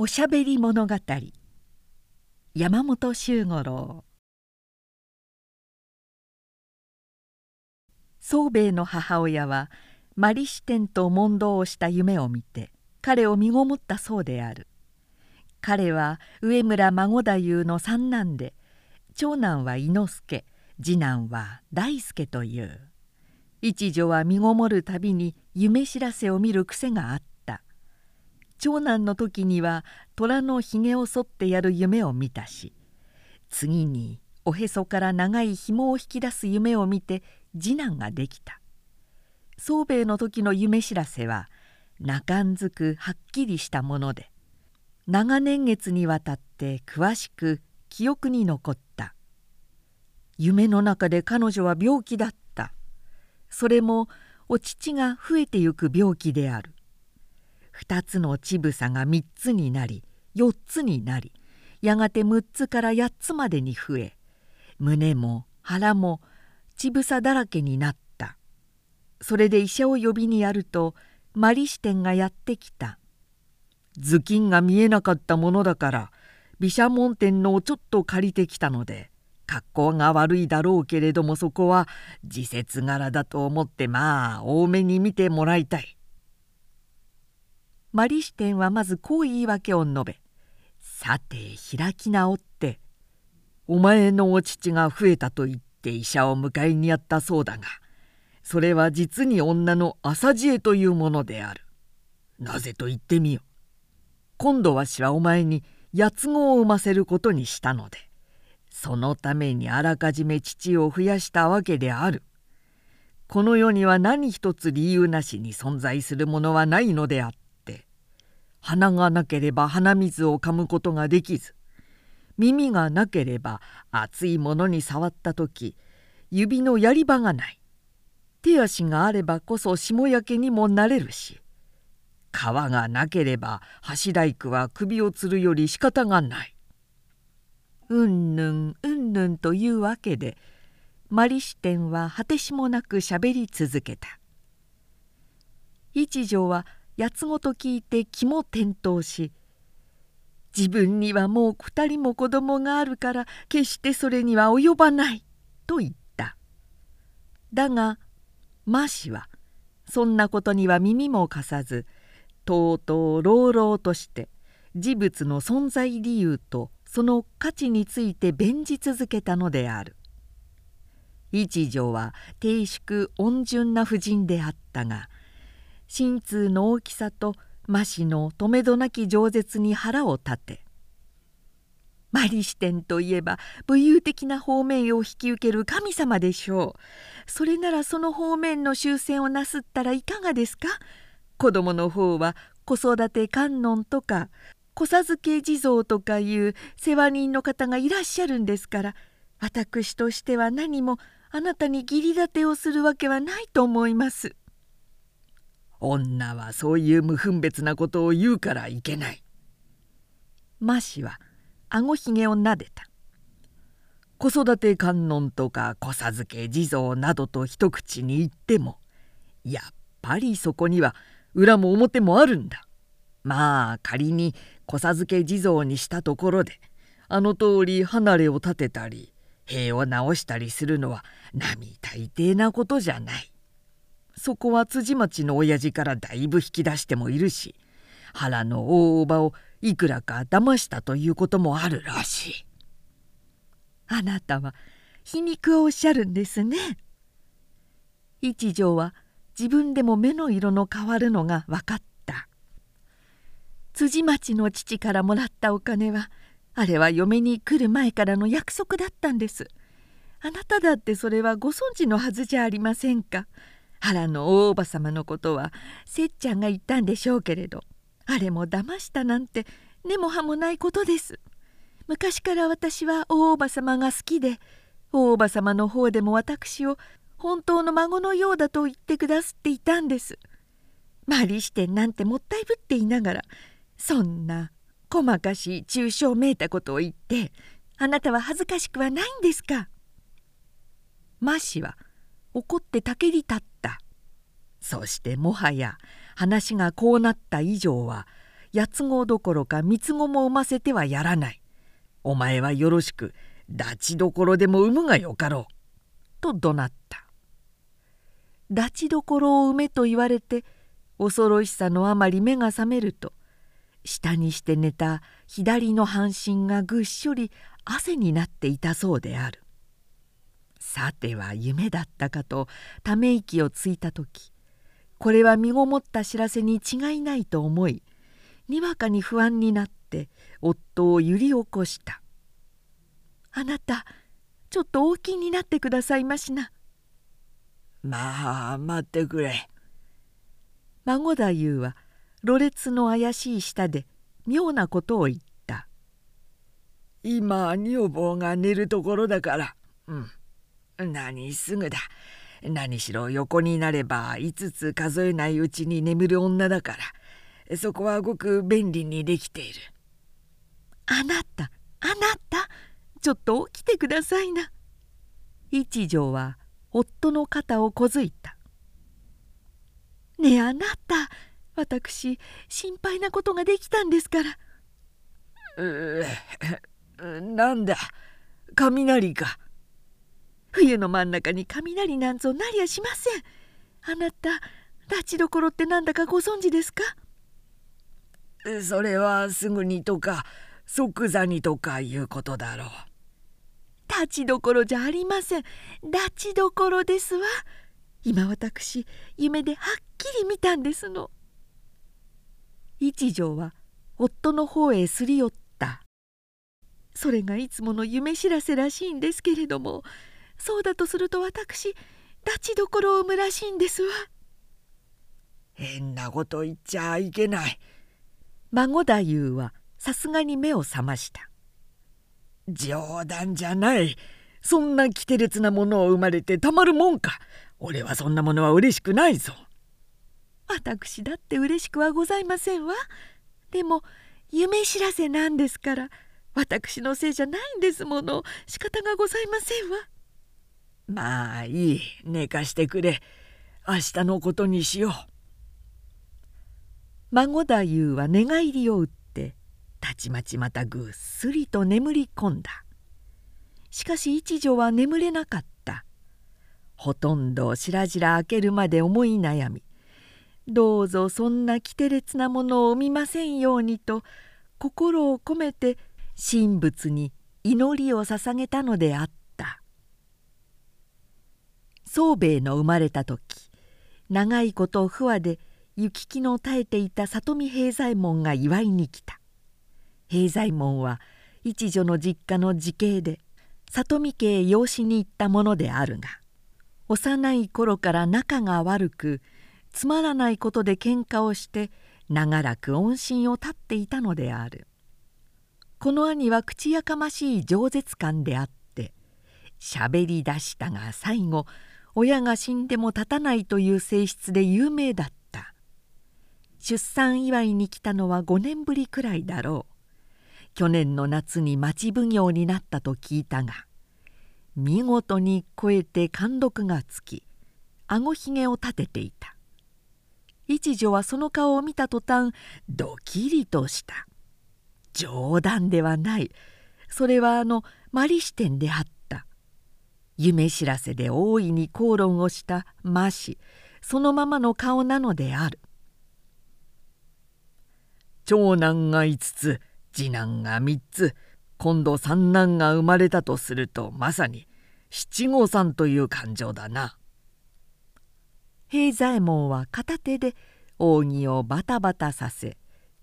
おしゃべり物語。山本周五郎。宗兵衛の母親はマリシテンと問答をした夢を見て彼を身ごもったそうである。彼は上村孫太夫の三男で長男は伊之助次男は大輔という。一女は身ごもるたびに夢知らせを見る癖があった。長男の時には虎のひげを剃ってやる夢を見たし次におへそから長い紐を引き出す夢を見て次男ができた。宗兵衛の時の夢知らせは中んずくはっきりしたもので長年月にわたって詳しく記憶に残った。夢の中で彼女は病気だった。それもお乳が増えてゆく病気である。2つの乳房が3つになり4つになりやがて6つから8つまでに増え胸も腹も乳房だらけになったそれで医者を呼びにやるとマリ支店がやってきた頭巾が見えなかったものだから毘沙門天のをちょっと借りてきたので格好が悪いだろうけれどもそこは時節柄だと思ってまあ多めに見てもらいたい。マリ支店はまずこう言い訳を述べさて開き直って「お前のお乳が増えたと言って医者を迎えにやったそうだがそれは実に女の朝知恵というものである。なぜと言ってみよ。今度わしはお前に八つ子を産ませることにしたのでそのためにあらかじめ父を増やしたわけである。この世には何一つ理由なしに存在するものはないのであった。鼻がなければ鼻水を噛むことができず耳がなければ熱いものに触った時指のやり場がない手足があればこそ霜焼けにもなれるし皮がなければ柱行くは首をつるより仕方がない。うんぬんうんぬんというわけでマリ支店は果てしもなくしゃべり続けた。一条は八つ子と聞いて気も転倒し自分にはもう2人も子供があるから決してそれには及ばないと言った。だがマシはそんなことには耳も貸さずとうとう朗々として事物の存在理由とその価値について弁じ続けたのである。一条は低粛温順な婦人であったが心痛の大きさと麻氏の止めどなき饒舌に腹を立て。マリ視点といえば武勇的な方面を引き受ける神様でしょう。それならその方面の終戦をなすったらいかがですか？子供の方は子育て観音とか子授け地蔵とかいう世話人の方がいらっしゃるんですから私としては何もあなたに義理立てをするわけはないと思います。女はそういう無分別なことを言うからいけない。マシはあごひげをなでた。子育て観音とか子授け地蔵などと一口に言ってもやっぱりそこには裏も表もあるんだ。まあ仮に子授け地蔵にしたところであの通り離れを立てたり塀を直したりするのは並大抵なことじゃない。そこは辻町の親父からだいぶ引き出してもいるし腹の大おばをいくらか騙したということもあるらしい。あなたは皮肉をおっしゃるんですね。一条は自分でも目の色の変わるのが分かった。辻町の父からもらったお金はあれは嫁に来る前からの約束だったんです。あなただってそれはご存知のはずじゃありませんか。原の大おば様のことはせっちゃんが言ったんでしょうけれどあれも騙したなんて根も葉もないことです。昔から私は大おば様が好きで大おば様の方でも私を本当の孫のようだと言ってくだすっていたんです。マリ視点なんてもったいぶっていながらそんな細かしい抽象めいたことを言ってあなたは恥ずかしくはないんですか？マシは怒ってたけり立っそしてもはや話がこうなった以上は八つ子どころか三つ子も産ませてはやらない。お前はよろしくダチどころでも産むがよかろう」と怒鳴った。ダチどころを産めと言われて恐ろしさのあまり目が覚めると下にして寝た左の半身がぐっしょり汗になっていたそうである。さては夢だったかとため息をついた時これは身ごもった知らせに違いないと思いにわかに不安になって夫を揺り起こした「あなたちょっと大きになってくださいましな」「まあ待ってくれ」孫太夫はろれつの怪しい舌で妙なことを言った「今女房が寝るところだから。うん。何すぐだ何しろ横になれば5つ数えないうちに眠る女だから。そこはごく便利にできている。あなたあなたちょっと起きてくださいな。一条は夫の肩をこづいた「ねえあなた私心配なことができたんですから」うなんだ雷か冬の真ん中に雷なんぞなりゃしません。あなた立ちどころってなんだかご存知ですか？それはすぐにとか即座にとかいうことだろう。立ちどころじゃありません。立ちどころですわ。今私夢ではっきり見たんですの。一条は夫の方へすり寄った。それがいつもの夢知らせらしいんですけれどもそうだとすると私立ちどころを産むらしいんですわ。変なこと言っちゃいけない。孫太夫はさすがに目を覚ました。冗談じゃない。そんな奇て烈なものを生まれてたまるもんか。俺はそんなものは嬉しくないぞ。私だって嬉しくはございませんわ。でも夢知らせなんですから私のせいじゃないんですもの。仕方がございませんわまあいい。寝かしてくれ。明日のことにしよう。孫太夫は寝返りを打ってたちまちまたぐっすりと眠り込んだ。しかし一女は眠れなかった。ほとんど白々明けるまで思い悩みどうぞそんな奇て烈なものを見ませんようにと心を込めて神仏に祈りを捧げたのであった。宗兵衛の生まれた時長いこと不和で行き来の絶えていた里見平左衛門が祝いに来た。平左衛門は一女の実家の自兄で里見家へ養子に行ったものであるが幼い頃から仲が悪くつまらないことで喧嘩をして長らく音信を絶っていたのである。この兄は口やかましい饒舌感であってしゃべり出したが最後親が死んでも立たないという性質で有名だった。出産祝いに来たのは5年ぶりくらいだろう。去年の夏に町奉行になったと聞いたが見事に超えて貫禄がつきあごひげを立てていた。一女はその顔を見た途端ドキリとした。冗談ではない。それはあのマリ視点であった夢知らせで大いに口論をした魔氏そのままの顔なのである。長男が5つ次男が3つ。今度三男が生まれたとするとまさに七五三という感情だな。平左衛門は片手で扇をバタバタさせ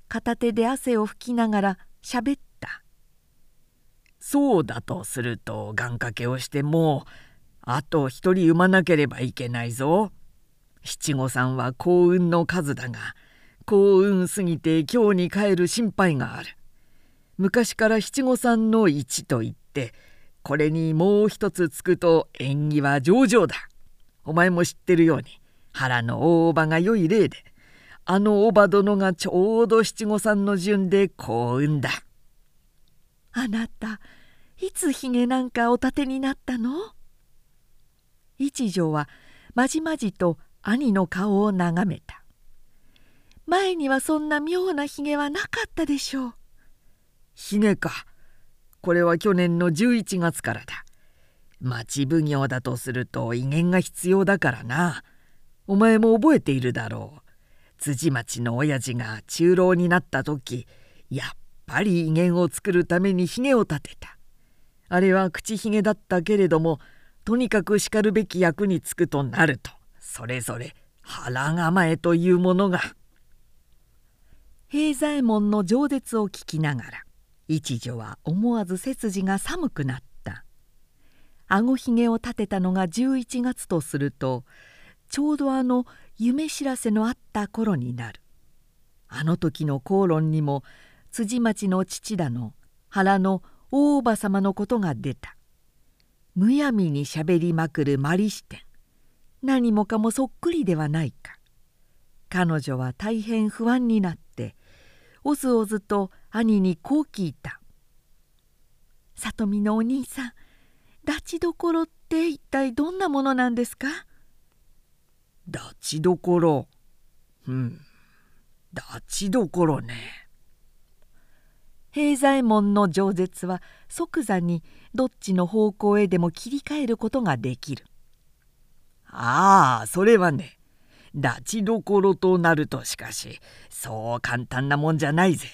片手で汗を拭きながらしゃべっそうだとすると願掛けをしてもあと一人産まなければいけないぞ。七五三は幸運の数だが幸運すぎて今日に帰る心配がある。昔から七五三の一と言ってこれにもう一つつくと縁起は上々だ。お前も知ってるように腹の大おばが良い例であのおば殿がちょうど七五三の順で幸運だ。あなたいつひげなんかお立てになったの？一条はまじまじと兄の顔を眺めた。前にはそんな妙なひげはなかったでしょう。ひげか。これは去年の11月からだ。町奉行だとすると威厳が必要だからな。お前も覚えているだろう。辻町の親父が中老になった時やっぱり威厳を作るためにひげを立てた。あれは口ひげだったけれどもとにかくしかるべき役に就くとなるとそれぞれ腹構えというものが。平左衛門の饒舌を聞きながら一女は思わず背筋が寒くなった。あごひげを立てたのが11月とするとちょうどあの夢知らせのあった頃になる。あの時の口論にも辻町の父だの腹の大叔母様のことが出た。むやみにしゃべりまくるマリ視点何もかもそっくりではないか。彼女は大変不安になっておずおずと兄にこう聞いた「里見のお兄さん立ちどころって一体どんなものなんですか?」立ちどころ。うん。立ちどころね。平左衛門の饒舌は即座にどっちの方向へでも切り替えることができる。ああそれはね立ちどころとなるとしかしそう簡単なもんじゃないぜ。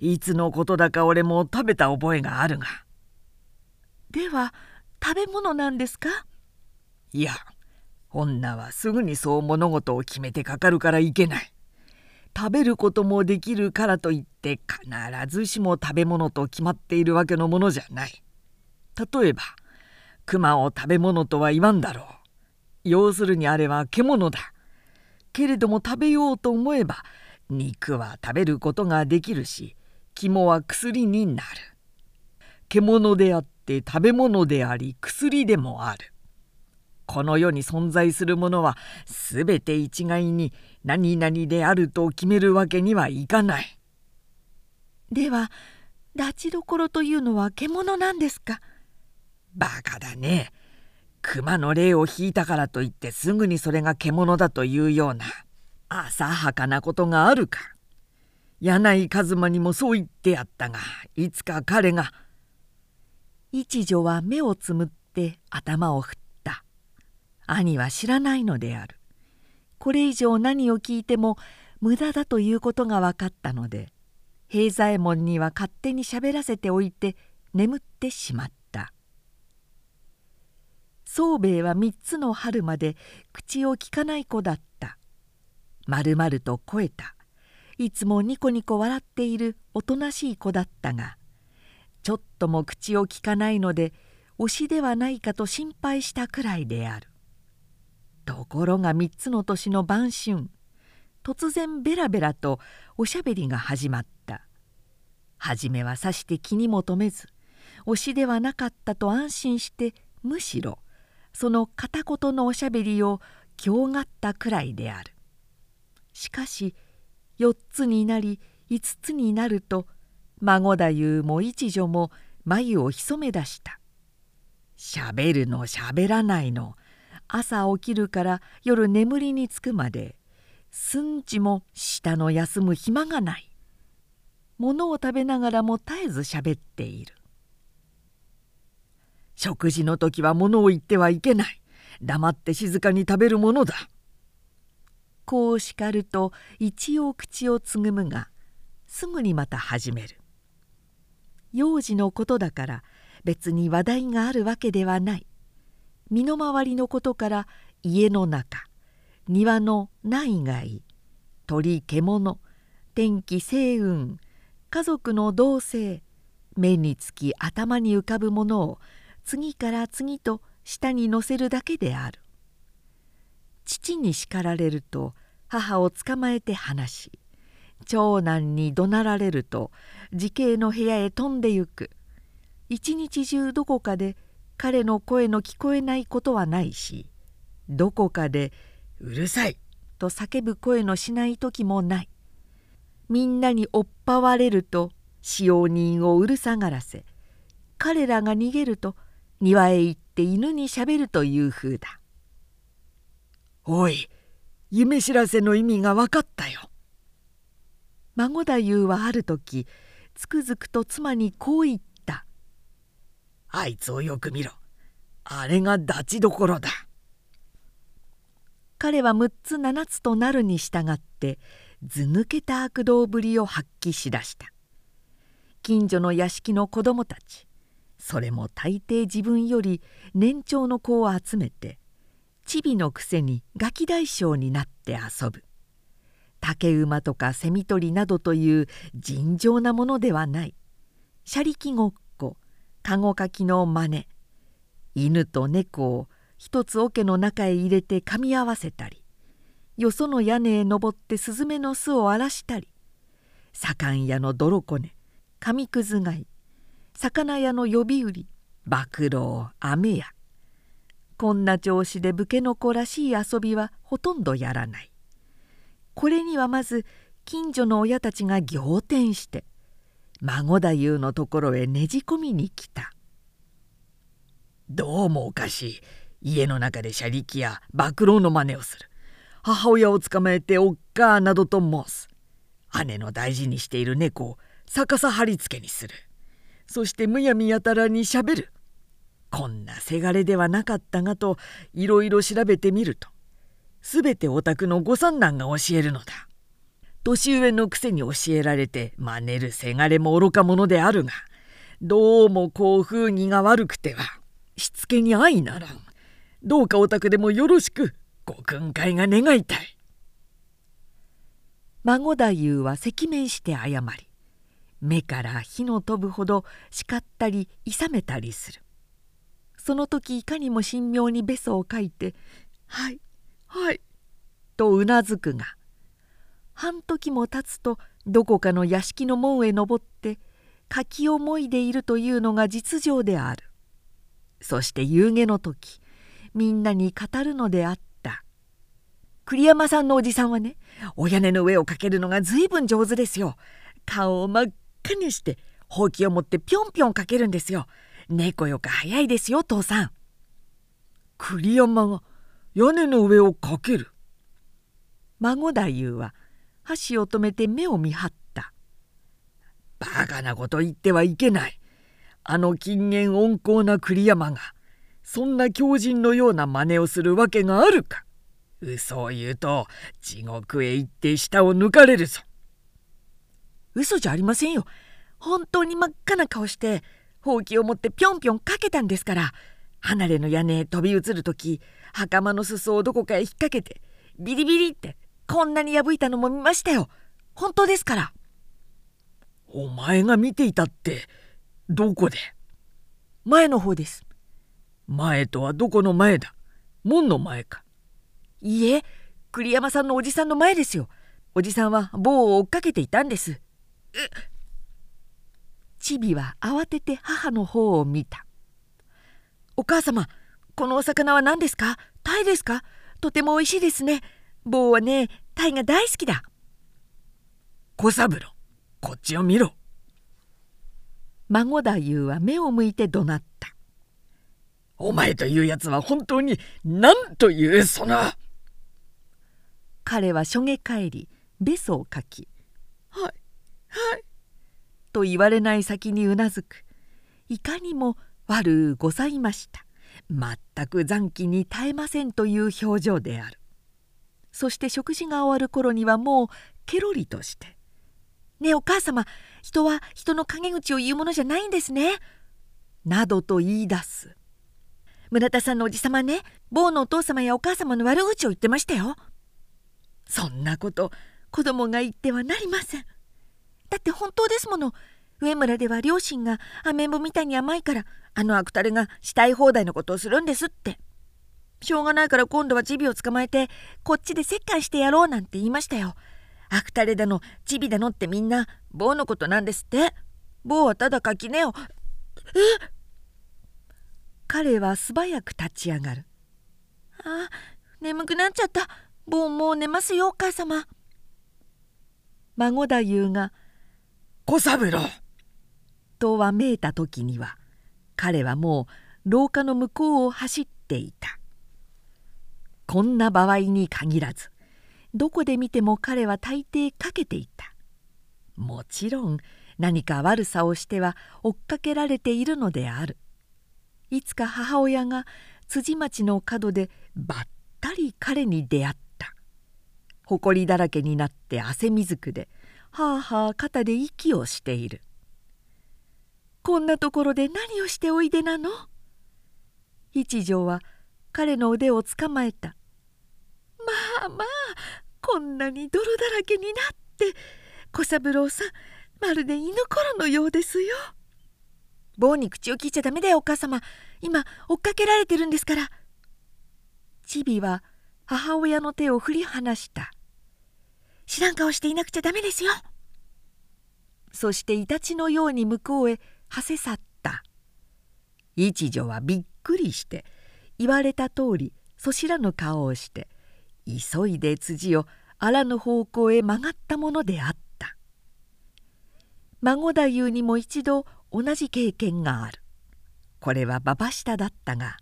いつのことだか俺も食べた覚えがあるが。では食べ物なんですか？いや女はすぐにそう物事を決めてかかるからいけない食べることもできるからといって必ずしも食べ物と決まっているわけのものじゃない。例えば熊を食べ物とは言わんだろう。要するにあれは獣だ。けれども食べようと思えば肉は食べることができるし肝は薬になる。獣であって食べ物であり薬でもある。この世に存在するものは全て一概に何々であると決めるわけにはいかない。では立ちどころというのは獣なんですか？バカだね。熊の霊を引いたからといってすぐにそれが獣だというような浅はかなことがあるか。柳井一馬にもそう言ってやったがいつか彼が一女は目をつむって頭を振っ兄は知らないのであるこれ以上何を聞いても無駄だということが分かったので平左衛門には勝手にしゃべらせておいて眠ってしまった。宗兵衛は三つの春まで口をきかない子だった。まるまると肥えた。いつもニコニコ笑っているおとなしい子だったがちょっとも口をきかないので推しではないかと心配したくらいである。ところが3つの年の晩春。突然ベラベラとおしゃべりが始まった。初めはさして気にも留めず推しではなかったと安心してむしろその片言のおしゃべりを強がったくらいである。しかし4つになり5つになると孫太夫も一女も眉を潜め出した。しゃべるのしゃべらないの。朝起きるから夜眠りにつくまで寸地も舌の休む暇がない。物を食べながらも絶えずしゃべっている。食事の時は物を言ってはいけない。黙って静かに食べるものだ。こう叱ると一応口をつぐむがすぐにまた始める。幼児のことだから別に話題があるわけではない。身の回りのことから家の中庭の内外鳥獣天気星雲家族の同性目につき頭に浮かぶものを次から次と下に乗せるだけである。父に叱られると母を捕まえて話し長男に怒鳴られると時系の部屋へ飛んでゆく。一日中どこかで彼の声の聞こえないことはないしどこかで「うるさい!」と叫ぶ声のしない時もない。みんなに追っぱわれると使用人をうるさがらせ彼らが逃げると庭へ行って犬にしゃべるという風だ「おい夢知らせの意味が分かったよ」孫太夫はある時つくづくと妻にこう言った「あいつをよく見ろ。あれがダチどころだ」彼は6つ7つとなるに従って図抜けた悪道ぶりを発揮しだした。近所の屋敷の子供たちそれも大抵自分より年長の子を集めてチビのくせにガキ大将になって遊ぶ。竹馬とかセミ取りなどという尋常なものではない。車力ごっ籠かきの真似。犬と猫を一つ桶の中へ入れて噛み合わせたりよその屋根へ登ってスズメの巣を荒らしたり左官屋の泥こね紙くず貝魚屋の呼び売り暴露飴屋こんな調子で武家の子らしい遊びはほとんどやらない。これにはまず近所の親たちが仰天して孫太夫のところへねじ込みに来た。どうもおかしい。家の中で車力や暴露の真似をする。母親を捕まえておっかーなどと申す。姉の大事にしている猫を逆さ貼り付けにする。そしてむやみやたらにしゃべる。こんなせがれではなかったがといろいろ調べてみると。すべてお宅のご三男が教えるのだ。年上のくせに教えられて真似るせがれも愚か者であるがどうもこう風儀が悪くてはしつけに相ならん。どうかお宅でもよろしくご訓戒が願いたい。孫太夫は赤面して謝り目から火の飛ぶほど叱ったり勇めたりする。その時いかにも神妙にべそをかいて「はいはい」とうなずくが半時も経つとどこかの屋敷の門へ登って柿をもいでいるというのが実情である。そして夕げの時みんなに語るのであった。栗山さんのおじさんはねお屋根の上をかけるのがずいぶん上手ですよ。顔を真っ赤にしてほうきを持ってぴょんぴょんかけるんですよ。猫よく早いですよ父さん。栗山が屋根の上をかける。孫太夫は箸を止めて目を見張った。バカなこと言ってはいけない。あの金言温厚な栗山がそんな狂人のような真似をするわけがあるか。嘘を言うと地獄へ行って舌を抜かれるぞ。嘘じゃありませんよ。本当に真っ赤な顔してほうきを持ってぴょんぴょんかけたんですから離れの屋根へ飛び移る時袴の裾をどこかへ引っ掛けてビリビリってこんなに破いたのも見ましたよ。本当ですから。お前が見ていたってどこで？前の方です。前とはどこの前だ？門の前か。いいえ栗山さんのおじさんの前ですよ。おじさんは棒を追っかけていたんです。チビは慌てて母の方を見た。お母様このお魚は何ですか？タイですか？とても美味しいですね棒はねタイが大好きだ。小三郎こっちを見ろ。孫太夫は目を向いて怒鳴った。お前というやつは本当に何というその彼はしょげ返りべそをかき「はいはい」と言われない先にうなずく。いかにも悪うございました。全く残機に耐えませんという表情であるそして食事が終わる頃にはもうケロリとして「ねえお母様人は人の陰口を言うものじゃないんですね」などと言い出す。村田さんのおじさまね坊のお父様やお母様の悪口を言ってましたよ。そんなこと子供が言ってはなりません。だって本当ですもの。上村では両親がアメンボみたいに甘いからあの悪タレがしたい放題のことをするんですって。しょうがないから今度はチビを捕まえてこっちで折檻してやろうなんて言いましたよ。悪タレだのチビだのってみんな坊のことなんですって。坊はただ垣根をえ？彼は素早く立ち上がる。あ眠くなっちゃった。坊もう寝ますよお母様。孫太夫が「小三郎!」とわめいた時には彼はもう廊下の向こうを走っていたこんな場合に限らずどこで見ても彼は大抵かけていた。もちろん何か悪さをしては追っかけられているのである。いつか母親が辻町の角でばったり彼に出会った。埃だらけになって汗水くではあはあ肩で息をしている。こんなところで何をしておいでなの？一条は彼の腕をつかまえた。まあまあこんなに泥だらけになって小三郎さんまるで犬頃のようですよ。棒に口を聞いちゃダメだよお母様。今追っかけられてるんですから。チビは母親の手を振り離した。知らん顔していなくちゃダメですよ。そしてイタチのように向こうへはせ去った。一女はびっくりして言われた通りそしらぬ顔をして急いで辻をあらぬ方向へ曲がったものであった。孫太夫にも一度同じ経験がある。これは馬場下だったが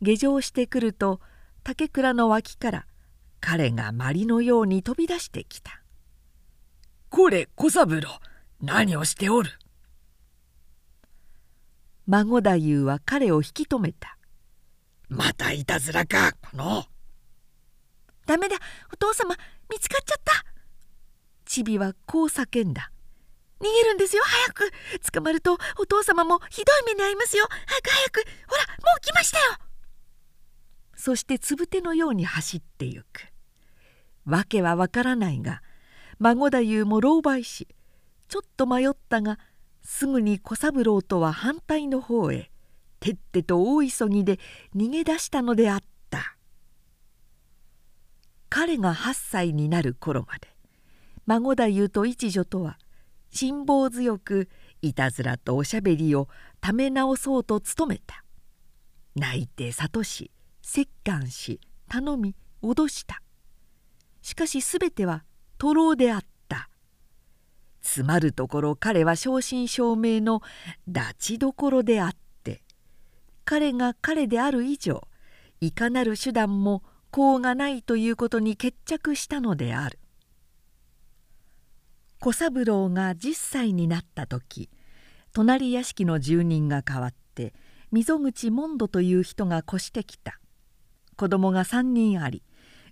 下城してくると竹倉の脇から彼が鞠のように飛び出してきた「これ小三郎何をしておる?」孫太夫は彼を引き止めた「またいたずらかこの。ダメだ。お父様見つかっちゃった。チビはこう叫んだ。逃げるんですよ早く。捕まるとお父様もひどい目に遭いますよ。早く早く。ほらもう来ましたよ。そしてつぶてのように走ってゆく。わけはわからないが孫太夫も狼狽しちょっと迷ったがすぐに小三郎とは反対の方へ。てってと大急ぎで逃げ出したのであった。彼が8歳になる頃まで孫太夫と一女とは辛抱強くいたずらとおしゃべりをため直そうと努めた。泣いて諭し折檻し頼み脅した。しかし全ては徒労であった。つまるところ彼は正真正銘のダチどころであって彼が彼である以上いかなる手段も功がないということに決着したのである。小三郎が10歳になった時隣屋敷の住人が変わって溝口モンドという人が越してきた。子供が3人あり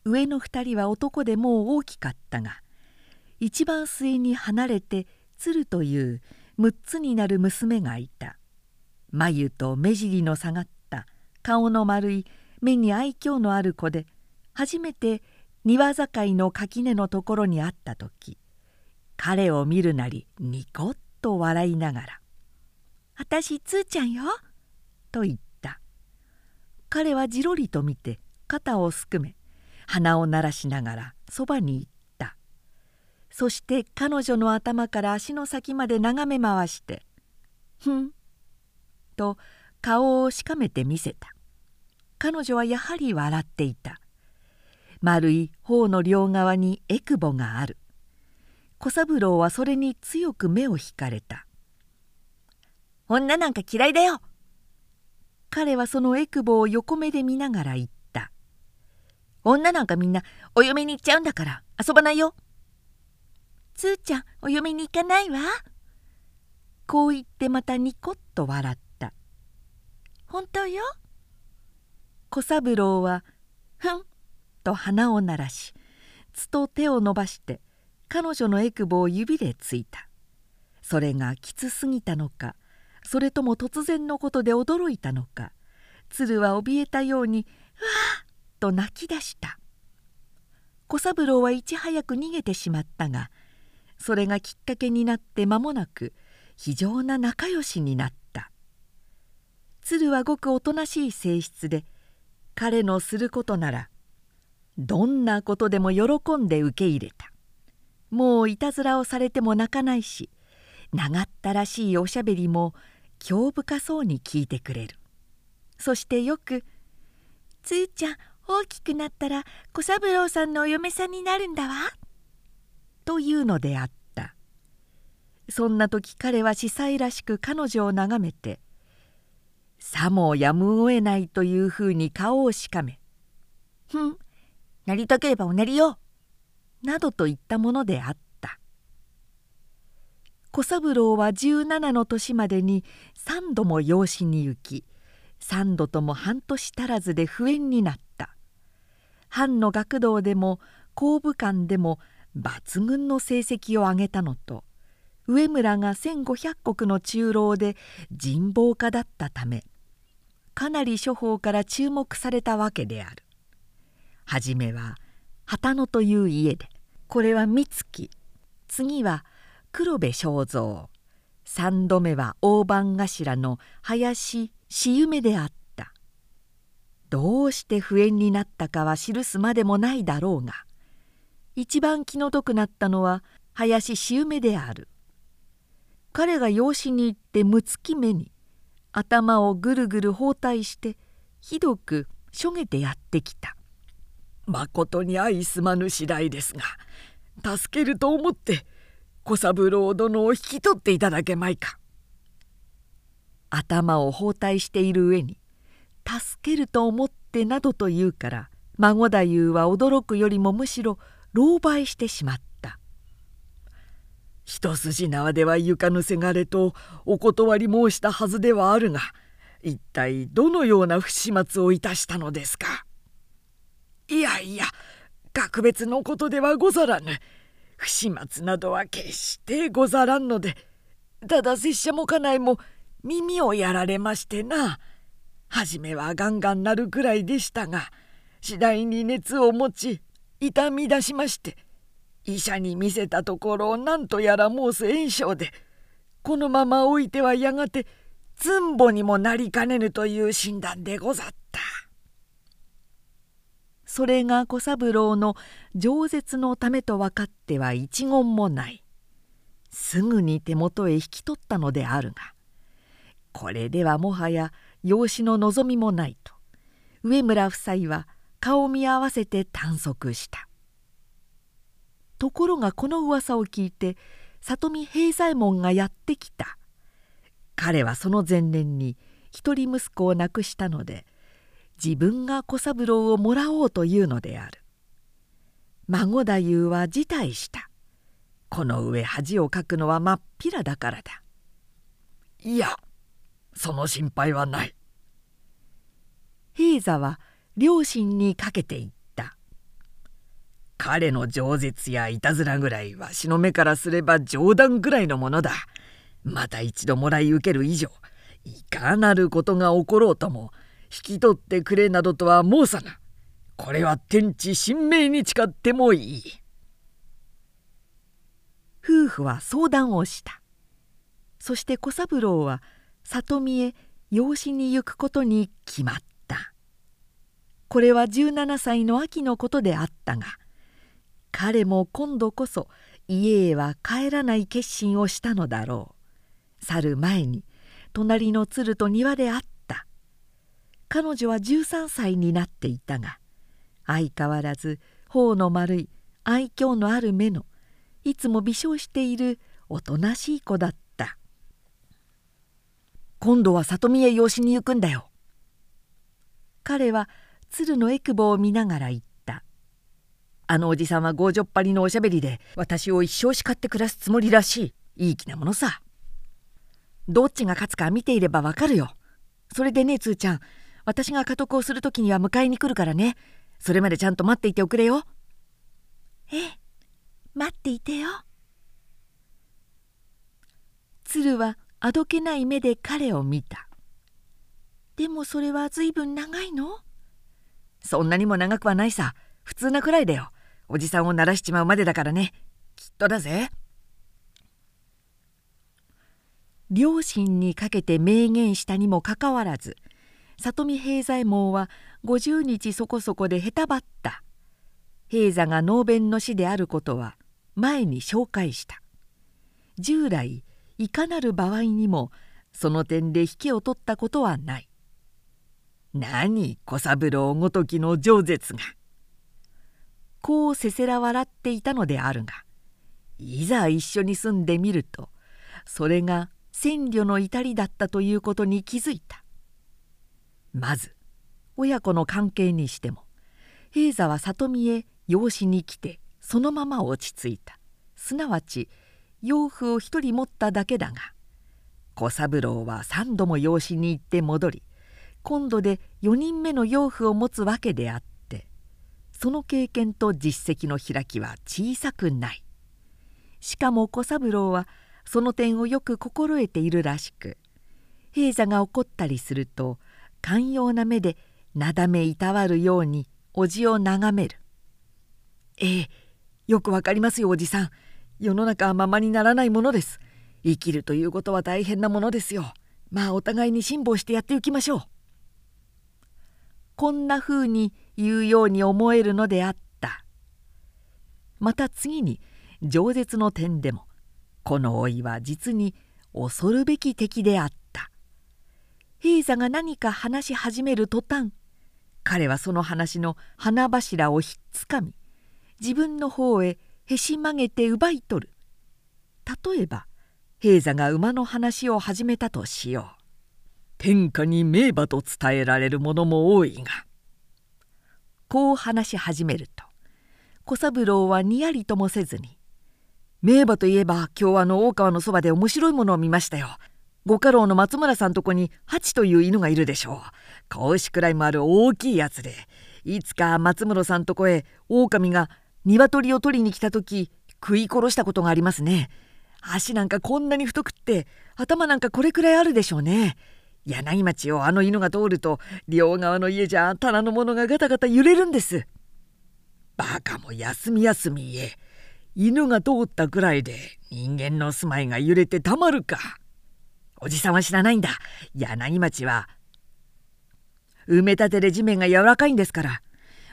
上の2人は男でもう大きかったが一番末に離れて鶴という6つになる娘がいた。眉と目尻の下がった顔の丸い目に愛嬌のある子で初めて庭境の垣根のところに会った時彼を見るなりニコッと笑いながら「あたしつーちゃんよ」と言った。彼はじろりと見て肩をすくめ鼻を鳴らしながらそばに行った。そして彼女の頭から足の先まで眺め回して「ふん」と顔をしかめて見せた。彼女はやはり笑っていた。丸い頬の両側にえくぼがある。小三郎はそれに強く目を引かれた「女なんか嫌いだよ!」彼はそのえくぼを横目で見ながら言った「女なんかみんなお嫁に行っちゃうんだから遊ばないよ!」「つーちゃんお嫁に行かないわ」こう言ってまたニコッと笑った「本当よ」小三郎は「ふん」と鼻を鳴らしつと手を伸ばして彼女のえくぼを指でついたそれがきつすぎたのかそれとも突然のことで驚いたのか鶴は怯えたように「うわあ!」と泣き出した小三郎はいち早く逃げてしまったがそれがきっかけになって間もなく非常な仲良しになった鶴はごくおとなしい性質で彼のすることならどんなことでも喜んで受け入れた。もういたずらをされても泣かないし長ったらしいおしゃべりも興深そうに聞いてくれる。そしてよく「つーちゃん大きくなったら小三郎さんのお嫁さんになるんだわ」というのであった。そんな時彼は司祭らしく彼女を眺めてさもやむを得ないというふうに顔をしかめ「ふんなりたければおなりよ」などといったものであった。小三郎は17の年までに3度も養子に行き3度とも半年足らずで不縁になった。藩の学童でも公武館でも抜群の成績を上げたのと上村が1,500石の中老で人望家だったためかなり処方から注目されたわけである。はじめは旗野という家でこれは三月次は黒部正蔵三度目は大番頭の林しゆめであったどうして不縁になったかは記すまでもないだろうが一番気の毒なったのは林しゆめである彼が養子に行って六月目に頭をぐるぐる包帯してひどくしょげてやってきたまことに相すまぬ次第ですが助けると思って小三郎殿を引き取っていただけまいか。頭を包帯している上に「助けると思って」などと言うから孫太夫は驚くよりもむしろ狼狽してしまった一筋縄ではいかぬせがれとお断り申したはずではあるが一体どのような不始末をいたしたのですか？いやいや格別のことではござらぬ。不始末などは決してござらんのでただ拙者も家内も耳をやられましてな。初めはガンガンなるくらいでしたが次第に熱を持ち痛み出しまして医者に見せたところ何とやら申す炎症でこのまま置いてはやがてつんぼにもなりかねぬという診断でござった。それが小三郎の饒舌のためと分かっては一言もないすぐに手元へ引き取ったのであるがこれではもはや養子の望みもないと上村夫妻は顔見合わせて短足したところがこの噂を聞いて里見平左衛門がやってきた。彼はその前年に一人息子を亡くしたので自分が小三郎をもらおうというのである。孫太夫は辞退した。この上恥をかくのはまっぴらだからだ。いやその心配はない。平座は両親にかけていた。彼の饒舌やいたずらぐらいわしの目からすれば冗談ぐらいのものだ。また一度もらい受ける以上いかなることが起ころうとも引き取ってくれなどとは申さなこれは天地神明に誓ってもいい。夫婦は相談をした。そして小三郎は里見へ養子に行くことに決まった。これは17歳の秋のことであったが彼も今度こそ家へは帰らない決心をしたのだろう。去る前に隣の鶴と庭で会った。彼女は13歳になっていたが相変わらず頬の丸い愛嬌のある目のいつも微笑しているおとなしい子だった。今度は里見へ養子に行くんだよ。彼は鶴のえくぼを見ながら言った。あのおじさんは強女っぱりのおしゃべりで私を一生叱って暮らすつもりらしい。いい気なものさ。どっちが勝つか見ていればわかるよ。それでねつーちゃん。私が家督をする時には迎えに来るからね。それまでちゃんと待っていておくれよ。ええ待っていてよ。鶴はあどけない目で彼を見た。でもそれはずいぶん長いの？そんなにも長くはないさ。普通なくらいだよおじさんを鳴らしちまうまでだからね。きっとだぜ。両親にかけて明言したにもかかわらず里見平左衛門は50日そこそこでへたばった。平座が能弁の死であることは前に紹介した。従来いかなる場合にもその点で引けを取ったことはない。何小三郎ごときの饒舌が。こうせせら笑っていたのであるがいざ一緒に住んでみるとそれが千慮の至りだったということに気づいた。まず親子の関係にしても平座は里見へ養子に来てそのまま落ち着いた。すなわち養父を一人持っただけだが小三郎は三度も養子に行って戻り今度で4人目の養父を持つわけであってその経験と実績の開きは小さくない。しかも小三郎はその点をよく心得ているらしく平座が怒ったりすると寛容な目でなだめいたわるようにおじを眺める「ええよくわかりますよおじさん。世の中はままにならないものです。生きるということは大変なものですよ。まあお互いに辛抱してやっていきましょう」こんなふうに言うように思えるのであった。また次に饒舌の点でもこの老いは実に恐るべき敵であった。平座が何か話し始める途端彼はその話の花柱をひっつかみ自分の方へへし曲げて奪い取る。例えば平座が馬の話を始めたとしよう。天下に名馬と伝えられるものも多いがこう話し始めると小三郎はにやりともせずに名馬といえば今日あの大川のそばで面白いものを見ましたよ。ご家老の松村さんとこにハチという犬がいるでしょう。子牛くらいもある大きいやつでいつか松村さんとこへ狼が鶏を取りに来た時食い殺したことがありますね。足なんかこんなに太くって頭なんかこれくらいあるでしょうね。柳町をあの犬が通ると両側の家じゃ棚のものがガタガタ揺れるんです。バカも休み休み言え。犬が通ったくらいで人間の住まいが揺れてたまるか。おじさんは知らないんだ。柳町は埋め立てで地面が柔らかいんですから。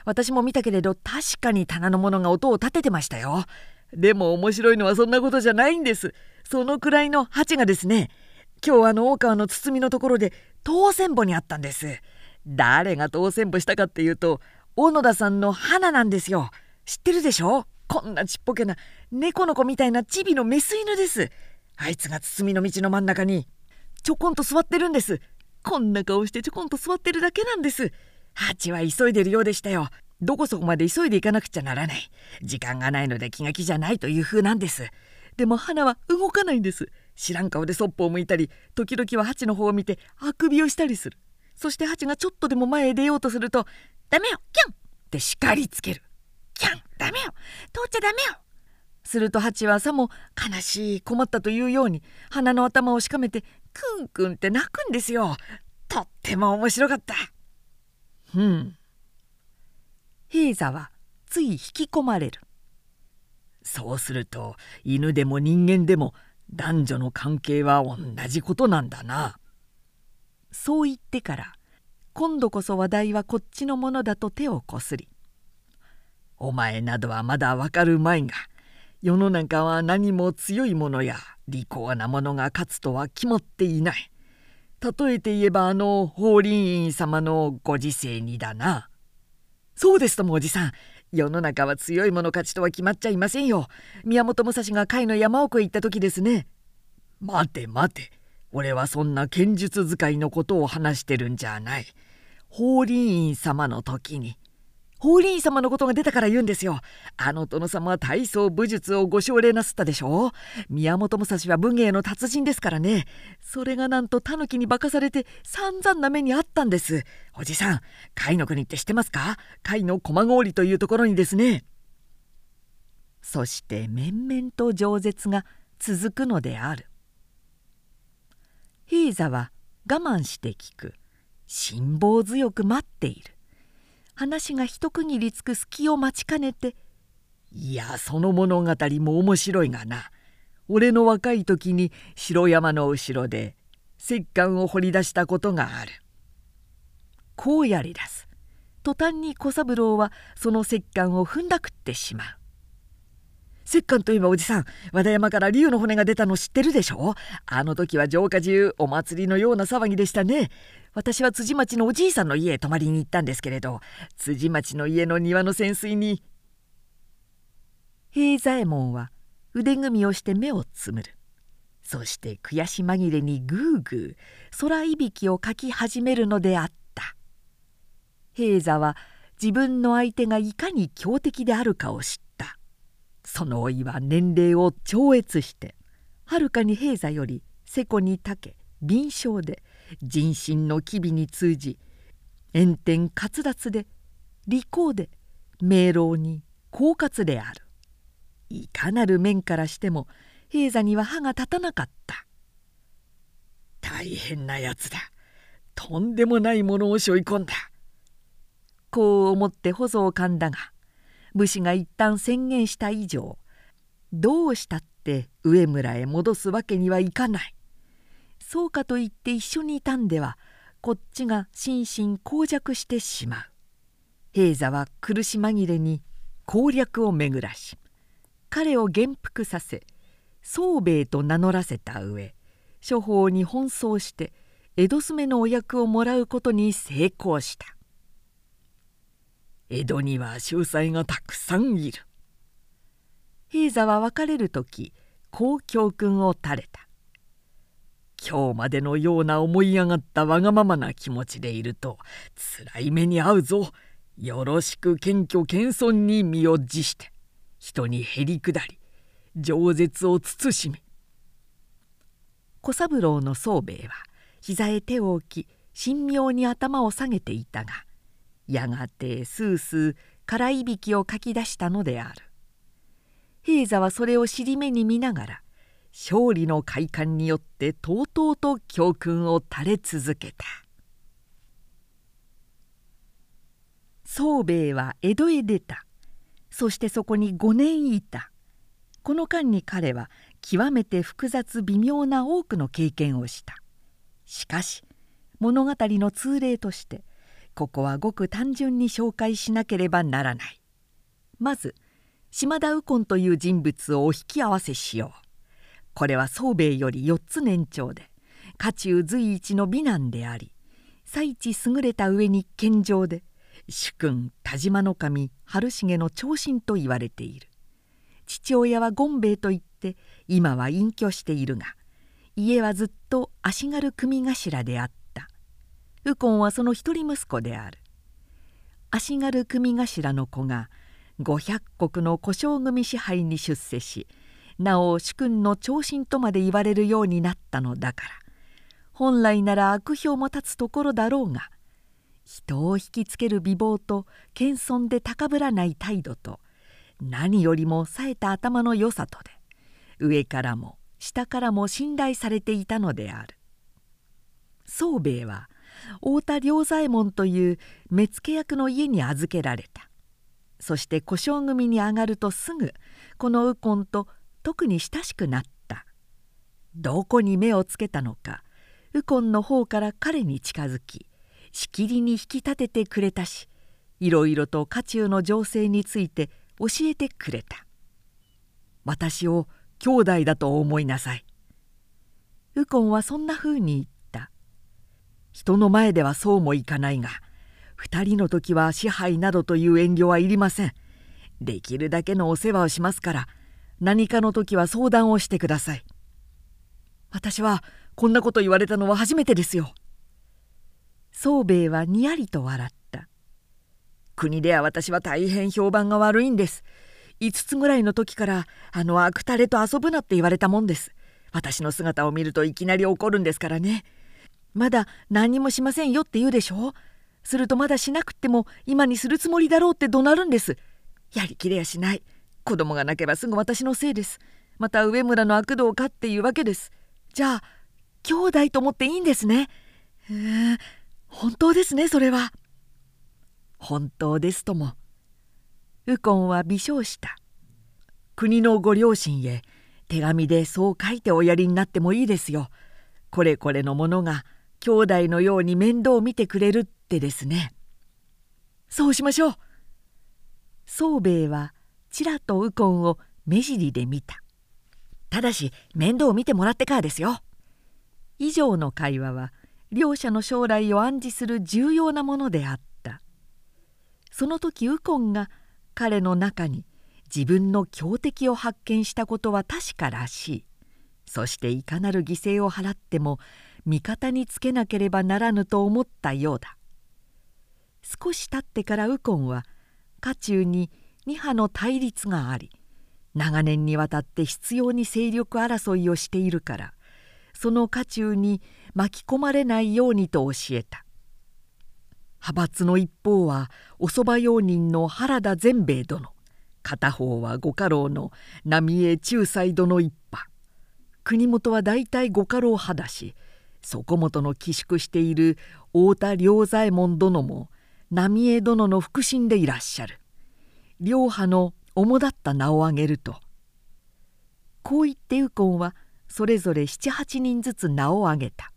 私も見たけれど確かに棚のものが音を立ててましたよ。でも面白いのはそんなことじゃないんです。そのくらいの鉢がですね、今日あの大川の包のところで当選簿にあったんです。誰が当選簿したかっていうと、小野田さんの花なんですよ。知ってるでしょ？こんなちっぽけな猫の子みたいなチビのメス犬です。あいつが包の道の真ん中にちょこんと座ってるんです。こんな顔してちょこんと座ってるだけなんです。ハチは急いでるようでしたよ。どこそこまで急いで行かなくちゃならない。時間がないので気が気じゃないという風なんです。でも花は動かないんです。知らん顔でそっぽを向いたり、時々はハチの方を見てあくびをしたりする。そしてハチがちょっとでも前へ出ようとすると、ダメよ、キャン!って叱りつける。キャン!ダメよ!通っちゃダメよ!するとハチはさも悲しい困ったというように鼻の頭をしかめてクンクンって泣くんですよ。とっても面白かった。ふん。平座はつい引き込まれる。そうすると犬でも人間でも男女の関係は同じことなんだなそう言ってから今度こそ話題はこっちのものだと手をこすりお前などはまだわかるまいが世の中は何も強いものや利口なものが勝つとは決まっていない。例えて言えばあの法輪院様のご時世にだな。そうですともおじさん世の中は強い者勝ちとは決まっちゃいませんよ。宮本武蔵が甲斐の山奥へ行った時ですね。待て待て俺はそんな剣術使いのことを話してるんじゃない。法輪院様の時に法輪様のことが出たから言うんですよ。あの殿様は大層武術をご奨励なすったでしょ宮本武蔵は武芸の達人ですからね。それがなんと狸に化かされて散々な目にあったんです。おじさん、甲斐の国って知ってますか？甲斐の駒氷というところにですね。そして面々と饒舌が続くのである。平座は我慢して聞く。辛抱強く待っている。話が一区切りつく隙を待ちかねて「いやその物語も面白いがな。俺の若い時に城山の後ろで石棺を掘り出したことがある」こうやり出す。途端に小三郎はその石棺を踏んだくってしまう。石棺といえばおじさん和田山から竜の骨が出たの知ってるでしょ？あの時は城下中お祭りのような騒ぎでしたね。私は辻町のおじいさんの家へ泊まりに行ったんですけれど辻町の家の庭の泉水に平左衛門は腕組みをして目をつむる。そして悔し紛れにぐうぐう空いびきをかき始めるのであった。平座は自分の相手がいかに強敵であるかを知った。その老いは年齢を超越してはるかに平座より世古に竹敏捷で人心の機微に通じ炎天滑脱で利口で明朗に狡猾である。いかなる面からしても平座には歯が立たなかった。大変なやつだ。とんでもないものを背負い込んだ。こう思って保蔵を噛んだが武士が一旦宣言した以上どうしたって上村へ戻すわけにはいかない。そうかと言って一緒にいたんではこっちが心身耗弱してしまう。平座は苦し紛れに攻略を巡らし彼を元服させ宗兵衛と名乗らせた上処方に奔走して江戸詰めのお役をもらうことに成功した。江戸には秀才がたくさんいる。平座は別れる時こう教訓を垂れた。今日までのような思い上がったわがままな気持ちでいるとつらい目に遭うぞ。よろしく謙虚謙遜に身を辞して人にへりくだり饒舌を慎み。小三郎の宗兵衛は膝へ手を置き神妙に頭を下げていたがやがてスースー空いびきをかき出したのである。平座はそれを尻目に見ながら勝利の快感によってとうとうと教訓を垂れ続けた。宗兵衛は江戸へ出た。そしてそこに5年いた。この間に彼は極めて複雑微妙な多くの経験をした。しかし物語の通例としてここはごく単純に紹介しなければならない。まず島田右近という人物をお引き合わせしよう。これは宗兵衛より4つ年長で家中随一の美男であり最地優れた上に健常で主君田島守春重の長身と言われている。父親は権兵衛といって今は隠居しているが家はずっと足軽組頭であった。右近はその一人息子である。足軽組頭の子が500石の小姓組支配に出世しなお主君の長身とまで言われるようになったのだから。本来なら悪評も立つところだろうが人を引きつける美貌と謙遜で高ぶらない態度と何よりも冴えた頭の良さとで上からも下からも信頼されていたのである。宗兵衛は太田良左衛門という目付役の家に預けられた。そして小姓組に上がるとすぐこの右近と特に親しくなった。どこに目をつけたのか右近の方から彼に近づきしきりに引き立ててくれたしいろいろと家中の情勢について教えてくれた。私を兄弟だと思いなさい。右近はそんなふうに言った。人の前ではそうもいかないが2人の時は支配などという遠慮はいりません。できるだけのお世話をしますから何かの時は相談をしてください。私はこんなこと言われたのは初めてですよ。宗兵衛はにやりと笑った。国では私は大変評判が悪いんです。5つぐらいの時からあの悪タレと遊ぶなって言われたもんです。私の姿を見るといきなり怒るんですからね。まだ何もしませんよって言うでしょするとまだしなくっても今にするつもりだろうって怒鳴るんです。やりきれやしない。子供が泣けばすぐ私のせいです。また上村の悪道かっていうわけです。じゃあ兄弟と思っていいんですね。えー、本当ですねそれは。本当ですとも。右近は微笑した。国のご両親へ手紙でそう書いておやりになってもいいですよ。これこれのものが兄弟のように面倒を見てくれるってですね。そうしましょう。宗兵衛はちらと右近を目尻で見た。ただし面倒を見てもらってからですよ。以上の会話は両者の将来を暗示する重要なものであった。その時右近が彼の中に自分の強敵を発見したことは確からしい。そしていかなる犠牲を払っても味方につけなければならぬと思ったようだ。少し経ってから右近は家中に2派の対立があり長年にわたって執拗に勢力争いをしているからその渦中に巻き込まれないようにと教えた。派閥の一方はおそば用人の原田善兵衛殿片方はご家老の浪江仲裁殿一派。国元は大体ご家老派だしそこもとの寄宿している太田良左衛門殿も浪江殿の腹心でいらっしゃる。両派の主だった名を挙げると。こう言って右近はそれぞれ78人ずつ名を挙げた。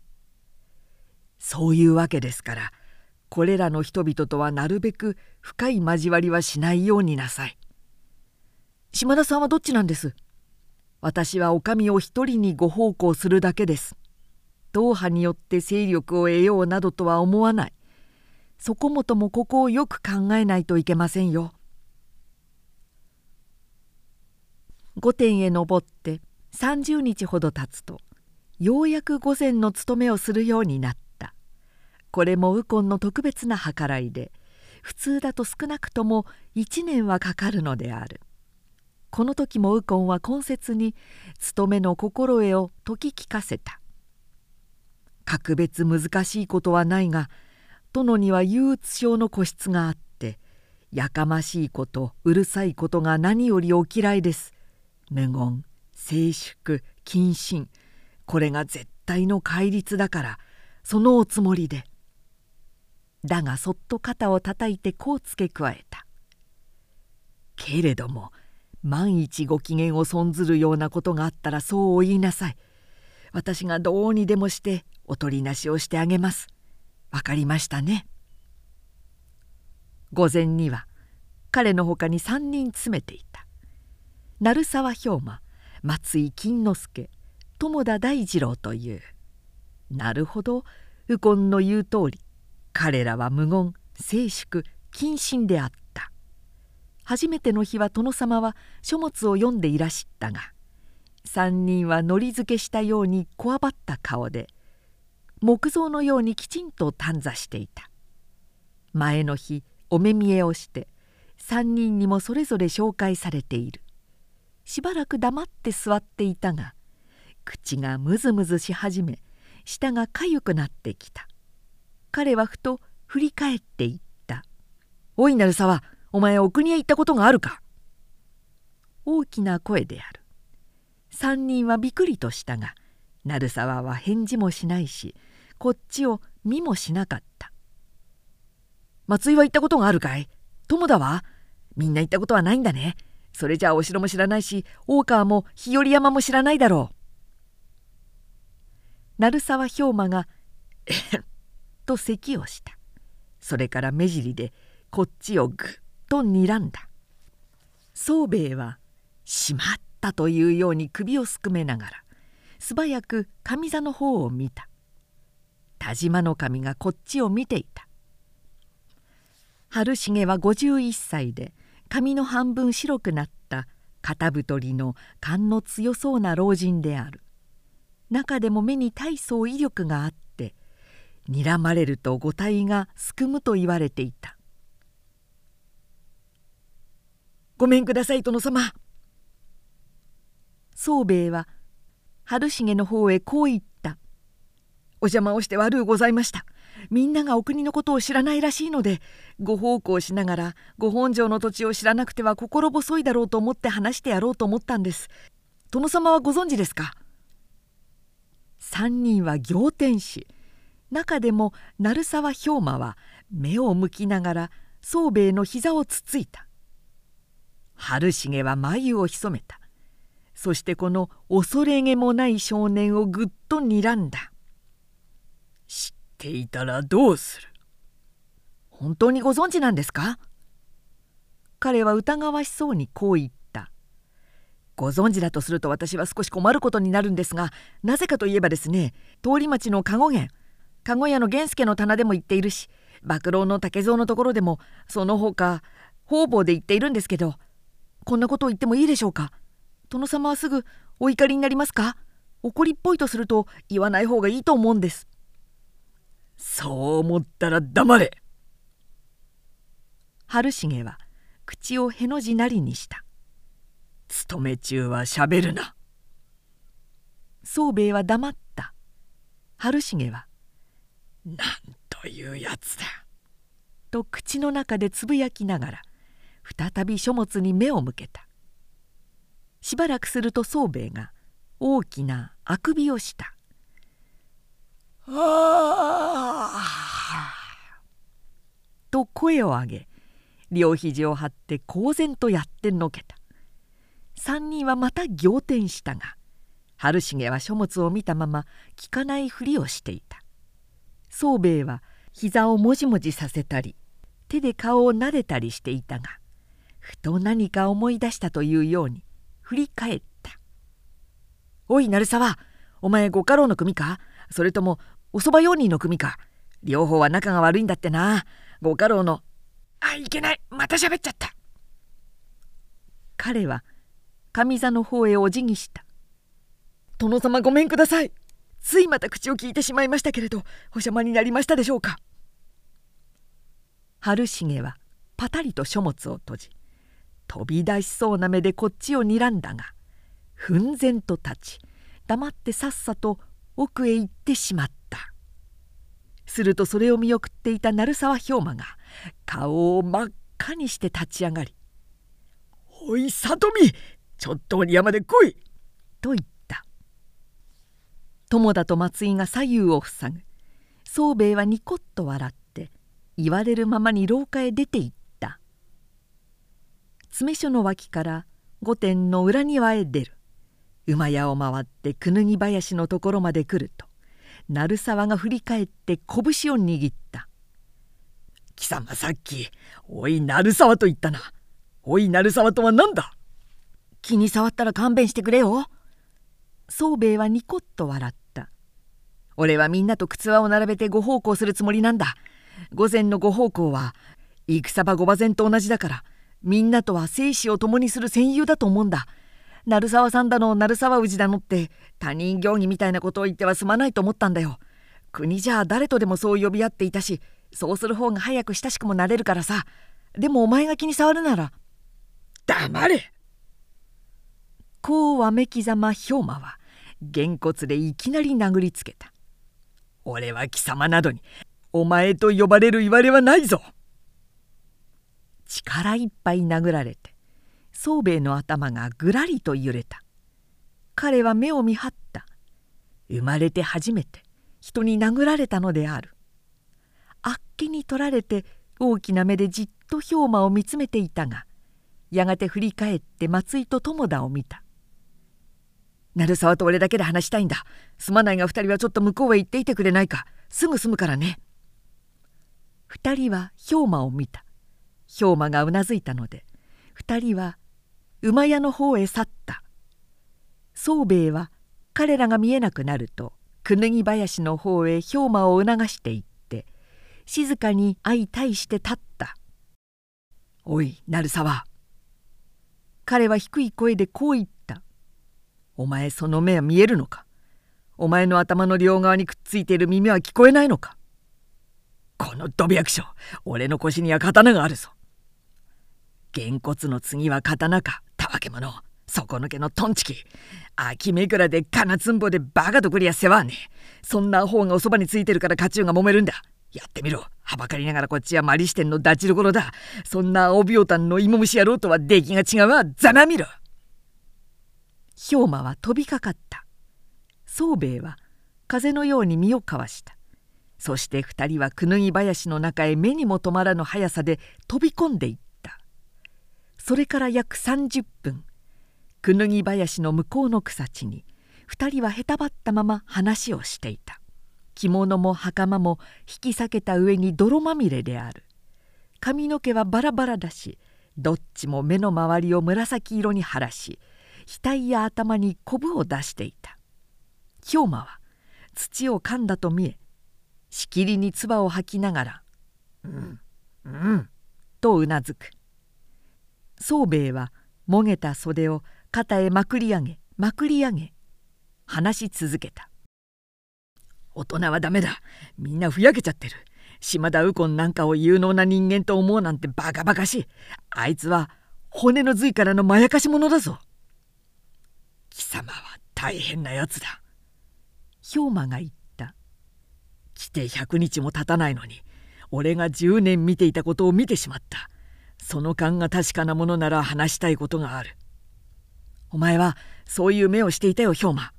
そういうわけですからこれらの人々とはなるべく深い交わりはしないようになさい。島田さんはどっちなんです？私はお上を一人にご奉公するだけです。党派によって勢力を得ようなどとは思わない。そこもともここをよく考えないといけませんよ。御殿へ登って30日ほど経つとようやく御前の務めをするようになった。これも右近の特別な計らいで普通だと少なくとも1年はかかるのである。この時も右近は今節に務めの心得を説き聞かせた。格別難しいことはないが殿には憂鬱症の個室があってやかましいことうるさいことが何よりお嫌いです。無言静粛謹慎。これが絶対の戒律だからそのおつもりで。だがそっと肩をたたいてこう付け加えた。けれども万一ご機嫌を損ずるようなことがあったらそうお言いなさい。私がどうにでもしておとりなしをしてあげます。わかりましたね。午前には彼のほかに3人詰めていた。鳴沢兵馬松井金之助友田大二郎という。なるほど右近の言う通り彼らは無言静粛謹慎であった。初めての日は殿様は書物を読んでいらしったが3人はのり付けしたようにこわばった顔で「木造のようにきちんと短座していた。前の日お目見えをして3人にもそれぞれ紹介されている。しばらく黙って座っていたが口がムズムズし始め舌がかゆくなってきた。彼はふと振り返っていった「おい鳴沢お前お国へ行ったことがあるか?」大きな声である。3人はびくりとしたが鳴沢は返事もしないしこっちを見もしなかった松井は行ったことがあるかい？友田はみんな行ったことはないんだね。それじゃあお城も知らないし大川も日和山も知らないだろう。鳴沢兵馬が「えっ」と咳をした。それから目尻でこっちをぐっと睨んだ。宗兵衛は「しまった!」というように首をすくめながら素早く上座の方を見た。田島の神がこっちを見ていた。春重は51歳で髪の半分白くなった肩太りの勘の強そうな老人である。中でも目に大層威力があって睨まれると五体がすくむと言われていた「ごめんください殿様」宗兵衛は春重の方へこう言った。お邪魔をして悪うございました。みんながお国のことを知らないらしいのでご奉公しながらご本城の土地を知らなくては心細いだろうと思って話してやろうと思ったんです。殿様はご存知ですか？3人は仰天し中でも鳴沢兵馬は目を向きながら宗兵衛の膝をつついた。春重は眉を潜めた。そしてこの恐れげもない少年をぐっと睨んだ。ていたらどうする？本当にご存知なんですか？彼は疑わしそうにこう言った。ご存知だとすると私は少し困ることになるんですがなぜかといえばですね通り町の籠源籠屋の源助の棚でも言っているし幕老の竹蔵のところでもその他方々で言っているんですけどこんなことを言ってもいいでしょうか？殿様はすぐお怒りになりますか？怒りっぽいとすると言わない方がいいと思うんです。そう思ったら黙れ。春重は口をへの字なりにした。勤め中はしゃべるな。宗兵衛は黙った。春重は「なんというやつだ」と口の中でつぶやきながら再び書物に目を向けた。しばらくすると宗兵衛が大きなあくびをした「あ」と声を上げ両肘を張って公然とやってのけた。三人はまた仰天したが春重は書物を見たまま聞かないふりをしていた。宗兵衛は膝をもじもじさせたり手で顔を撫でたりしていたがふと何か思い出したというように振り返った「おい鳴沢お前ご家老の組か？それともおそば用人の組か。両方は仲が悪いんだってな。ご家老のあいけない。また喋っちゃった。彼は上座の方へお辞儀した「殿様ごめんください。ついまた口を聞いてしまいましたけれどお邪魔になりましたでしょうか」春重はパタリと書物を閉じ飛び出しそうな目でこっちを睨んだが奮然と立ち黙ってさっさと奥へ行ってしまった。するとそれを見送っていた鳴沢兵馬が顔を真っ赤にして立ち上がり「おい里見ちょっと山で来い!」と言った。友田と松井が左右を塞ぐ。宗兵衛はニコッと笑って言われるままに廊下へ出て行った。詰所の脇から御殿の裏庭へ出る。馬屋を回ってくぬぎ林のところまで来ると鳴沢が振り返って拳を握った「貴様さっきおい鳴沢と言ったな。おい鳴沢とは何だ?」気に障ったら勘弁してくれよ。宗兵衛はニコッと笑った。俺はみんなと靴輪を並べてご奉公するつもりなんだ。午前のご奉公は戦場御馬前と同じだからみんなとは生死を共にする戦友だと思うんだ。鳴沢さんだの鳴沢氏だのって他人行儀みたいなことを言ってはすまないと思ったんだよ。国じゃ誰とでもそう呼び合っていたしそうする方が早く親しくもなれるからさ。でもお前が気に障るなら。黙れ。こうわめきざま兵馬はげんこつでいきなり殴りつけた「俺は貴様などにお前と呼ばれる言われはないぞ!」力いっぱい殴られて宗兵衛の頭がぐらりと揺れた。彼は目を見張った。生まれて初めて人に殴られたのである。あっけに取られて大きな目でじっと兵馬を見つめていたがやがて振り返って松井と友田を見た。鳴沢と俺だけで話したいんだ。すまないが2人はちょっと向こうへ行っていてくれないか。すぐ済むからね。2人は兵馬を見た。兵馬がうなずいたので2人は馬屋の方へ去った。宗兵衛は彼らが見えなくなるとくぬぎ林の方へ兵馬を促していって静かに相対して立った「おい鳴沢」彼は低い声でこう言った。お前その目は見えるのか？お前の頭の両側にくっついている耳は聞こえないのか？このドビ役所俺の腰には刀があるぞ。げんこつの次は刀か。け者底抜けのトンチキ。秋めくらで金つんぼでバカとくりや世話ね。そんな方がおそばについてるからカチュウが揉めるんだ。やってみろ。はばかりながらこっちはマリシテンのダチどころだ。そんなおびおたんの芋虫野郎とは出来が違うわ。ざまみろ。兵馬は飛びかかった。宗兵衛は風のように身をかわした。そして2人はくぬぎ林の中へ目にも止まらぬ速さで飛び込んでいった。それから約30分くぬぎ林の向こうの草地に2人はへたばったまま話をしていた。着物も袴も引き裂けた上に泥まみれである。髪の毛はバラバラだしどっちも目の周りを紫色に晴らし額や頭にこぶを出していた。兵馬は土を噛んだと見えしきりに唾を吐きながら「うんうん」とうなずく。宗兵衛はもげた袖を肩へまくり上げまくり上げ話し続けた「大人はダメだ。みんなふやけちゃってる。島田右近なんかを有能な人間と思うなんてバカバカしい。あいつは骨の髄からのまやかし者だぞ」貴様は大変なやつだ。兵馬が言った。来て100日も経たないのに俺が10年見ていたことを見てしまった。その勘が確かなものなら話したいことがある。お前はそういう目をしていたよ兵馬。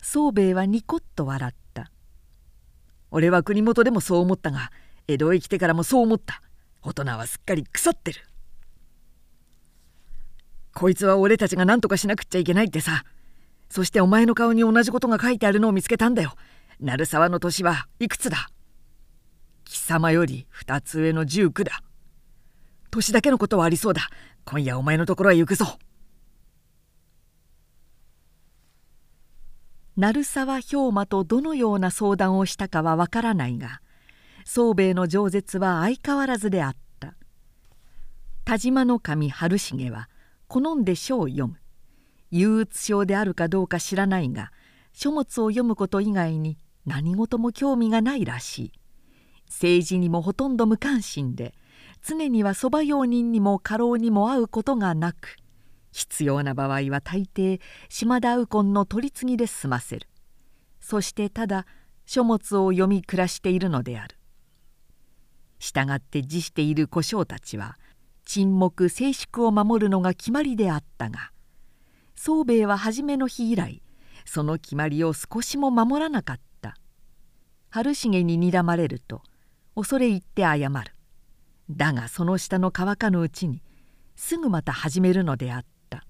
宗兵衛はニコッと笑った。俺は国元でもそう思ったが江戸へ来てからもそう思った。大人はすっかり腐ってる。こいつは俺たちが何とかしなくっちゃいけないってさ。そしてお前の顔に同じことが書いてあるのを見つけたんだよ。鳴沢の年はいくつだ？貴様より2つ上の19だ年だけのことはありそうだ。今夜お前のところへ行くぞ。鳴沢兵馬とどのような相談をしたかはわからないが宗兵衛の饒舌は相変わらずであった。田島の神春重は好んで書を読む。憂鬱症であるかどうか知らないが書物を読むこと以外に何事も興味がないらしい。政治にもほとんど無関心で常にはそば用人にも家老にも会うことがなく必要な場合は大抵島田右近の取り次ぎで済ませる。そしてただ書物を読み暮らしているのである。したがって辞している小将たちは沈黙静粛を守るのが決まりであったが宗兵衛は初めの日以来その決まりを少しも守らなかった。春重に睨まれると恐れ入って謝る。だがその下の乾かぬうちにすぐまた始めるのであった。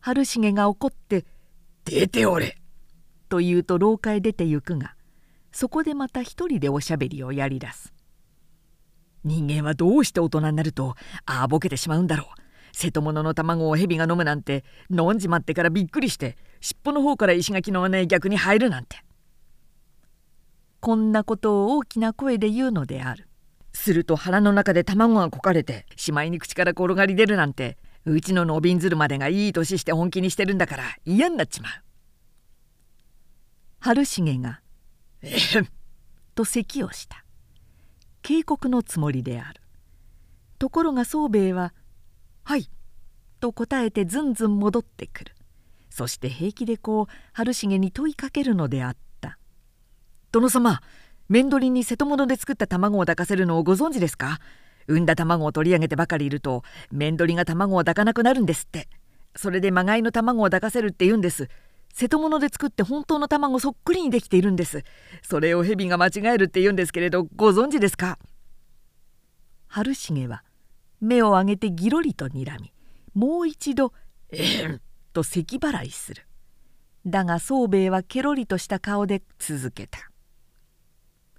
春重が怒って「出ておれ!」と言うと廊下へ出て行くがそこでまた一人でおしゃべりをやりだす。人間はどうして大人になるとああぼけてしまうんだろう。瀬戸物の卵を蛇が飲むなんて飲んじまってからびっくりして尻尾の方から石垣の穴へ逆に入るなんて。こんなことを大きな声で言うのである。すると腹の中で卵がこかれてしまいに口から転がり出るなんてうちののびんずるまでがいい年して本気にしてるんだから嫌になっちまう。春重が「ええん」と咳をした。警告のつもりである。ところが宗兵衛は「はい」と答えてずんずん戻ってくる。そして平気でこう春重に問いかけるのであった「殿様面取りに瀬戸物で作った卵を抱かせるのをご存知ですか？産んだ卵を取り上げてばかりいると面取りが卵を抱かなくなるんですって。それでまがいの卵を抱かせるって言うんです。瀬戸物で作って本当の卵そっくりにできているんです。それを蛇が間違えるって言うんですけれどご存知ですか？春重は目を上げてぎろりとにらみもう一度「えん」と咳払いする。だが宗兵衛はケロリとした顔で続けた。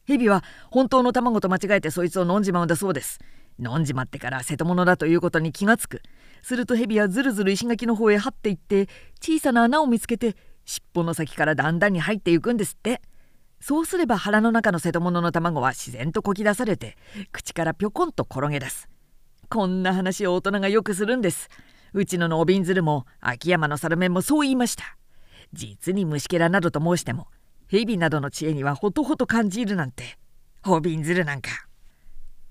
蛇は本当の卵と間違えてそいつを飲んじまうんだそうです。飲んじまってから瀬戸物だということに気がつく。すると蛇はずるずる石垣の方へ張っていって小さな穴を見つけて尻尾の先からだんだんに入っていくんですって。そうすれば腹の中の瀬戸物の卵は自然とこき出されて口からぴょこんと転げ出す。こんな話を大人がよくするんです。うちののおびんずるも秋山の猿面もそう言いました。実に虫けらなどと申しても蛇などの知恵にはほとほと感じるなんて。おびんずるなんか。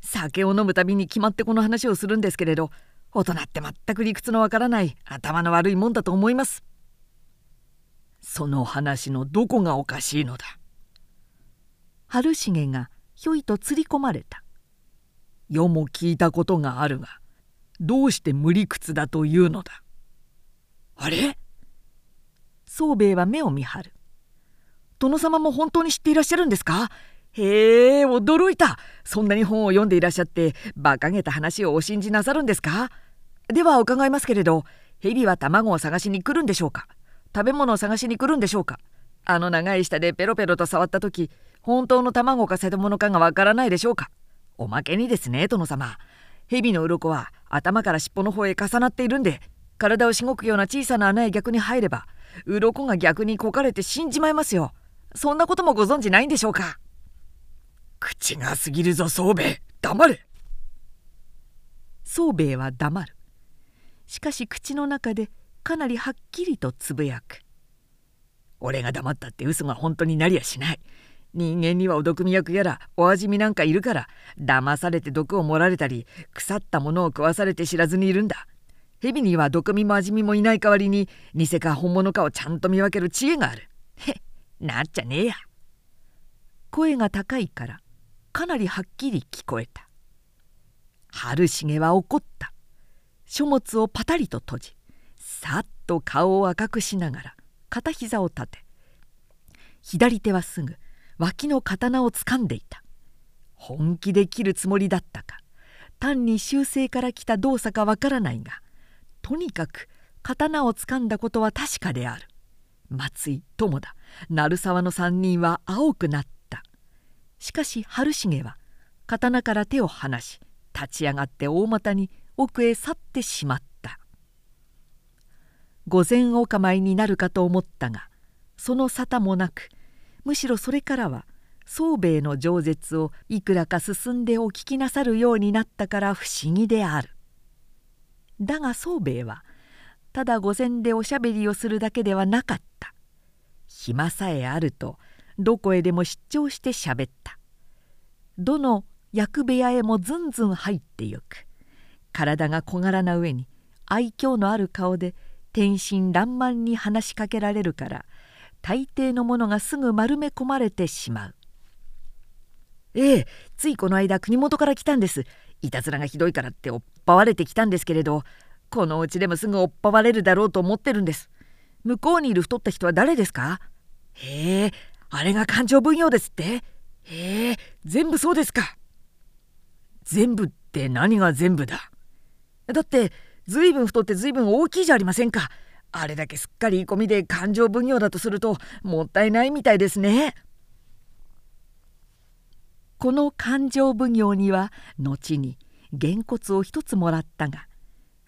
酒を飲むたびに決まってこの話をするんですけれど大人って全く理屈のわからない頭の悪いもんだと思います。その話のどこがおかしいのだ。春重がひょいと釣り込まれた。世も聞いたことがあるがどうして無理屈だというのだ。あれ？宗兵衛は目を見張る。殿様も本当に知っていらっしゃるんですか？へえ驚いた。そんなに本を読んでいらっしゃって馬鹿げた話をお信じなさるんですか？では伺いますけれど蛇は卵を探しに来るんでしょうか？食べ物を探しに来るんでしょうか？あの長い舌でペロペロと触った時本当の卵か瀬戸物かがわからないでしょうか？おまけにですね殿様。蛇の鱗は頭から尻尾の方へ重なっているんで体をしごくような小さな穴へ逆に入れば鱗が逆にこかれて死んじまいますよ。そんなこともご存じないんでしょうか？口が過ぎるぞ宗兵衛。黙れ。宗兵衛は黙る。しかし口の中でかなりはっきりとつぶやく。俺が黙ったって嘘が本当になりやしない。人間にはお毒味役やらお味見なんかいるから騙されて毒を盛られたり腐ったものを食わされて知らずにいるんだ。蛇には毒味も味見もいない代わりに偽か本物かをちゃんと見分ける知恵がある。へなっちゃねえや。声が高いからかなりはっきり聞こえた。春重は怒った。書物をパタリと閉じさっと顔を赤くしながら片膝を立て左手はすぐ脇の刀をつかんでいた本気で切るつもりだったか単に修正から来た動作かわからないがとにかく刀をつかんだことは確かである松井友田鳴沢の3人は青くなった。しかし春重は刀から手を離し立ち上がって大股に奥へ去ってしまった。御前お構いになるかと思ったがその沙汰もなくむしろそれからは宗兵衛の饒舌をいくらか進んでお聞きなさるようになったから不思議である。だが宗兵衛はただ御前でおしゃべりをするだけではなかった。暇さえあるとどこへでも出張してしゃべった。どの役部屋へもずんずん入ってゆく。体が小柄な上に愛嬌のある顔で天真爛漫に話しかけられるから大抵のものがすぐ丸め込まれてしまう。ええついこの間国元から来たんですいたずらがひどいからっておっぱわれてきたんですけれどこのうちでもすぐおっぱわれるだろうと思ってるんです。向こうにいる太った人は誰ですか？へえあれが感情分業ですって。へえ全部そうですか。全部って何が全部だ？だってずいぶん太ってずいぶん大きいじゃありませんか。あれだけすっかりいい込みで感情分業だとするともったいないみたいですね。この勘定奉行には後にげんこつを一つもらったが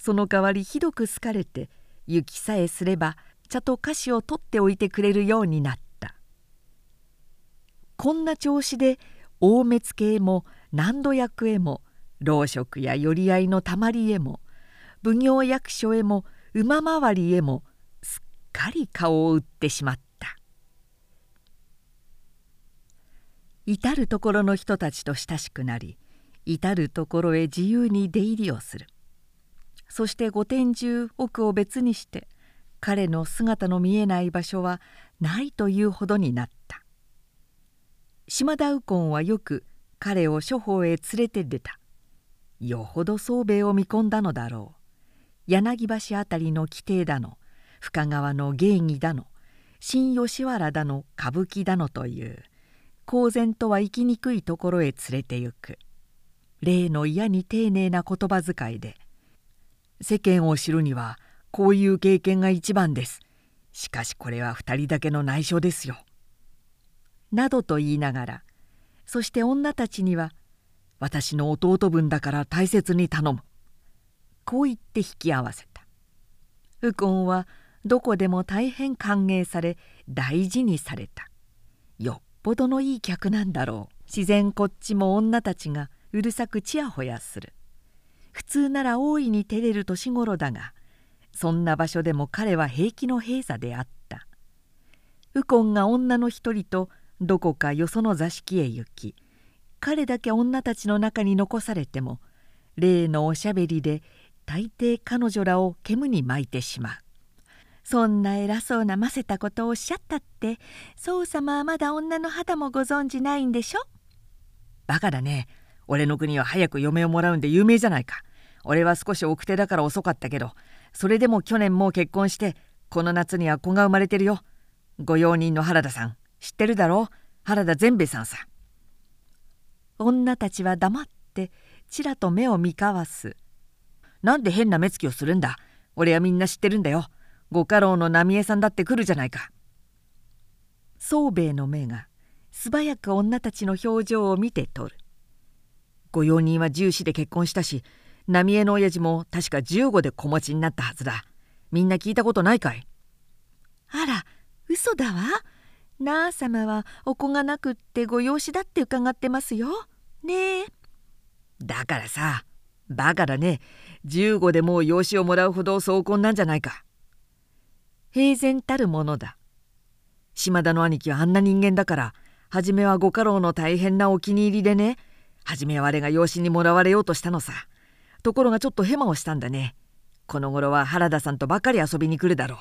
その代わりひどく好かれて雪さえすれば茶と菓子を取っておいてくれるようになった。こんな調子で大目付へも何度役へも老職や寄り合いのたまりへも奉行役所へも馬回りへもすっかり顔を売ってしまった。至る所の人たちと親しくなり至る所へ自由に出入りをする。そして御殿中奥を別にして彼の姿の見えない場所はないというほどになった。島田右近はよく彼を処方へ連れて出た。よほど宗兵衛を見込んだのだろう。柳橋辺りの規定だの。深川の芸妓だの。新吉原だの。歌舞伎だのという。公然とは生きにくいところへ連れて行く。例の嫌に丁寧な言葉遣いで「世間を知るにはこういう経験が一番です。しかしこれは2人だけの内緒ですよ」などと言いながらそして女たちには「私の弟分だから大切に頼む」こう言って引き合わせた。右近はどこでも大変歓迎され大事にされた。よっぽどのいい客なんだろう。自然こっちも女たちがうるさくちやほやする。普通なら大いに照れる年頃だがそんな場所でも彼は平気の閉鎖であった。右近が女の一人とどこかよその座敷へ行き彼だけ女たちの中に残されても例のおしゃべりで大抵彼女らを煙に巻いてしまう。そんな偉そうなませたことをおっしゃったって宗様はまだ女の肌もご存じないんでしょ？バカだね。俺の国は早く嫁をもらうんで有名じゃないか。俺は少し奥手だから遅かったけどそれでも去年もう結婚してこの夏には子が生まれてるよ。御用人の原田さん。知ってるだろう？原田善兵衛さんさ女たちは黙ってちらと目を見交わす。なんで変な目つきをするんだ？俺はみんな知ってるんだよ。ご家老の浪江さんだって来るじゃないか。宗兵衛の目が素早く女たちの表情を見て取る。御用人は重視で結婚したし浪江の親父も確か15で子持ちになったはずだ。みんな聞いたことないかい？あら嘘だわ。なあ様はお子がなくってご養子だって伺ってますよ。ねえ。だからさバカだね。15でもう養子をもらうほど壮婚なんじゃないか。平然たるものだ。島田の兄貴はあんな人間だから初めはご家老の大変なお気に入りでね初めはあれが養子にもらわれようとしたのさ。ところがちょっとヘマをしたんだね。この頃は原田さんとばかり遊びに来るだろう。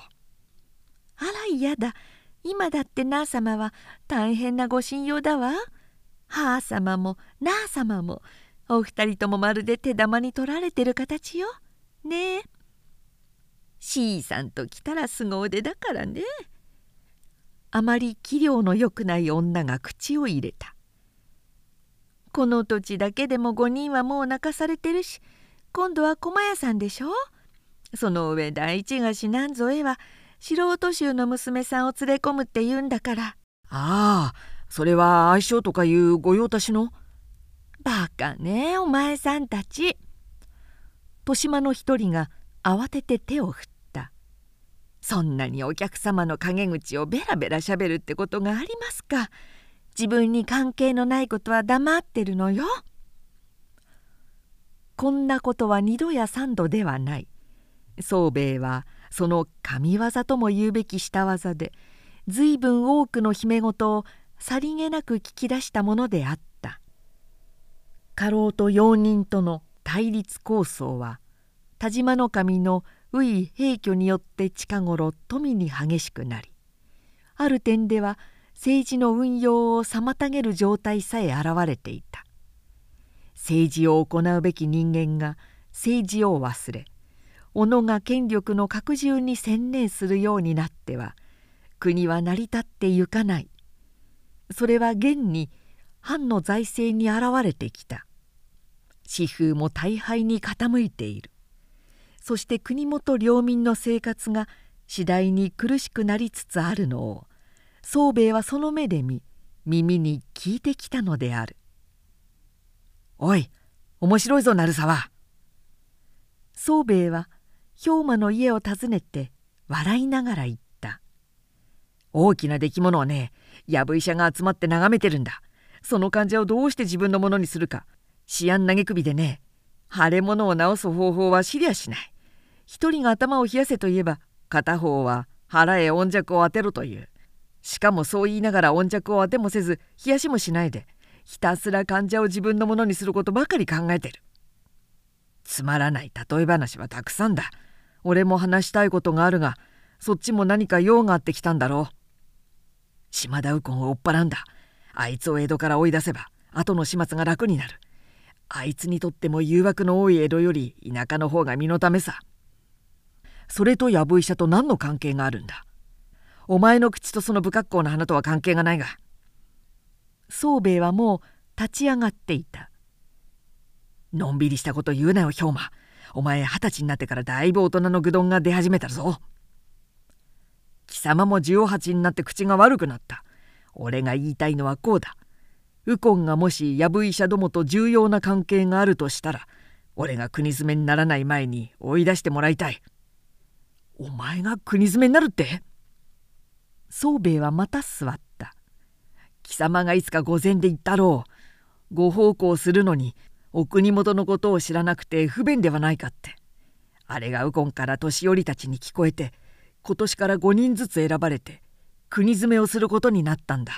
あら嫌だ。今だってなあ様は大変なご信用だわ。母様もなあ様も。お二人ともまるで手玉に取られてる形よ。ね。え C さんと来たら凄腕だからね。あまり器量のよくない女が口を入れた。この土地だけでも5人はもう泣かされてるし今度は駒屋さんでしょ？その上第一がしなんぞえは素人衆の娘さんを連れ込むって言うんだから。ああそれは相性とかいう御用達の？バカねお前さんたち。豊島の一人が慌てて手を振った。そんなにお客様の陰口をベラベラしゃべるってことがありますか？自分に関係のないことは黙ってるのよ。こんなことは二度や三度ではない。宗兵衛はその神業とも言うべき下技で随分多くの姫事をさりげなく聞き出したものであった。家老と用人との対立構想は田島守の宇井平挙によって近頃富に激しくなりある点では政治の運用を妨げる状態さえ現れていた。政治を行うべき人間が政治を忘れ己が権力の拡充に専念するようになっては国は成り立ってゆかない。それは現に藩の財政に現れてきた。私風も大敗に傾いている。そして国元領民の生活が次第に苦しくなりつつあるのを宗兵衛はその目で見耳に聞いてきたのである「おい面白いぞ鳴沢」宗兵衛は兵馬の家を訪ねて笑いながら言った「大きな出来物をねやぶ医者が集まって眺めてるんだ。その患者をどうして自分のものにするか。思案投げ首でね腫れ物を治す方法は知りゃしない。一人が頭を冷やせといえば片方は腹へ温弱を当てろという。しかもそう言いながら温弱を当てもせず冷やしもしないでひたすら患者を自分のものにすることばかり考えてる。つまらない例え話はたくさんだ。俺も話したいことがあるがそっちも何か用があってきたんだろう。島田右近を追っ払うんだ。あいつを江戸から追い出せば後の始末が楽になる。あいつにとっても誘惑の多い江戸より田舎の方が身のためさ。それと藪医者と何の関係があるんだ。お前の口とその不格好な花とは関係がないが。宗兵衛はもう立ち上がっていた。のんびりしたこと言うなよ兵馬。お前二十歳になってからだいぶ大人の愚鈍が出始めたぞ。貴様も十八になって口が悪くなった。俺が言いたいのはこうだ。右近がもし藪医者どもと重要な関係があるとしたら俺が国詰めにならない前に追い出してもらいたい。お前が国詰めになるって？宗兵衛はまた座った。貴様がいつか御前で言ったろう。ご奉公するのにお国元のことを知らなくて不便ではないかって。あれが右近から年寄りたちに聞こえて今年から5人ずつ選ばれて国詰めをすることになったんだ。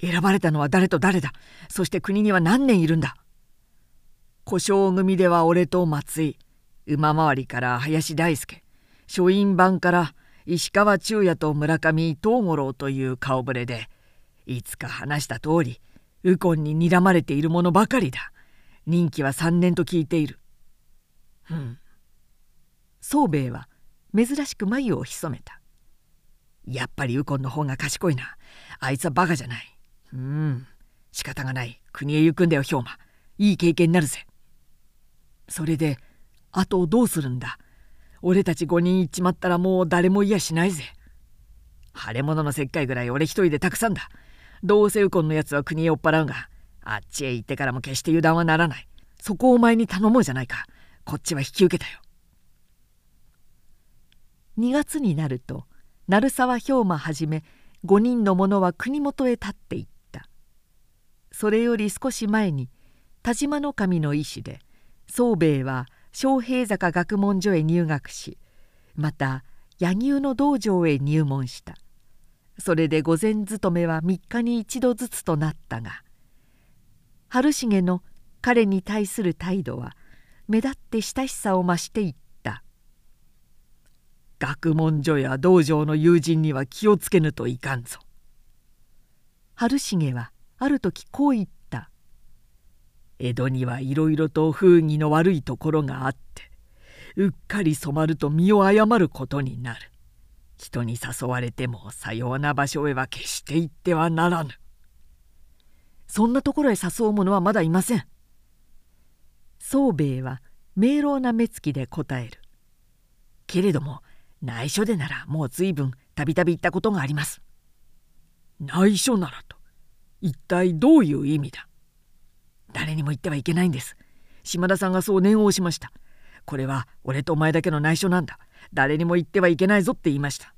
選ばれたのは誰と誰だ？そして国には何年いるんだ？故障組では俺と松井馬回りから林大輔書院番から石川忠也と村上東五郎という顔ぶれでいつか話した通り右近に睨まれているものばかりだ任期は3年と聞いている。うん。宗兵衛は珍しく眉を潜めた。やっぱり右近の方が賢いな。あいつはバカじゃない。うん。仕方がない。国へ行くんだよ、兵馬。いい経験になるぜ。それで、あとどうするんだ？俺たち5人行っちまったらもう誰もいやしないぜ。腫れ物の石灰ぐらい俺一人でたくさんだ。どうせ右近のやつは国へ追っ払うが、あっちへ行ってからも決して油断はならない。そこをお前に頼もうじゃないか。こっちは引き受けたよ。2月になると鳴沢兵馬はじめ5人の者は国元へ立っていったそれより少し前に田島守の意思で宗兵衛は昌平坂学問所へ入学しまた柳生の道場へ入門した。それで御前勤めは3日に一度ずつとなったが春重の彼に対する態度は目立って親しさを増していった。学問所や道場の友人には気をつけぬといかんぞ。春重はある時こう言った「江戸にはいろいろと風儀の悪いところがあってうっかり染まると身を誤ることになる。人に誘われてもさような場所へは決して行ってはならぬ。そんなところへ誘う者はまだいません。宗兵衛は明朗な目つきで答える。けれども内緒でならもう随分たびたび行ったことがあります。内緒ならと一体どういう意味だ？誰にも言ってはいけないんです。島田さんがそう念を押しました。これは俺とお前だけの内緒なんだ。誰にも言ってはいけないぞって言いました。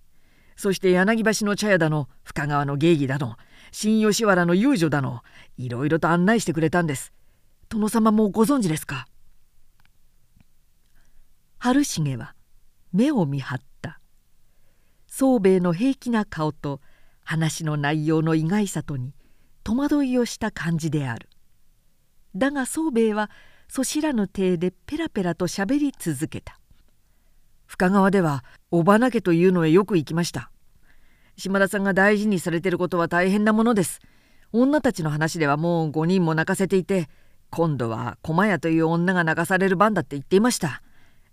そして柳橋の茶屋だの深川の芸妓だの新吉原の遊女だのいろいろと案内してくれたんです。殿様もご存知ですか？春重は目を見張った宗兵衛の平気な顔と話の内容の意外さとに戸惑いをした感じであるだが宗兵衛はそしらぬ体でペラペラとしゃべり続けた。深川ではおばな家というのへよく行きました。島田さんが大事にされてることは大変なものです。女たちの話ではもう5人も泣かせていて今度は駒屋という女が泣かされる番だって言っていました。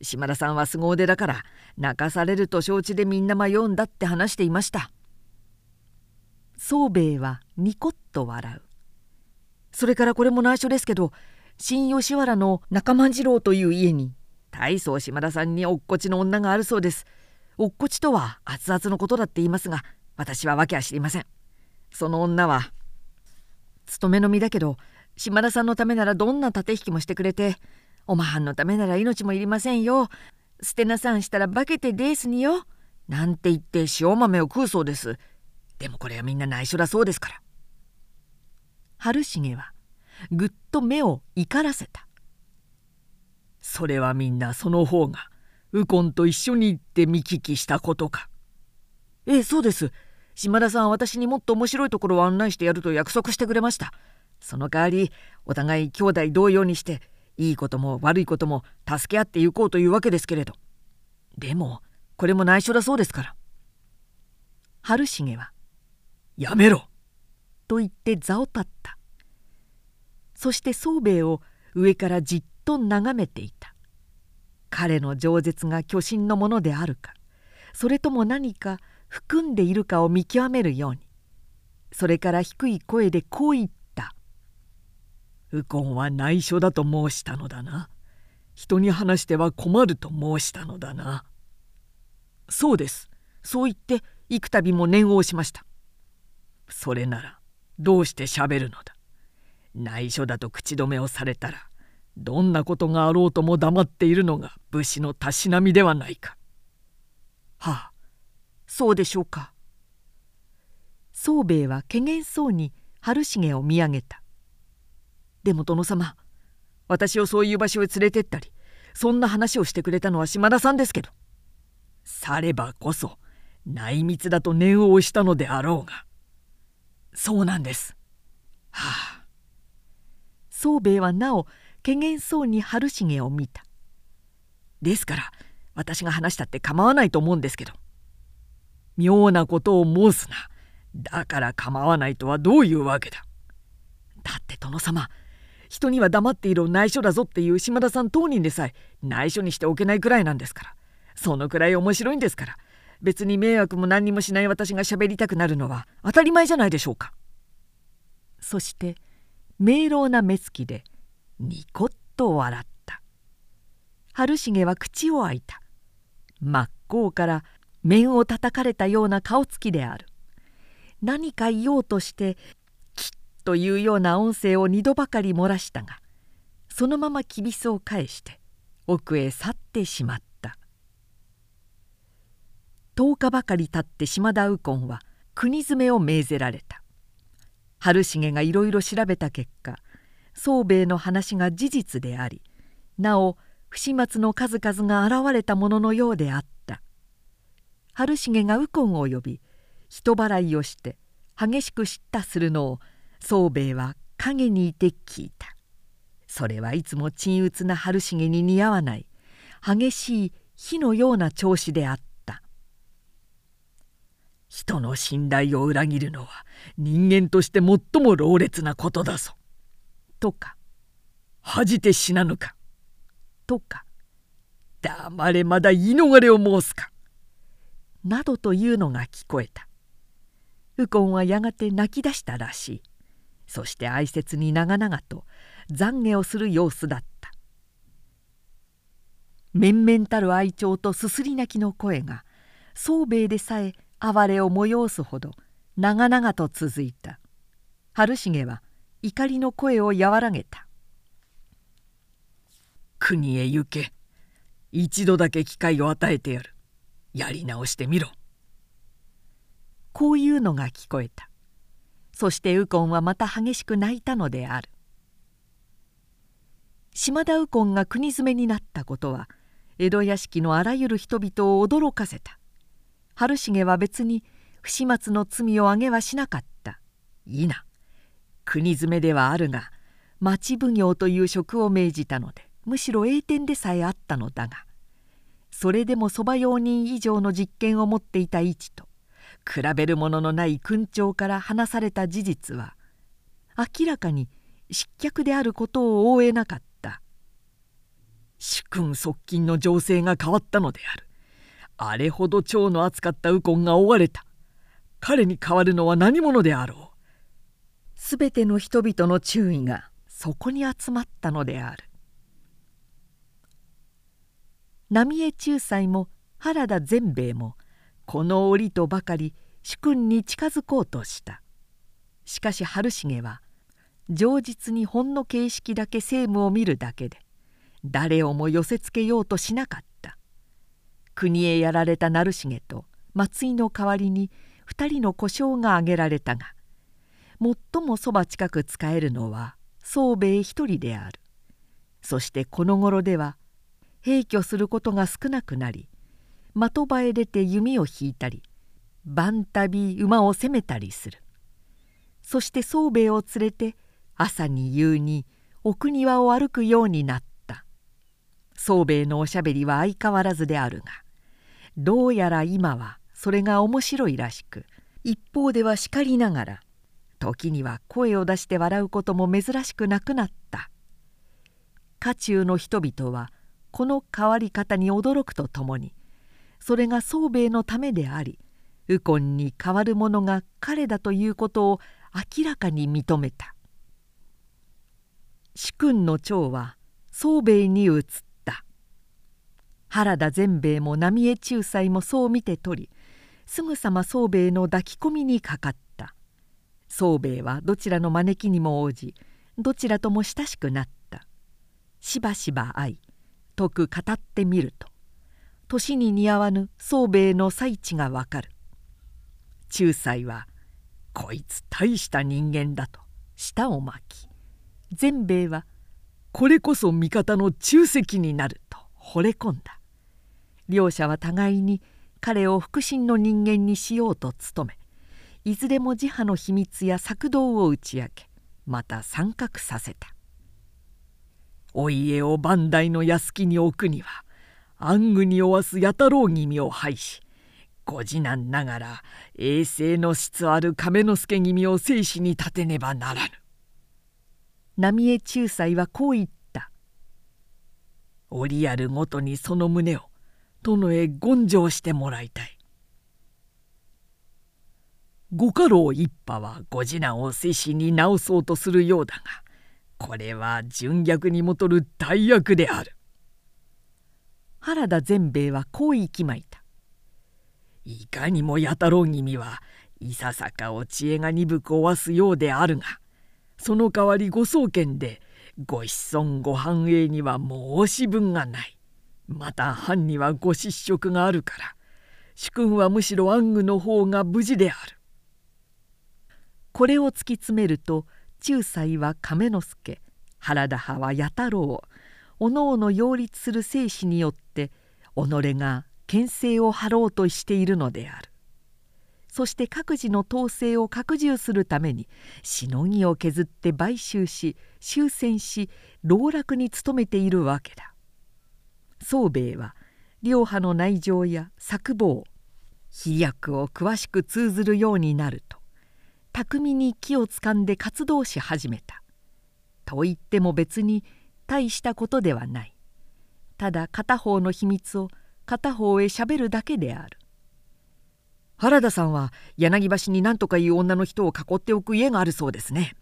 島田さんは凄腕だから泣かされると承知でみんな迷うんだって話していました。宗兵衛はニコッと笑う。それからこれも内緒ですけど新吉原の中万次郎という家に大層島田さんにおっこちの女があるそうです。おっこちとは熱々のことだって言いますが私は訳は知りません。その女は勤めの身だけど島田さんのためならどんな盾引きもしてくれておまはんのためなら命もいりませんよ。捨てなさんしたら化けてですによ。なんて言って塩豆を食うそうです。でもこれはみんな内緒だそうですから。春重はぐっと目を怒らせた。それはみんなその方が右近と一緒に行って見聞きしたことか。ええそうです。島田さんは私にもっと面白いところを案内してやると約束してくれました。その代わりお互い兄弟同様にしていいことも悪いことも助け合っていこうというわけですけれど。でもこれも内緒だそうですから。春重は「やめろ!」と言って座を立った。そして宗兵衛を上からじっと眺めていた。彼の饒舌が巨神のものであるかそれとも何か含んでいるかを見極めるようにそれから低い声でこう言った「右近は内緒だと申したのだな。人に話しては困ると申したのだな」そうです。そう言って幾度も念を押しました。それならどうしてしゃべるのだ？内緒だと口止めをされたらどんなことがあろうとも黙っているのが武士のたしなみではないか。はあそうでしょうか。宗兵衛はけげんそうに春重を見上げた。でも殿様私をそういう場所へ連れてったりそんな話をしてくれたのは島田さんですけど。さればこそ内密だと念を押したのであろうが。そうなんです。はあ。宗兵衛はなおけげんそうに春重を見た。ですから私が話したって構わないと思うんですけど。妙なことを申すな。だから構わないとはどういうわけだ。だって殿様人には黙っている内緒だぞっていう島田さん当人でさえ内緒にしておけないくらいなんですから。そのくらい面白いんですから。別に迷惑も何にもしない私が喋りたくなるのは当たり前じゃないでしょうか。そして明朗な目つきでニコッと笑った。春重は口を開いた。真っ向から面を叩かれたような顔つきである。何か言おうとして「きっ」というような音声を二度ばかり漏らしたがそのままきびすを返して奥へ去ってしまった。10日ばかり経って島田右近は国詰めを命ぜられた。春重がいろいろ調べた結果宗兵衛の話が事実でありなお不始末の数々が現れたもののようであった。春重が右近を呼び人払いをして激しく叱咤するのを宗兵衛は陰にいて聞いた。それはいつも鎮鬱な春重に似合わない激しい火のような調子であった。人の信頼を裏切るのは人間として最も老烈なことだぞ。とか恥じて死なぬか。とか黙れまだ言い逃れを申すか。などというのが聞こえた。右近はやがて泣き出したらしい。そして哀切に長々と懺悔をする様子だった面々たる愛鳥とすすり泣きの声が宗兵衛でさえ哀れを催すほど長々と続いた。春重は怒りの声を和らげた「国へ行け。一度だけ機会を与えてやる。やり直してみろ」こういうのが聞こえた。そして右近はまた激しく泣いたのである。島田右近が国詰めになったことは江戸屋敷のあらゆる人々を驚かせた春重は別に不始末の罪を挙げはしなかった。いいな。国詰めではあるが町奉行という職を命じたのでむしろ栄転でさえあったのだがそれでもそば用人以上の実権を持っていた位置と比べるもののない勲長から話された事実は明らかに失脚であることを覆えなかった。主君側近の情勢が変わったのである。あれほど蝶の扱った右近が追われた。彼に代わるのは何者であろう？すべての人々の注意がそこに集まったのである。浪江仲裁も原田善兵衛もこの折とばかり主君に近づこうとした。しかし春重は情実にほんの形式だけ政務を見るだけで誰をも寄せつけようとしなかった。国へやられた成重と松井の代わりに2人の故障が挙げられたが最もそば近く使えるのは宗兵衛一人である。そしてこの頃では閉居することが少なくなり的場へ出て弓を引いたり晩旅馬を攻めたりする。そして宗兵衛を連れて朝に夕に奥庭を歩くようになった。宗兵衛のおしゃべりは相変わらずであるがどうやら今はそれが面白いらしく一方では叱りながら時には声を出して笑うことも珍しくなくなった。家中の人々はこの変わり方に驚くとともにそれが宗兵衛のためであり右近に代わる者が彼だということを明らかに認めた。主君の長は宗兵衛に移った。原田善兵衛も浪江仲裁もそう見て取りすぐさま宗兵衛の抱き込みにかかった。宗兵衛はどちらの招きにも応じどちらとも親しくなった。しばしば会い解く語ってみると年に似合わぬ宗兵衛の最地がわかる。仲裁は「こいつ大した人間だ」と舌を巻き善兵衛は「これこそ味方の忠石になる」と惚れ込んだ。両者は互いに彼を腹心の人間にしようと努めいずれも自派の秘密や策動を打ち明けまた参画させたお家を磐梯の屋敷に置くには暗愚に負わす弥太郎君を廃しご次男ながら衛生の質ある亀之助君を生死に立てねばならぬ。浪江仲裁はこう言った「折あるごとにその旨を殿へ言上してもらいたい」ご家老一派はご次男を生死に直そうとするようだがこれは純逆にもとる大悪である。原田善兵衛はこういきまいた。いかにも弥太郎君はいささかお知恵が鈍くおわすようであるがその代わりご宗権でご子孫ご繁栄には申し分がない。また藩にはご失職があるから主君はむしろ暗愚の方が無事である。これを突き詰めると仲裁は亀之助原田派は弥太郎おのおの擁立する生死によって己が牽制を張ろうとしているのである。そして各自の統制を拡充するためにしのぎを削って買収し終戦し籠絡に努めているわけだ。宗兵衛は両派の内情や策謀飛躍を詳しく通ずるようになると巧みに木をつかんで活動し始めた。と言っても別に大したことではない。ただ片方の秘密を片方へしゃべるだけである。原田さんは柳橋に何とかいう女の人を囲っておく家があるそうですね。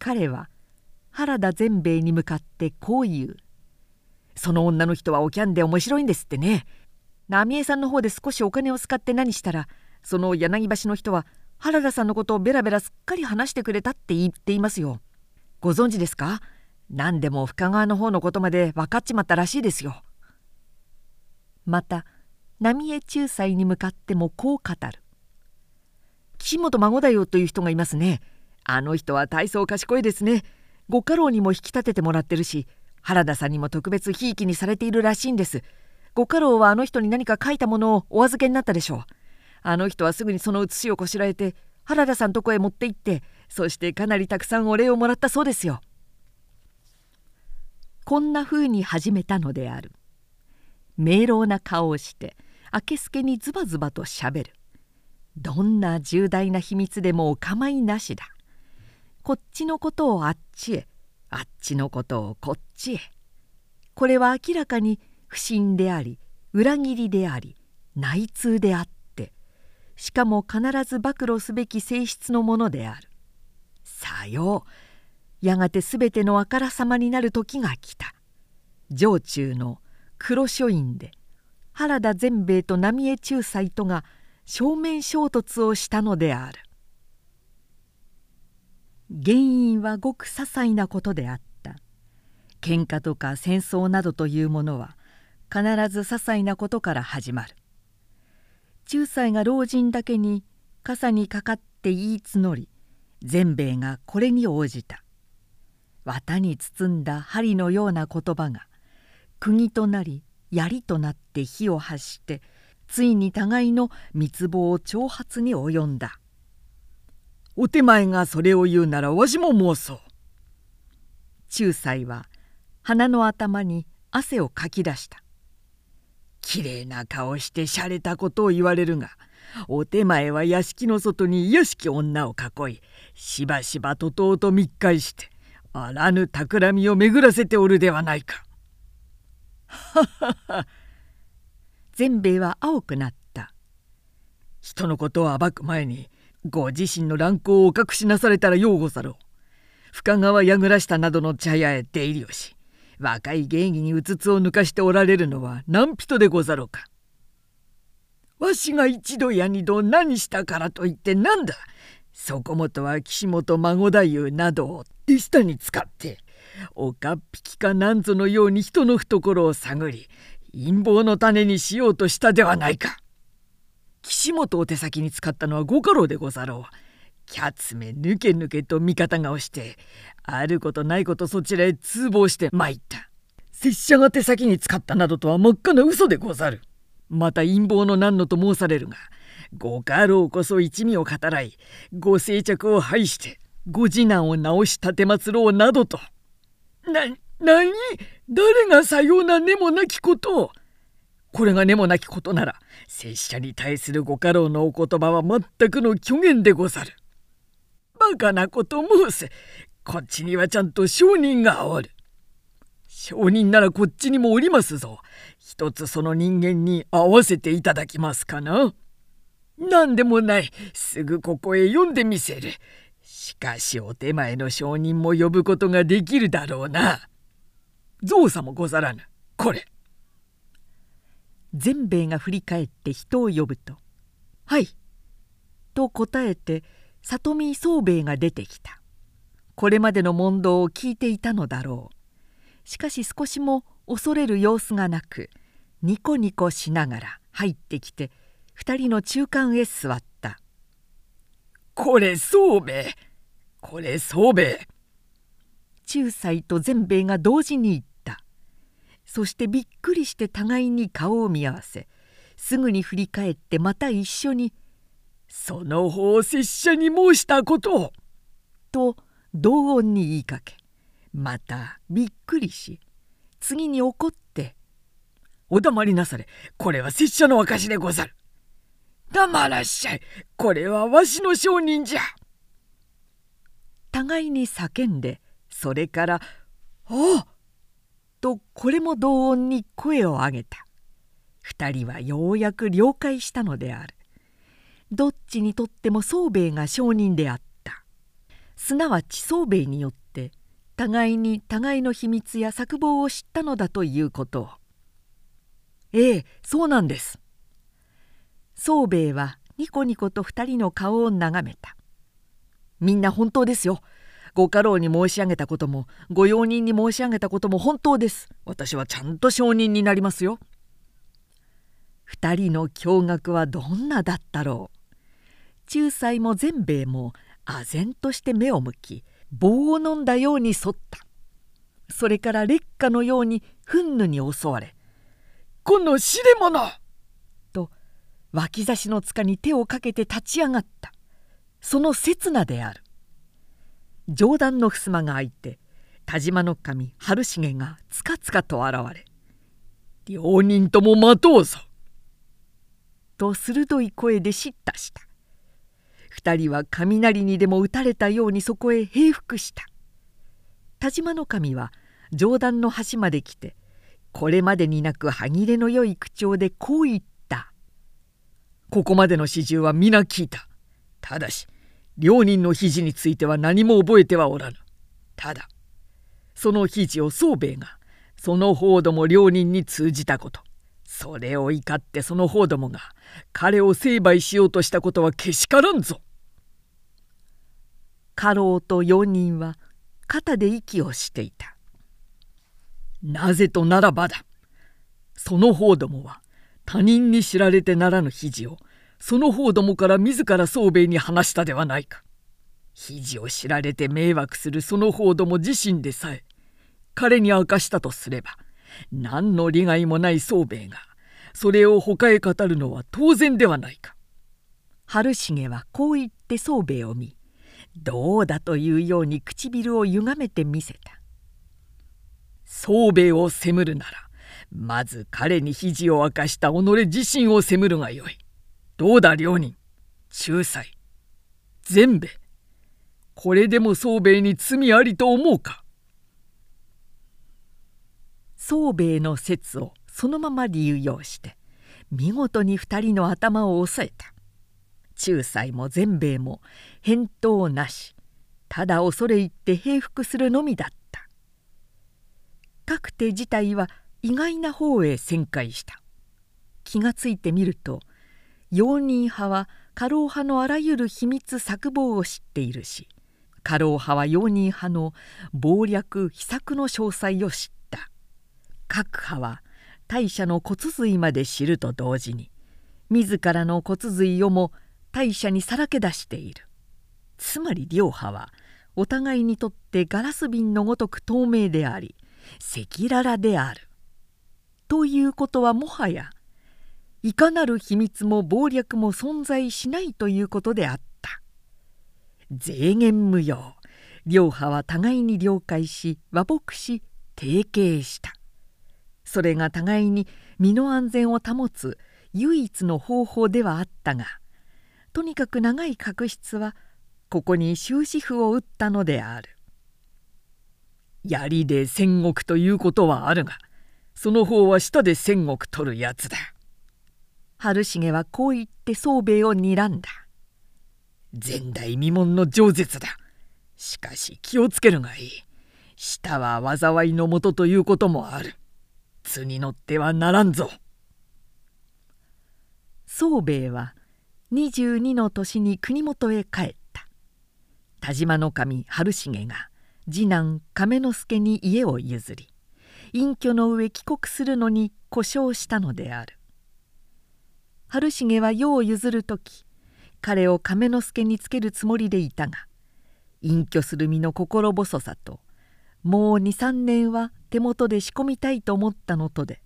彼は原田善兵衛に向かってこう言う。その女の人はおキャンで面白いんですってね。浪江さんの方で少しお金を使って何したらその柳橋の人は原田さんのことをベラベラすっかり話してくれたって言っていますよ。ご存知ですか？何でも深川の方のことまで分かっちまったらしいですよ。また浪江仲裁に向かってもこう語る。岸本孫だよという人がいますね。あの人は体操賢いですね。ご家老にも引き立ててもらってるし原田さんにも特別ひいきにされているらしいんですご家老はあの人に何か書いたものをお預けになったでしょうあの人はすぐにその写しをこしらえて原田さんとこへ持って行ってそしてかなりたくさんお礼をもらったそうですよ。こんなふうに始めたのである。明朗な顔をして明けすけにズバズバとしゃべる。どんな重大な秘密でもお構いなしだ。こっちのことをあっちへあっちのことをこっちへ。これは明らかに不審であり裏切りであり内通であってしかも必ず暴露すべき性質のものである。さようやがて全てのあからさまになる時が来た城中の黒書院で原田善兵衛と浪江仲裁とが正面衝突をしたのである原因はごく些細なことであった。喧嘩とか戦争などというものは必ず些細なことから始まる。仲裁が老人だけに傘にかかって言い募り善兵衛がこれに応じた。綿に包んだ針のような言葉が釘となり槍となって火を発してついに互いの密謀を挑発に及んだ。お手前がそれを言うならわしも申そう仲裁は鼻の頭に汗をかき出した。きれいな顔して洒落たことを言われるがお手前は屋敷の外に卑しき女を囲いしばしばととうと密会してあらぬ企みを巡らせておるではないか。ははは善兵衛は青くなった。人のことを暴く前にご自身の乱行をお隠しなされたらようござろう。深川櫓下などの茶屋へ出入りをし若い芸妓にうつつを抜かしておられるのは何人でござろうか。わしが一度や二度何したからといってなんだ。そこもとは岸本孫太夫などを手下に使っておかっぴきかなんぞのように人の懐を探り陰謀の種にしようとしたではないか。岸本を手先に使ったのはご家老でござろう。キャツめぬけぬけと味方が押してあることないことそちらへ通報して参った。拙者が手先に使ったなどとは真っ赤な嘘でござる。また陰謀の何のと申されるがご家老こそ一味を語らいご静着を排してご次男を直し奉ろうなどと。な何？誰がさような根もなきことを？これが根もなきことなら拙者に対するご家老のお言葉は全くの虚言でござる。バカなこと申せこっちにはちゃんと証人がおる。証人ならこっちにもおりますぞ。一つその人間に会わせていただきますかな。何でもない。すぐここへ読んでみせる。しかしお手前の証人も呼ぶことができるだろうな。造作もござらぬ。これ。善兵衛が振り返って人を呼ぶと「はい」と答えて里見宗兵衛が出てきた。これまでの問答を聞いていたのだろう。しかし少しも恐れる様子がなくニコニコしながら入ってきて2人の中間へ座った「これ宗兵衛これ宗兵衛」仲裁と善兵衛が同時に言った。そしてびっくりして互いに顔を見合わせすぐに振り返ってまた一緒に「その方拙者に申したことを」と同音に言いかけまたびっくりし次に怒って「お黙りなされこれは拙者の証でござる」黙らっしゃいこれはわしの証人じゃ互いに叫んでそれから「おう!」とこれも同音に声を上げた。2人はようやく了解したのである。どっちにとっても宗兵衛が証人であった。すなわち宗兵衛によって互いに互いの秘密や策謀を知ったのだということ。をええそうなんです。宗兵衛はニコニコと2人の顔を眺めた。みんな本当ですよ。ご家老に申し上げたこともご用人に申し上げたことも本当です。私はちゃんと証人になりますよ。2人の驚愕はどんなだったろう。仲裁も善兵衛も唖然として目を向き棒を飲んだように反った。それから劣化のように憤怒に襲われ「この知れ者!」と脇差しの塚に手をかけて立ち上がった。その刹那である。上段の襖が開いて田島の神春重がつかつかと現れ「両人とも待とうぞ!」と鋭い声で叱咤した二人は雷にでも打たれたようにそこへ平伏した田島の神は上段の端まで来てこれまでになく歯切れのよい口調でこう言った「ここまでの始終は皆聞いた。ただし両人の肘については何も覚えてはおらぬ。ただその肘を宗兵衛がその方ども両人に通じたことそれを怒ってその方どもが彼を成敗しようとしたことはけしからんぞ。家老と四人は肩で息をしていた。なぜとならばだ。その方どもは他人に知られてならぬ肘をその方どもから自ら宗兵衛に話したではないか。肘を知られて迷惑するその方ども自身でさえ彼に明かしたとすれば何の利害もない宗兵衛がそれを他へ語るのは当然ではないか。春重はこう言って宗兵衛を見どうだというように唇をゆがめてみせた。宗兵衛を責むるならまず彼に肘を明かした己自身を責むるがよい。どうだ両人？仲裁。全兵衛これでも宗兵衛に罪ありと思うか？宗兵衛の説をそのまま理由用して見事に2人の頭を押さえた。仲裁も善兵衛も返答なし。ただ恐れ入って平服するのみだった。各手自体は意外な方へ旋回した。気がついてみると容認派は家老派のあらゆる秘密策謀を知っているし家老派は容認派の謀略秘策の詳細を知った。各派は大社の骨髄まで知ると同時に自らの骨髄をも大社にさらけ出している。つまり両派はお互いにとってガラス瓶のごとく透明であり赤裸々である。ということはもはやいかなる秘密も謀略も存在しないということであった。税限無用。両派は互いに了解し和睦し提携した。それが互いに身の安全を保つ唯一の方法ではあったがとにかく長い確執はここに終止符を打ったのである。槍で千石ということはあるがその方は舌で千石取るやつだ。春重はこう言って宗兵衛を睨んだ。前代未聞の饒舌だ。しかし気をつけるがいい。舌は災いのもとということもある。図に乗ってはならんぞ。宗兵衛は22の年に国元へ帰った。田島の神春重が次男亀之助に家を譲り隠居の上帰国するのに故障したのである。春重は世を譲る時彼を亀之助につけるつもりでいたが隠居する身の心細さともう23年は手元で仕込みたいと思ったのとで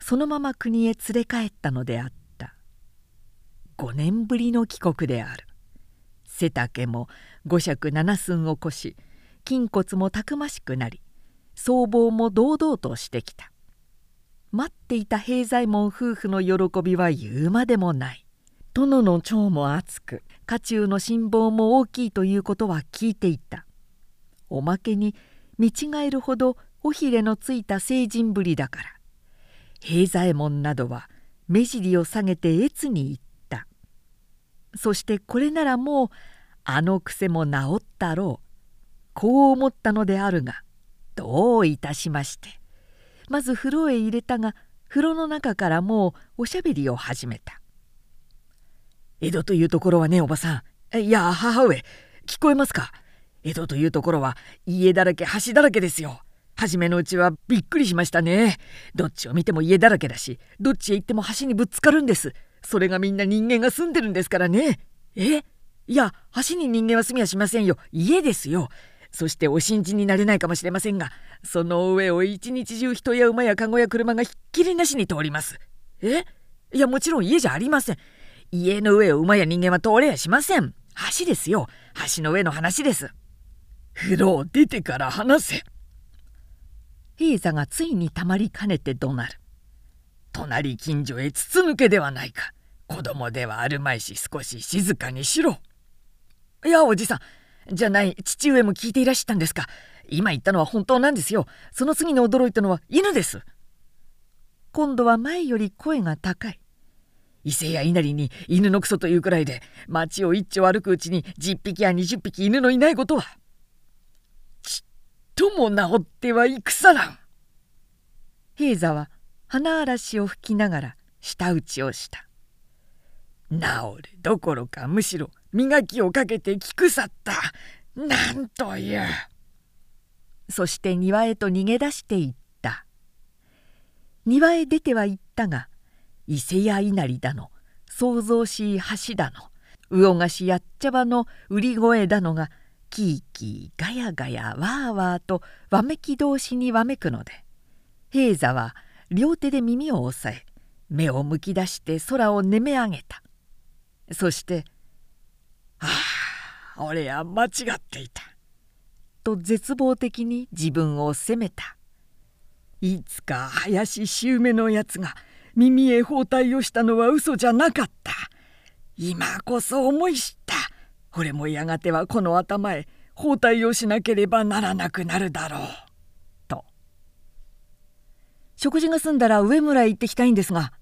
そのまま国へ連れ帰ったのであった。5年ぶりの帰国である。背丈も五尺七寸を越し筋骨もたくましくなり僧帽も堂々としてきた。待っていた平左衛門夫婦の喜びは言うまでもない。殿の長も厚く家中の辛抱も大きいということは聞いていた。おまけに見違えるほど尾ひれのついた成人ぶりだから。平左衛門などは目尻を下げて越に言った。そしてこれならもうあの癖も治ったろう。こう思ったのであるがどういたしまして。まず風呂へ入れたが風呂の中からもうおしゃべりを始めた。江戸というところはねおばさん。いや母上聞こえますか？江戸というところは家だらけ橋だらけですよ。初めのうちはびっくりしましたね。どっちを見ても家だらけだしどっちへ行っても橋にぶつかるんです。それがみんな人間が住んでるんですからね。え？いや橋に人間は住みはしませんよ。家ですよ。そしてお信じになれないかもしれませんがその上を一日中人や馬や籠や車がひっきりなしに通ります。え？いやもちろん家じゃありません。家の上を馬や人間は通れやしません。橋ですよ。橋の上の話です。風呂を出てから話せ。平座がついにたまりかねて怒鳴る。隣近所へ筒抜けではないか。子供ではあるまいし少し静かにしろ。いやおじさん。じゃない父上も聞いていらしたんですか。今言ったのは本当なんですよ。その次に驚いたのは犬です。今度は前より声が高い。伊勢や稲荷に犬のクソというくらいで町を一丁歩くうちに10匹や20匹犬のいないことはちっとも治っては戦らん。平座は花嵐を吹きながら舌打ちをした。治るどころかむしろ磨きをかけて着腐った。なんという。そして庭へと逃げ出していった。庭へ出ては行ったが伊勢や稲荷だの。創造しい橋だの。魚菓子やっちゃばの売り声だのがキーキーガヤガヤワーワーとわめき同士にわめくので。平座は両手で耳を押さえ目をむき出して空を寝め上げた。そして「ああ俺は間違っていた」と絶望的に自分を責めた。いつか林し梅のやつが耳へ包帯をしたのは嘘じゃなかった。今こそ思い知った。俺もやがてはこの頭へ包帯をしなければならなくなるだろう。と。食事が済んだら上村へ行ってきたいんですが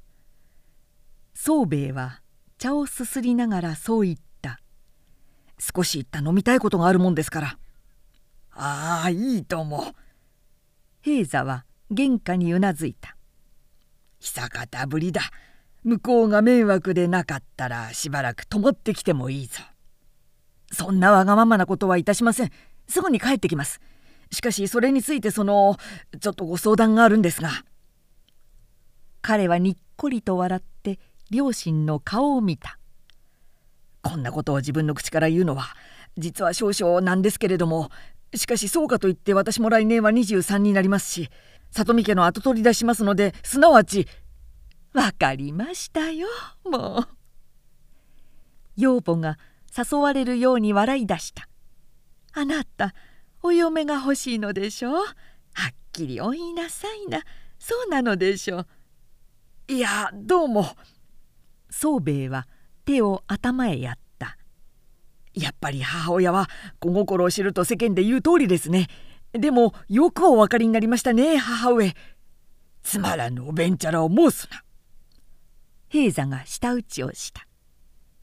宗兵衛は茶をすすりながらそう言った。少し行った飲みたいことがあるもんですから。ああいいとも平座は玄関にうなずいた。久方ぶりだ。向こうが迷惑でなかったらしばらく泊まってきてもいいぞ。そんなわがままなことはいたしません。すぐに帰ってきます。しかしそれについてそのちょっとご相談があるんですが。彼はにっこりと笑って両親の顔を見た。こんなことを自分の口から言うのは実は少々なんですけれどもしかしそうかといって私も来年は23になりますし里見家の後取り出しますのですなわち分かりましたよもう。養母が誘われるように笑い出した。あなたお嫁が欲しいのでしょ？うはっきりお言いなさいな。そうなのでしょ？ういやどうも。宗兵衛は手を頭へやった。やっぱり母親は子心を知ると世間で言う通りですね。でもよくお分かりになりましたね母上。つまらぬおべんちゃらを申すな。平座が舌打ちをした。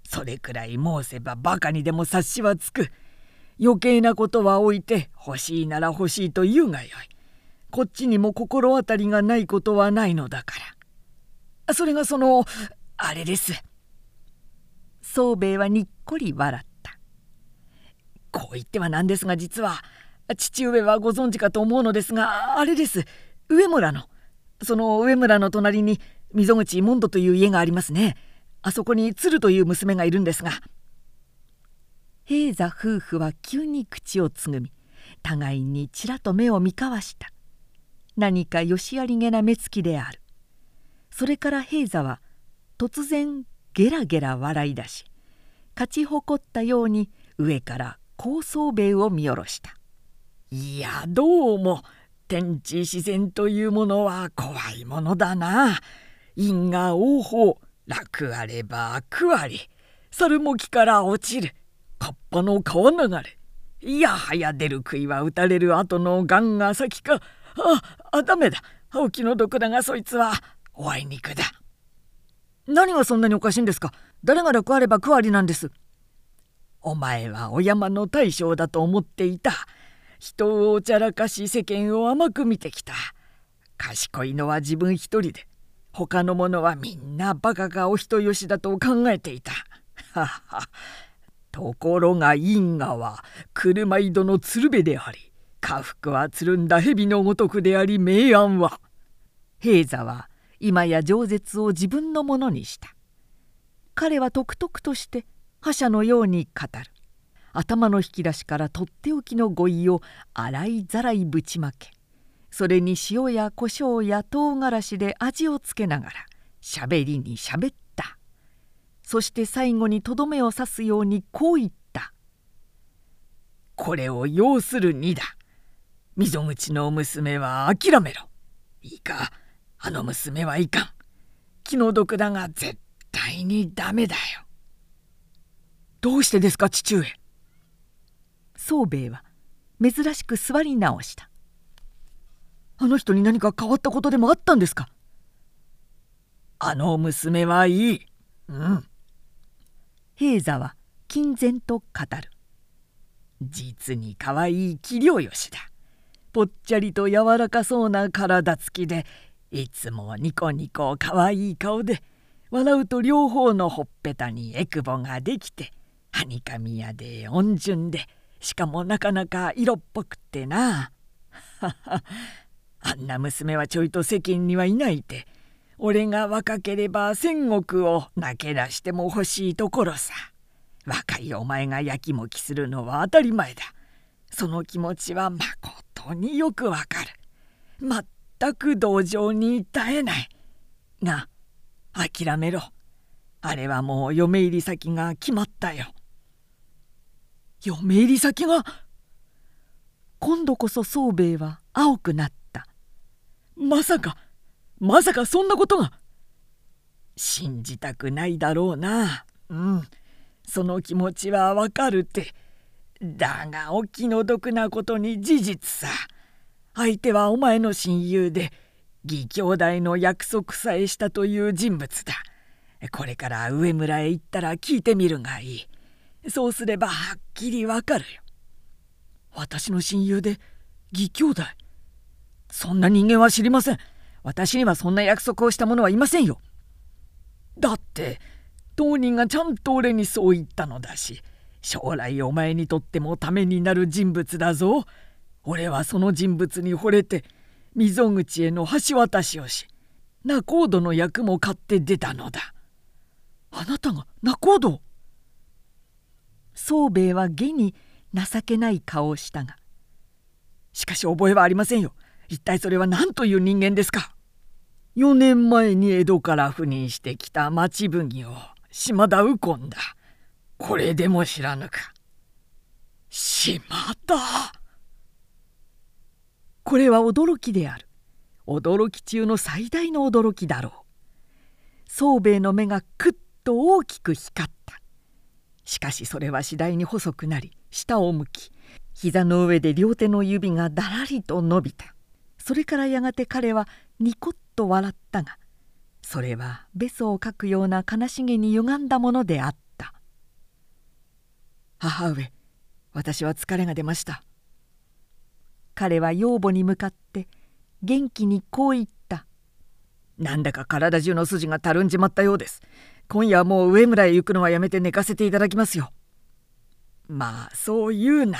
それくらい申せばバカにでも察しはつく。余計なことは置いて欲しいなら欲しいと言うがよい。こっちにも心当たりがないことはないのだから。それがそのあれです。宗兵衛はにっこり笑った。こう言ってはなんですが実は父上はご存知かと思うのですがあれです。上村の。その上村の隣に溝口モンドという家がありますね。あそこに鶴という娘がいるんですが。平座夫婦は急に口をつぐみ互いにちらと目を見交わした。何かよしありげな目つきである。それから平座は突然ゲラゲラ笑い出し勝ち誇ったように上から高層塀を見下ろした。いやどうも天地自然というものは怖いものだな。因果応報楽あれば苦あり。猿も木から落ちる。カッパの川流れいやはや出る杭は打たれる後のガンが先か。ああダメだ。青木の毒だがそいつはおあいにくだ。何がそんなにおかしいんですか？誰が楽あれば苦ありなんです？お前はお山の大将だと思っていた。人をおちゃらかし世間を甘く見てきた。賢いのは自分一人で。他の者はみんなバカかお人よしだと考えていた。は はところが因果は車井戸の鶴瓶であり家福はつるんだ蛇のごとくであり明暗は。平座は今や饒舌を自分のものにした。彼はとくとくとして覇者のように語る。頭の引き出しからとっておきの語彙を洗いざらいぶちまけ。それに塩や胡椒や唐辛子で味をつけながらしゃべりにしゃべった。そして最後にとどめを刺すようにこう言った「これを要するにだ。溝口の娘は諦めろ。いいか？あの娘はいかん。気の毒だが絶対にダメだよ。どうしてですか父上。宗兵衛は珍しく座り直した。あの人に何か変わったことでもあったんですか。あの娘はいい。うん。平座は金然と語る。実に可愛い器量よしだ。ぽっちゃりと柔らかそうな体つきでいつもニコニコ可愛いい顔で笑うと両方のほっぺたにえくぼができてはにかみやで温順でしかもなかなか色っぽくってな。あんな娘はちょいと世間にはいないて俺が若ければ千石を泣け出しても欲しいところさ。若いお前がやきもきするのは当たり前だ。その気持ちはまことによくわかる。全く同情に耐えない。が諦めろ。あれはもう嫁入り先が決まったよ。嫁入り先が？今度こそ宗兵衛は青くなった。まさかまさかそんなことが？信じたくないだろうな。うん。その気持ちはわかるって。だがお気の毒なことに事実さ。相手はお前の親友で義兄弟の約束さえしたという人物だこれから上村へ行ったら聞いてみるがいいそうすればはっきりわかるよ。私の親友で義兄弟？そんな人間は知りません。私にはそんな約束をした者はいませんよ。だって当人がちゃんと俺にそう言ったのだし将来お前にとってもためになる人物だぞ。俺はその人物に惚れて溝口への橋渡しをし仲人の役も買って出たのだ。あなたが仲人？宗兵衛は下に情けない顔をしたがしかし覚えはありませんよ。一体それは何という人間ですか？4年前に江戸から赴任してきた町奉行島田右近だ。これでも知らぬか。島田？これは驚きである。驚き中の最大の驚きだろう。宗兵衛の目がくっと大きく光った。しかしそれは次第に細くなり下を向き膝の上で両手の指がだらりと伸びた。それからやがて彼はニコッと笑ったがそれはべそをかくような悲しげに歪んだものであった。母上私は疲れが出ました。彼は養母に向かって元気にこう言った「なんだか体中の筋がたるんじまったようです今夜はもう上村へ行くのはやめて寝かせていただきますよ。まあそう言うな。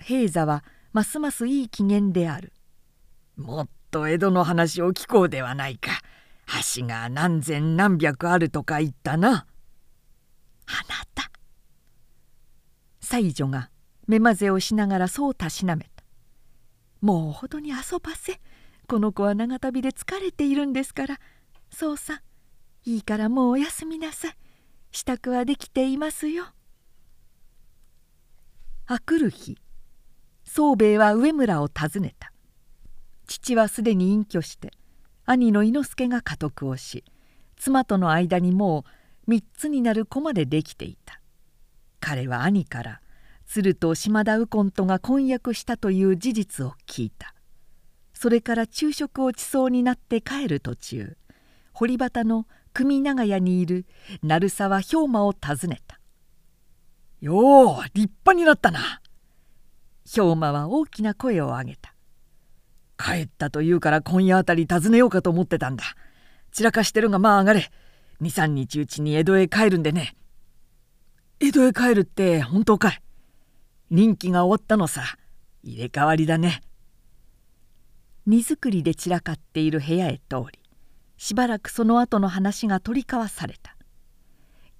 平座はますますいい機嫌である。もっと江戸の話を聞こうではないか。橋が何千何百あるとか言ったな。あなた。妻女が目まぜをしながらそうたしなめた。もうほどに遊ばせ。この子は長旅で疲れているんですから。そうさいいからもうおやすみなさい支度はできていますよあくる日宗兵衛は上村を訪ねた父はすでに隠居して兄の猪之助が家督をし妻との間にもう3つになる子までできていた彼は兄から鶴と島田右近とが婚約したという事実を聞いた。それから昼食をちそうになって帰る途中堀端の組長屋にいる鳴沢兵馬を訪ねた「よう立派になったな」兵馬は大きな声を上げた「帰ったというから今夜あたり訪ねようかと思ってたんだ。散らかしてるがまあ上がれ。23日うちに江戸へ帰るんでね。江戸へ帰るって本当かい?任期が終わったのさ。入れ替わりだね。荷造りで散らかっている部屋へ通りしばらくその後の話が取り交わされた。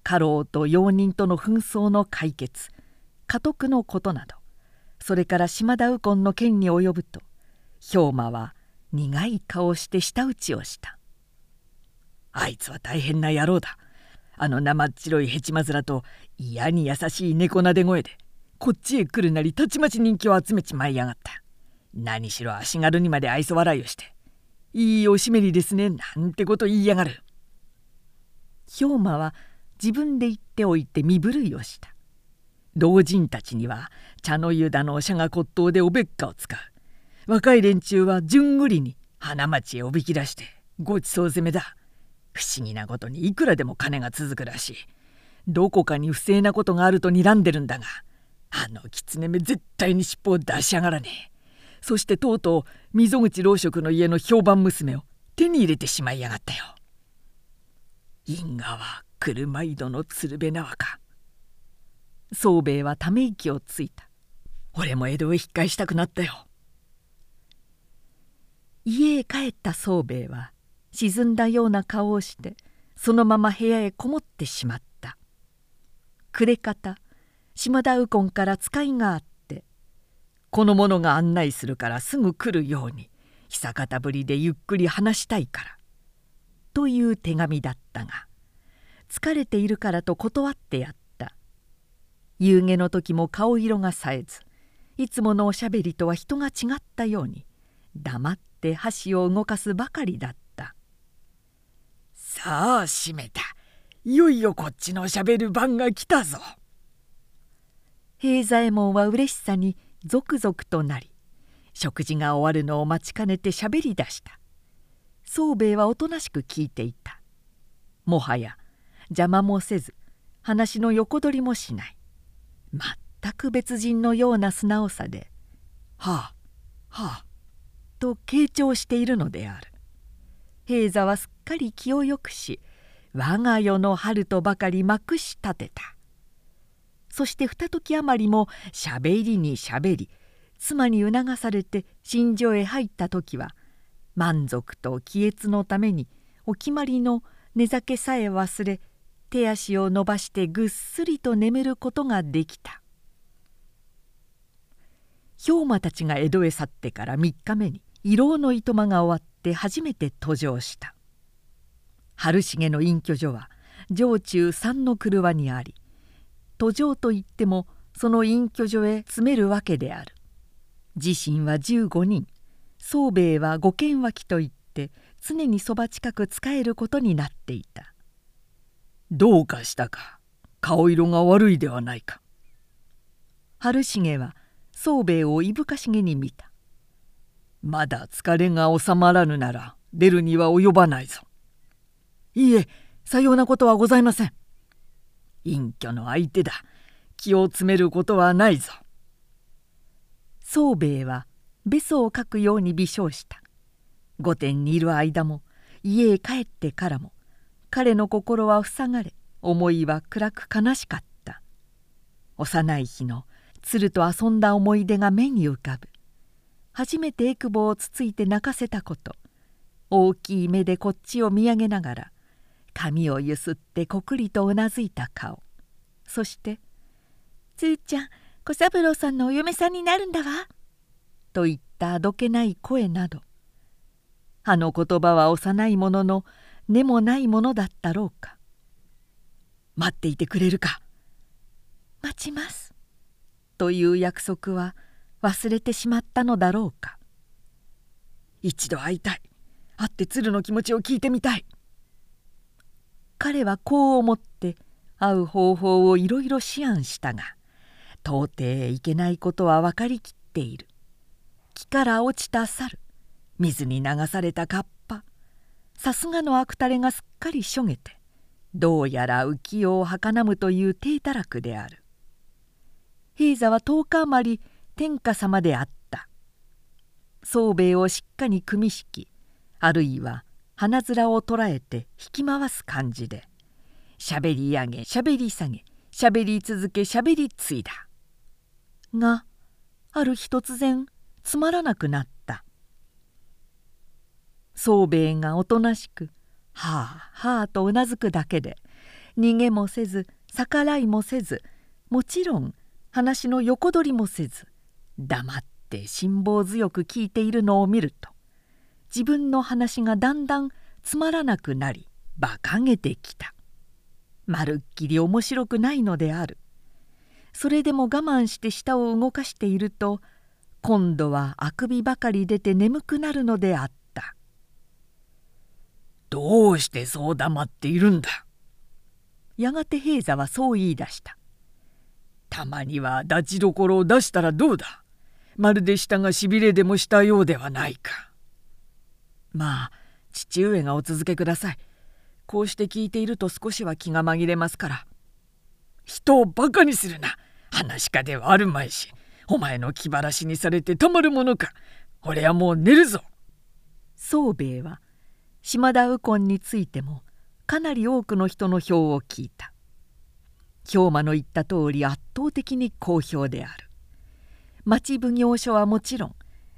家老と用人との紛争の解決家督のことなどそれから島田右近の件に及ぶと兵馬は苦い顔をして舌打ちをした「あいつは大変な野郎だ。あの生っ白いヘチマ面と嫌に優しい猫なで声でこっちへ来るなりたちまち人気を集めちまいやがった。何しろ足軽にまで愛想笑いをして。いいおしめりですねなんてこと言いやがる。兵馬は自分で言っておいて身震いをした。老人たちには茶の湯だのおしゃが骨董でおべっかを使う。若い連中は順繰りに花街へおびき出してごちそう攻めだ。不思議なことにいくらでも金が続くらしい。どこかに不正なことがあると睨んでるんだがあの狐め絶対に尻尾を出しやがらねえそしてとうとう溝口老職の家の評判娘を手に入れてしまいやがったよ。因果は車井戸の鶴瓶縄か。宗兵衛はため息をついた。俺も江戸へ引っ返したくなったよ。家へ帰った宗兵衛は沈んだような顔をしてそのまま部屋へこもってしまった。暮れ方島田右近から使いがあった。この者が案内するからすぐ来るように久方ぶりでゆっくり話したいから」という手紙だったが疲れているからと断ってやった夕げの時も顔色がさえずいつものおしゃべりとは人が違ったように黙って箸を動かすばかりだった「さあ閉めたいよいよこっちのしゃべる番が来たぞ」平左衛門は嬉しさに続々となり食事が終わるのを待ちかねてしゃべりだした。宗兵衛はおとなしく聞いていた。もはや邪魔もせず話の横取りもしない。全く別人のような素直さで「はあはあ」と傾聴しているのである。平座はすっかり気をよくし我が世の春とばかりまくし立てた。そして二時余りもしゃべりにしゃべり妻に促されて寝所へ入った時は満足と気悦のためにお決まりの寝酒さえ忘れ手足を伸ばしてぐっすりと眠ることができた。兵馬たちが江戸へ去ってから3日目に慰労のいとまが終わって初めて登場した。春重の隠居所は城中三の車にあり途上といってもその隠居所へ詰めるわけである。自身は15人。宗兵衛は御剣脇といって常にそば近く仕えることになっていた。どうかしたか。顔色が悪いではないか。春重は宗兵衛をいぶかしげに見た。まだ疲れが収まらぬなら出るには及ばないぞ。いいえさようなことはございません。隠居の相手だ。気を詰めることはないぞ。宗兵衛はべそをかくように微笑した。御殿にいる間も家へ帰ってからも彼の心は塞がれ思いは暗く悲しかった。幼い日の鶴と遊んだ思い出が目に浮かぶ。初めてえくぼをつついて泣かせたこと。大きい目でこっちを見上げながら髪をゆすってこくりとうなずいた顔。そして「つーちゃん小三郎さんのお嫁さんになるんだわ」といったあどけない声などあの言葉は幼いものの根もないものだったろうか「待っていてくれるか」「待ちます」という約束は忘れてしまったのだろうか一度会いたい会って鶴の気持ちを聞いてみたい彼はこう思って会う方法をいろいろ思案したが到底いけないことは分かりきっている。木から落ちた猿水に流されたカッパさすがの悪たれがすっかりしょげてどうやら浮世をはかなむという低たらくである。平座は10日余り天下様であった。宗兵衛をしっかり組み敷きあるいは花面を捉えて引き回す感じでしゃべり上げしゃべり下げしゃべり続けしゃべりついだ。がある日突然つまらなくなった。宗兵衛がおとなしく「はあはあ」とうなずくだけで逃げもせず逆らいもせずもちろん話の横取りもせず黙って辛抱強く聞いているのを見ると自分の話がだんだんつまらなくなり馬鹿げてきた。まるっきり面白くないのである。それでも我慢して舌を動かしていると今度はあくびばかり出て眠くなるのであった「どうしてそう黙っているんだ?」やがて平座はそう言い出した。たまには立ちどころを出したらどうだ？まるで舌がしびれでもしたようではないか。まあ父上がお続けください。こうして聞いていると少しは気が紛れますから。人をバカにするな。話し家ではあるまいし、お前の気晴らしにされてたまるものか。俺はもう寝るぞ。宗兵衛は島田右近についてもかなり多くの人の票を聞いた。兵馬の言った通り圧倒的に好評である町奉行所はもちろん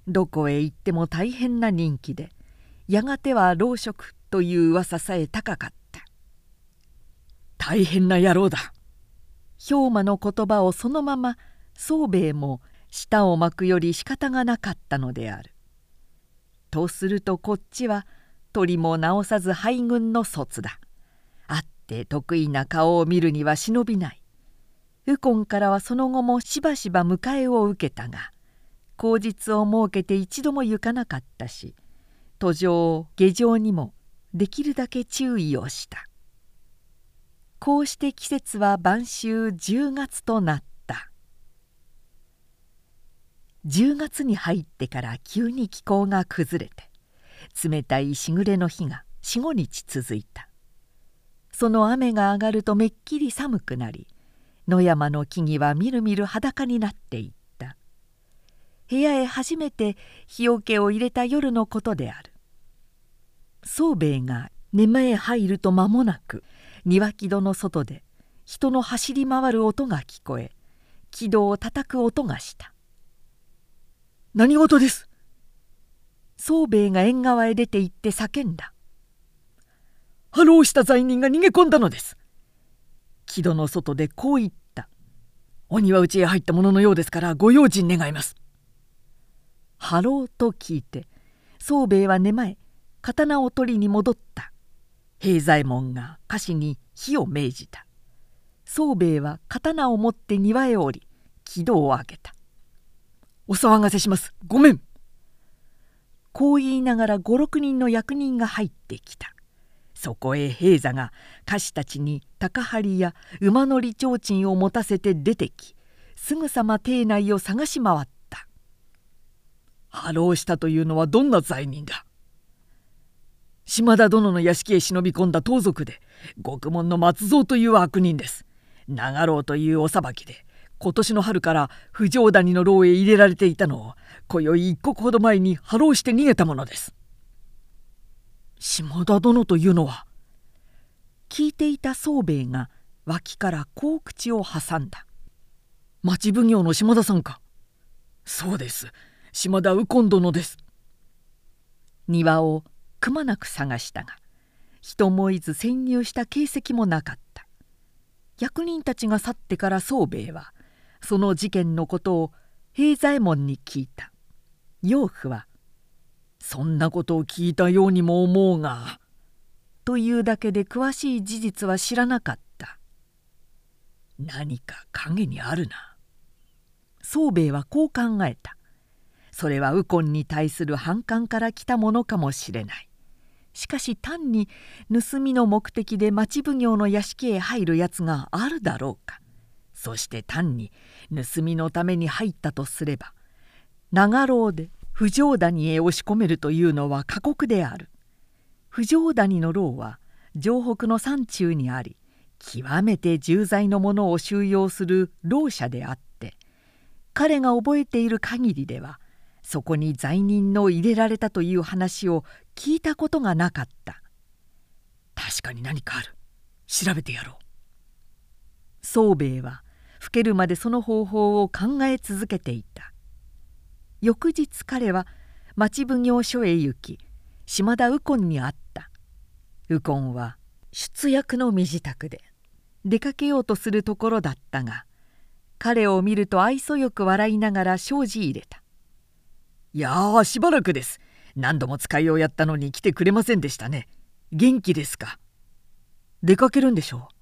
どこへ行っても大変な人気でやがては老職という噂さえ高かった大変な野郎だ兵馬の言葉をそのまま宗兵衛も舌を巻くより仕方がなかったのである。とするとこっちは鳥も直さず敗軍の卒だあっ。て得意な顔を見るには忍びない右近からはその後もしばしば迎えを受けたが口実を設けて一度も行かなかったし途上下上にもできるだけ注意をした。こうして季節は晩秋10月となった。10月に入ってから急に気候が崩れて冷たいしぐれの日が45日続いた。その雨が上がるとめっきり寒くなり野山の木々はみるみる裸になっていった。部屋へ初めて日よけを入れた夜のことである。宗兵衛が寝間へ入ると間もなく庭木戸の外で人の走り回る音が聞こえ木戸を叩く音がした「何事です!」宗兵衛が縁側へ出て行って叫んだ。破牢した罪人が逃げ込んだのです。木戸の外でこう言った。お庭内へ入ったもののようですからご用心願います。破牢と聞いて宗兵衛は寝間へ刀を取りに戻った。平左衛門が家士に火を命じた。宗兵衛は刀を持って庭へ降り木戸を開けた「お騒がせします。ごめん」こう言いながら56人の役人が入ってきた。そこへ平左が家士たちに高張や馬乗り提灯を持たせて出てきすぐさま邸内を探し回った「破牢したというのはどんな罪人だ?」島田殿の屋敷へ忍び込んだ盗賊で獄門の松蔵という悪人です。長牢というお裁きで今年の春から不条谷の牢へ入れられていたのを今宵一刻ほど前に破牢して逃げたものです。島田殿というのは聞いていた宗兵衛が脇からこう口を挟んだ町奉行の島田さんかそうです島田右近殿です庭をくまなく探したが人もいず潜入した形跡もなかった。役人たちが去ってから宗兵衛はその事件のことを平左衛門に聞いた。養父はそんなことを聞いたようにも思うが」というだけで詳しい事実は知らなかった。何か影にあるな。宗兵衛はこう考えた。それは右近に対する反感から来たものかもしれない。しかし単に盗みの目的で町奉行の屋敷へ入るやつがあるだろうか。そして単に盗みのために入ったとすれば長老で不条谷へ押し込めるというのは過酷である。不条谷の牢は城北の山中にあり極めて重罪の者を収容する牢舎であって彼が覚えている限りではそこに罪人の入れられたという話を聞いたことがなかった。確かに何かある。調べてやろう。宗兵衛は老けるまでその方法を考え続けていた。翌日彼は町奉行所へ行き島田右近に会った。右近は出役の身支度で出かけようとするところだったが彼を見ると愛想よく笑いながら障子入れた。いやあしばらくです。何度も使いをやったのに来てくれませんでしたね。元気ですか？出かけるんでしょう？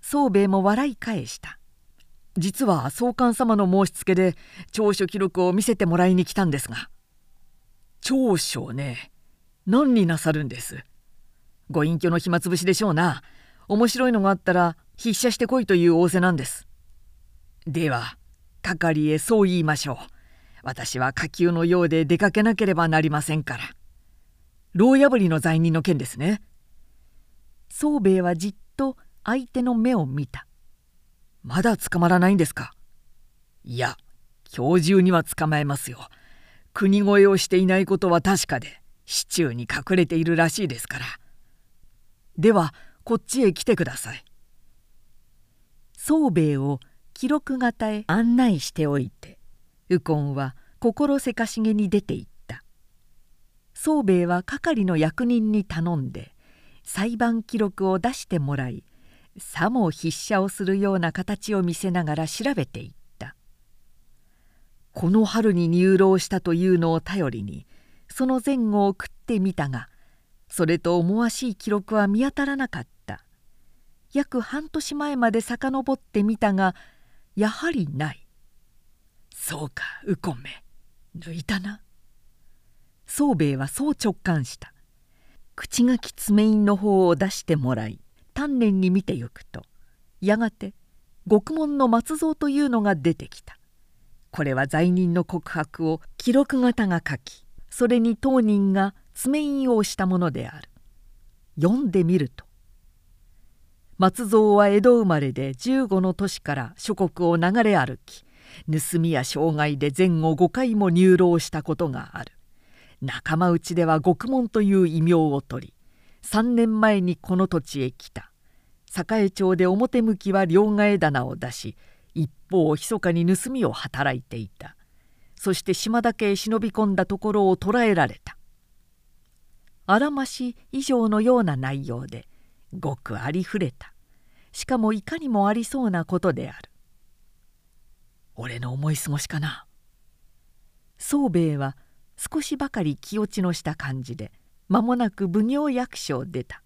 宗兵衛も笑い返した。実は総監様の申しつけで長所記録を見せてもらいに来たんですが。長所ね何になさるんです？ご隠居の暇つぶしでしょうな。面白いのがあったら筆写してこいという仰せなんです。では係へそう言いましょう。私は下級のようで出かけなければなりませんから。牢破りの罪人の件ですね。宗兵衛はじっと相手の目を見た。まだ捕まらないんですか？いや今日中には捕まえますよ。国越えをしていないことは確かで市中に隠れているらしいですから。ではこっちへ来てください。宗兵衛を記録型へ案内しておいて。右近は心せかしげに出て行った。宗兵衛は係の役人に頼んで裁判記録を出してもらいさも筆写をするような形を見せながら調べていった。この春に入牢したというのを頼りにその前後を食ってみたがそれと思わしい記録は見当たらなかった。約半年前まで遡ってみたがやはりない。そうか右近め。抜いたな。宗兵衛はそう直感した。口書き爪印の方を出してもらい丹念に見てゆくと。やがて獄門の松蔵というのが出てきた。これは罪人の告白を記録型が書きそれに当人が爪印をしたものである。読んでみると。松蔵は江戸生まれで15の年から諸国を流れ歩き盗みや傷害で前後5回も入牢したことがある。仲間内では獄門という異名を取り3年前にこの土地へ来た。栄町で表向きは両替棚を出し一方密かに盗みを働いていた。そして島田家へ忍び込んだところを捕らえられた。あらまし以上のような内容でごくありふれた。しかもいかにもありそうなことである。俺の思い過ごしかな。宗兵衛は少しばかり気落ちのした感じで間もなく奉行役所を出た。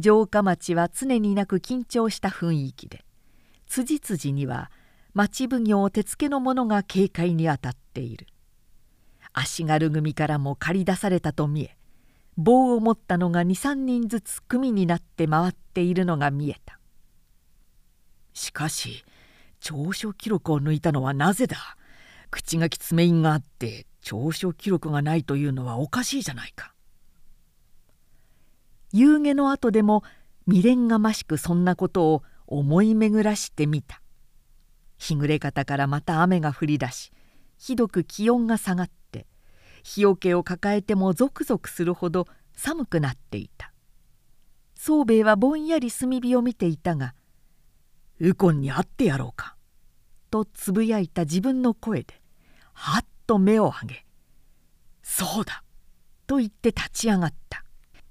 城下町は常になく緊張した雰囲気で辻々には町奉行手付の者が警戒に当たっている。足軽組からも駆り出されたと見え棒を持ったのが23人ずつ組になって回っているのが見えた。しかし長所記録を抜いたのはなぜだ？口書き爪印があって長所記録がないというのはおかしいじゃないか。夕げの後でも未練がましくそんなことを思い巡らしてみた。日暮れ方からまた雨が降り出しひどく気温が下がって日よけを抱えてもゾクゾクするほど寒くなっていた。宗兵衛はぼんやり炭火を見ていたが「右近に会ってやろうか」とつぶやいた自分の声ではっと目を上げ「そうだ!」と言って立ち上がった。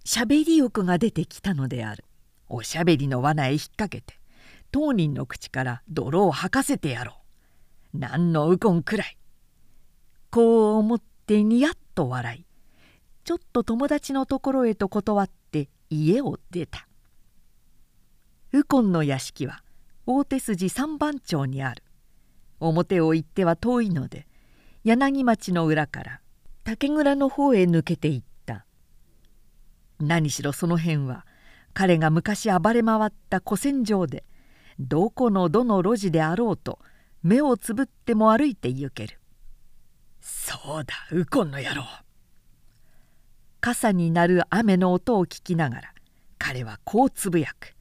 しゃべり欲が出てきたのである。おしゃべりの罠へ引っ掛けて当人の口から泥を吐かせてやろう。何のウコンくらい。こう思ってにやっと笑いちょっと友達のところへと断って家を出た。右近の屋敷は大手筋三番町にある。表を行っては遠いので柳町の裏から竹蔵の方へ抜けていった。何しろその辺は彼が昔暴れ回った古戦場でどこのどの路地であろうと目をつぶっても歩いて行ける。そうだ右近の野郎。傘になる雨の音を聞きながら彼はこうつぶやく「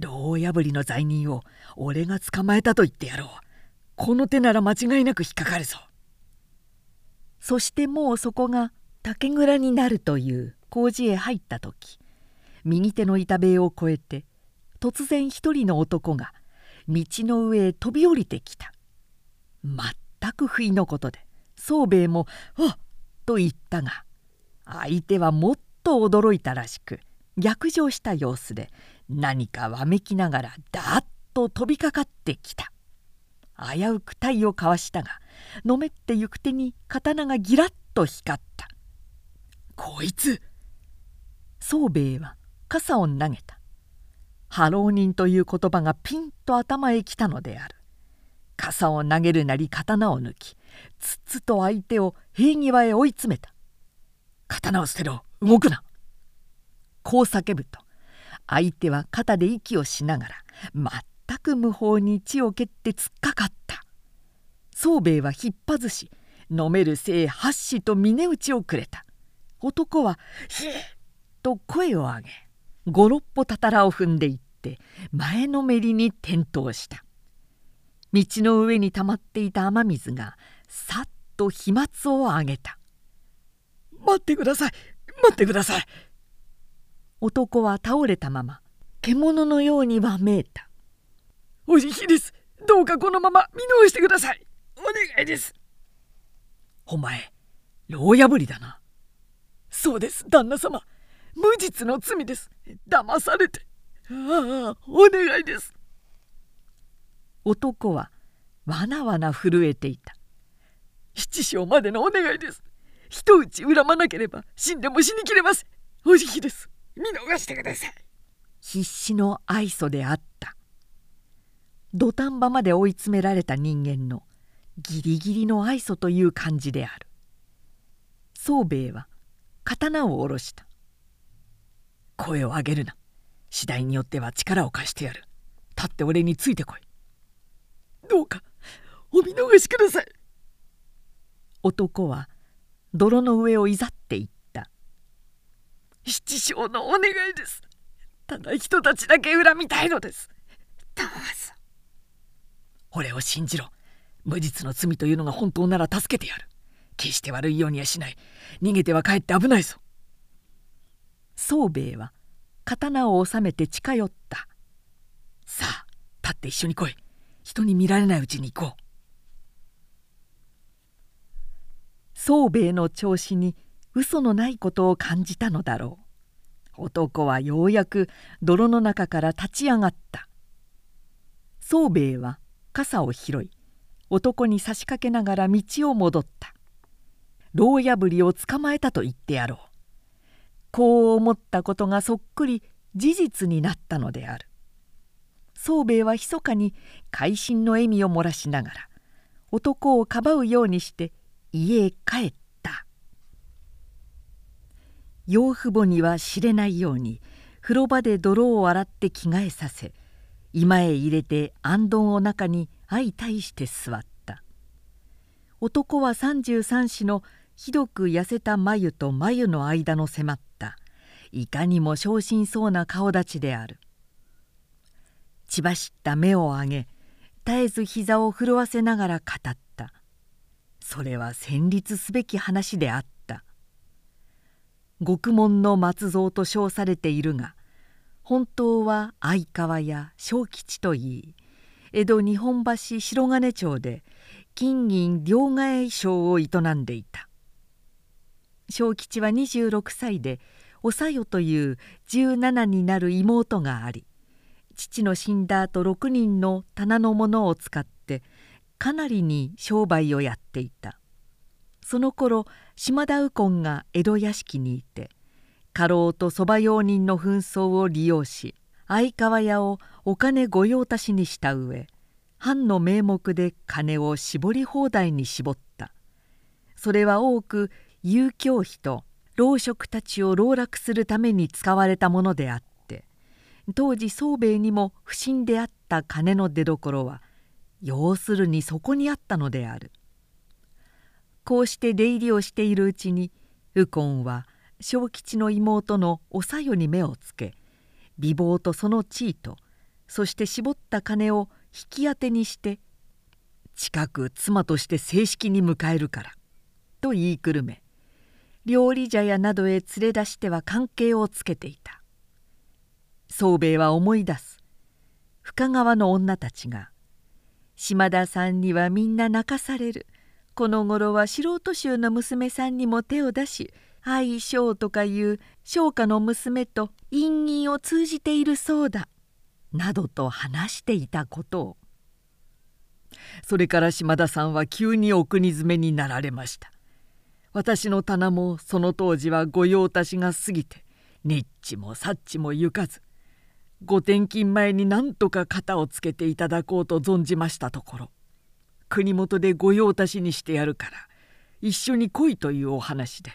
牢破りの罪人を俺が捕まえたと言ってやろうこの手なら間違いなく引っかかるぞ」そしてもうそこが竹蔵になるという工事へ入った時右手の板塀を越えて突然一人の男が道の上へ飛び降りてきた全く不意のことで宗兵衛も「あっ!」と言ったが相手はもっと驚いたらしく逆上した様子で何かわめきながらダーッと飛びかかってきた。危うく体をかわしたがのめって行く手に刀がギラッと光った「こいつ!」宗兵衛は傘を投げた。波浪人という言葉がピンと頭へ来たのである。傘を投げるなり刀を抜きつっつと相手を平際へ追い詰めた。刀を捨てろ動くな。こう叫ぶと相手は肩で息をしながら全く無法に血を蹴って突っかかった。宗兵衛は引っ張し飲めるせい八子と峰打ちをくれた。男は「ひえ!」と声を上げ五六歩たたらを踏んでいって前のめりに転倒した。道の上に溜まっていた雨水がさっと飛沫を上げた「待ってください待ってください」男は倒れたまま獣のようにわめいた「おじひです。どうかこのまま見直してください。お願いです」お前牢破りだな。そうです旦那様。無実の罪です。騙されて。ああお願いです。男はわなわな震えていた。七章までのお願いです。人打ち恨まなければ死んでも死にきれますおじきです。見逃してください。必死の愛想であった。土壇場まで追い詰められた人間のギリギリの愛想という感じである。宗兵衛は刀を下ろした。声を上げるな。次第によっては力を貸してやる。立って俺についてこい。どうかお見逃しください。男は泥の上をいざっていった。七章のお願いです。ただ人たちだけ恨みたいのです。どうぞ。俺を信じろ。無実の罪というのが本当なら助けてやる。決して悪いようにはしない。逃げては帰って危ないぞ。宗兵衛は刀を収めて近寄った。さあ立って一緒に来い。人に見られないうちに行こう。宗兵衛の調子に嘘のないことを感じたのだろう。男はようやく泥の中から立ち上がった。宗兵衛は傘を拾い男に差し掛けながら道を戻った。牢破りを捕まえたと言ってやろう。こう思ったことがそっくり事実になったのである。宗兵衛は密かに会心の笑みを漏らしながら男をかばうようにして家へ帰った。養父母には知れないように風呂場で泥を洗って着替えさせ居間へ入れて行灯を中に相対して座った。男は三十三子のひどく痩せた眉と眉の間の迫った。いかにも昇進そうな顔立ちである。血走った目を上げ絶えず膝を震わせながら語った。それは戦慄すべき話であった。獄門の松蔵と称されているが本当は相川や小吉といい江戸日本橋白金町で金銀両替商を営んでいた。小吉は26歳でおさよという17になる妹があり父の死んだ後6人の棚のものを使ってかなりに商売をやっていた。その頃島田右近が江戸屋敷にいて家老とそば用人の紛争を利用し相川屋をお金御用達にした上藩の名目で金を絞り放題に絞った。それは多く遊興費と老職たちを籠絡するために使われたものであって当時宗兵衛にも不審であった金の出どころは要するにそこにあったのである。こうして出入りをしているうちに右近は小吉の妹のおさよに目をつけ美貌とその地位とそして絞った金を引き当てにして近く妻として正式に迎えるからと言いくるめ料理茶屋などへ連れ出しては関係をつけていた。宗兵衛は思い出す。深川の女たちが「島田さんにはみんな泣かされる。この頃は素人衆の娘さんにも手を出し愛称とかいう商家の娘と姻姻を通じているそうだ」などと話していたことを。それから島田さんは急にお国詰めになられました。私の棚もその当時は御用達が過ぎてニッチもサッチも行かずご転勤前になんとか肩をつけていただこうと存じましたところ。国元で御用達にしてやるから一緒に来いというお話で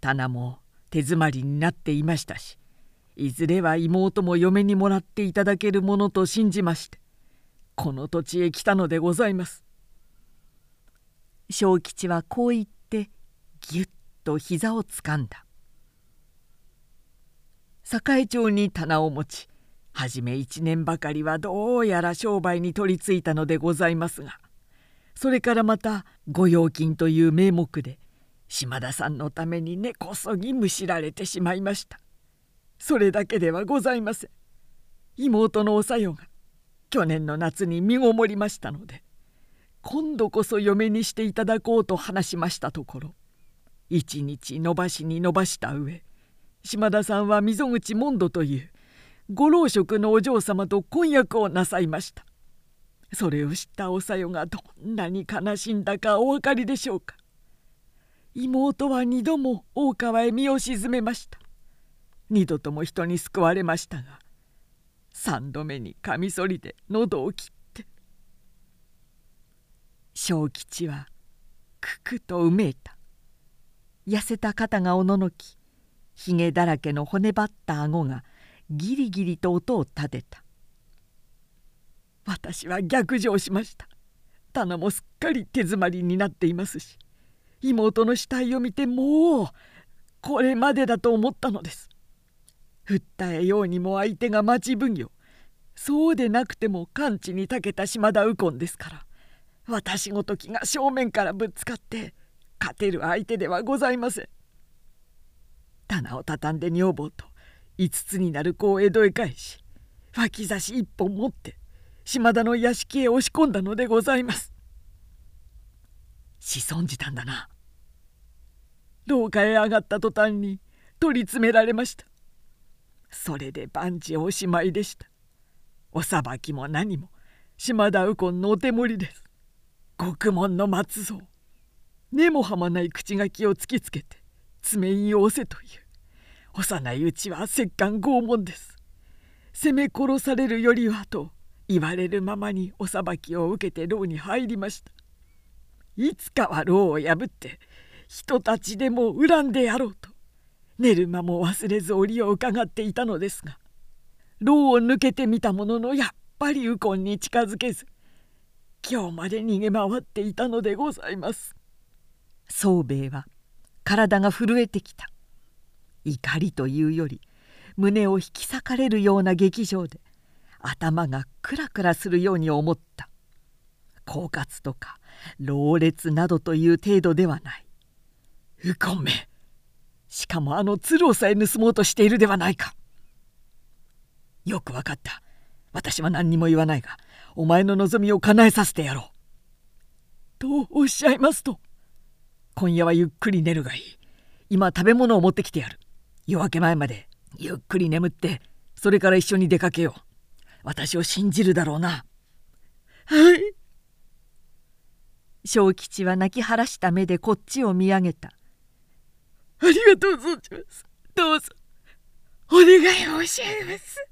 棚も手詰まりになっていましたしいずれは妹も嫁にもらっていただけるものと信じましてこの土地へ来たのでございます。小吉はこう言ってぎゅっと膝をつかんだ栄町に棚を持ち初め一年ばかりはどうやら商売に取りついたのでございますがそれからまた御用金という名目で島田さんのために根こそぎむしられてしまいました。それだけではございません。妹のおさよが去年の夏に身ごもりましたので今度こそ嫁にしていただこうと話しましたところ一日伸ばしに伸ばした上島田さんは溝口モンドというご老職のお嬢様と婚約をなさいました。それを知ったおさよがどんなに悲しんだかお分かりでしょうか？妹は二度も大川へ身を沈めました。二度とも人に救われましたが三度目にカミソリで喉を切って。小吉はくくとうめいた。痩せた肩がおののきひげだらけの骨ばった顎がギリギリと音を立てた。私は逆上しました。棚もすっかり手詰まりになっていますし妹の死体を見てもうこれまでだと思ったのです。訴えようにも相手が町奉行。そうでなくても完治に長けた島田右近ですから私ごときが正面からぶつかって勝てる相手ではございません。棚を畳んで女房と5つになる子を江戸へ返し脇差し一本持って島田の屋敷へ押し込んだのでございます。仕損じたんだな。廊下へ上がった途端に取り詰められました。それで万事おしまいでした。お裁きも何も。島田右近のお手盛りです。獄門の松蔵。根も葉もない口書きを突きつけて爪印を押せという。幼いうちは折檻拷問です。責め殺されるよりはと言われるままにお裁きを受けて牢に入りました。いつかは牢を破って人たちでも恨んでやろうと寝る間も忘れず折を伺っていたのですが牢を抜けてみたもののやっぱり右近に近づけず今日まで逃げ回っていたのでございます。宗兵衛は体が震えてきた。怒りというより胸を引き裂かれるような劇場で頭がクラクラするように思った。狡猾とか老烈などという程度ではない。右近め。しかもあの鶴をさえ盗もうとしているではないか。よくわかった。私は何にも言わないがお前の望みを叶えさせてやろう。とおっしゃいますと今夜はゆっくり寝るがいい。今食べ物を持ってきてやる。夜明け前までゆっくり眠ってそれから一緒に出かけよう。私を信じるだろうな。はい。小吉は泣き晴らした目でこっちを見上げた。ありがとう存じます。どうぞ。お願い申し上げます。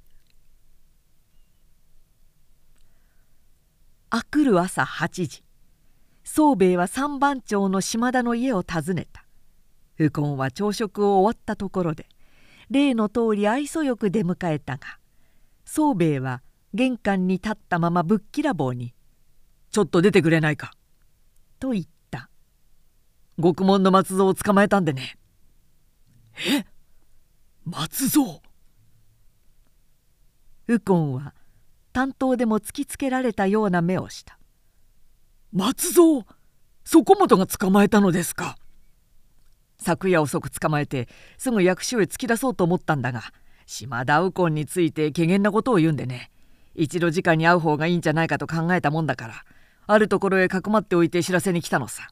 あくる朝8時。宗兵衛は三番町の島田の家を訪ねた。右近は朝食を終わったところで例の通り愛想よく出迎えたが宗兵衛は玄関に立ったままぶっきらぼうに「ちょっと出てくれないか」と言った「獄門の松蔵を捕まえたんでね」え？松蔵？右近は担当でも突きつけられたような目をした松蔵？そこもとが捕まえたのですか昨夜遅く捕まえてすぐ役所へ突き出そうと思ったんだが島田右近について怪げなことを言うんでね。一度直に会う方がいいんじゃないかと考えたもんだからあるところへかくまっておいて知らせに来たのさ。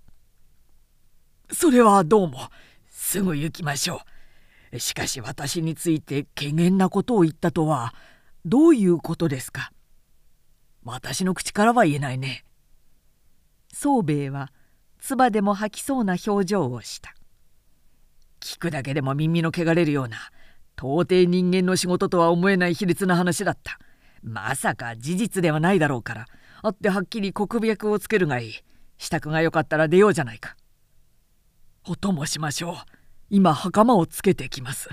それはどうもすぐ行きましょう。しかし私について怪げなことを言ったとはどういうことですか？私の口からは言えないね。宗兵衛は唾でも吐きそうな表情をした。聞くだけでも耳の汚れるような到底人間の仕事とは思えない卑劣な話だった。まさか事実ではないだろうから。あってはっきり国脈をつけるがいい。支度がよかったら出ようじゃないか。お供しましょう。今袴をつけてきます。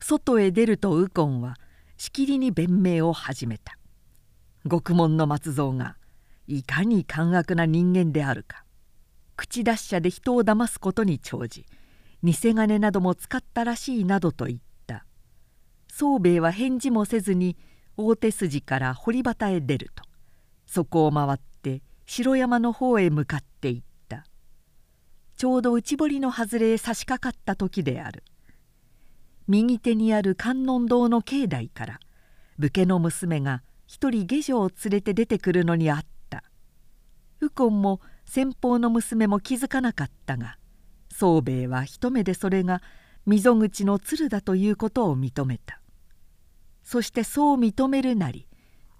外へ出ると右近はしきりに弁明を始めた。獄門の松蔵がいかに奸悪な人間であるか。口達者で人を騙すことに長じ。偽金なども使ったらしいなどと言った。宗兵衛は返事もせずに大手筋から堀端へ出ると。そこを回って城山の方へ向かっていった。ちょうど内堀の外れへ差し掛かった時である。右手にある観音堂の境内から武家の娘が一人下女を連れて出てくるのにあった。右近も先方の娘も気づかなかったが宗兵衛は一目でそれが溝口の鶴だということを認めた。そしてそう認めるなり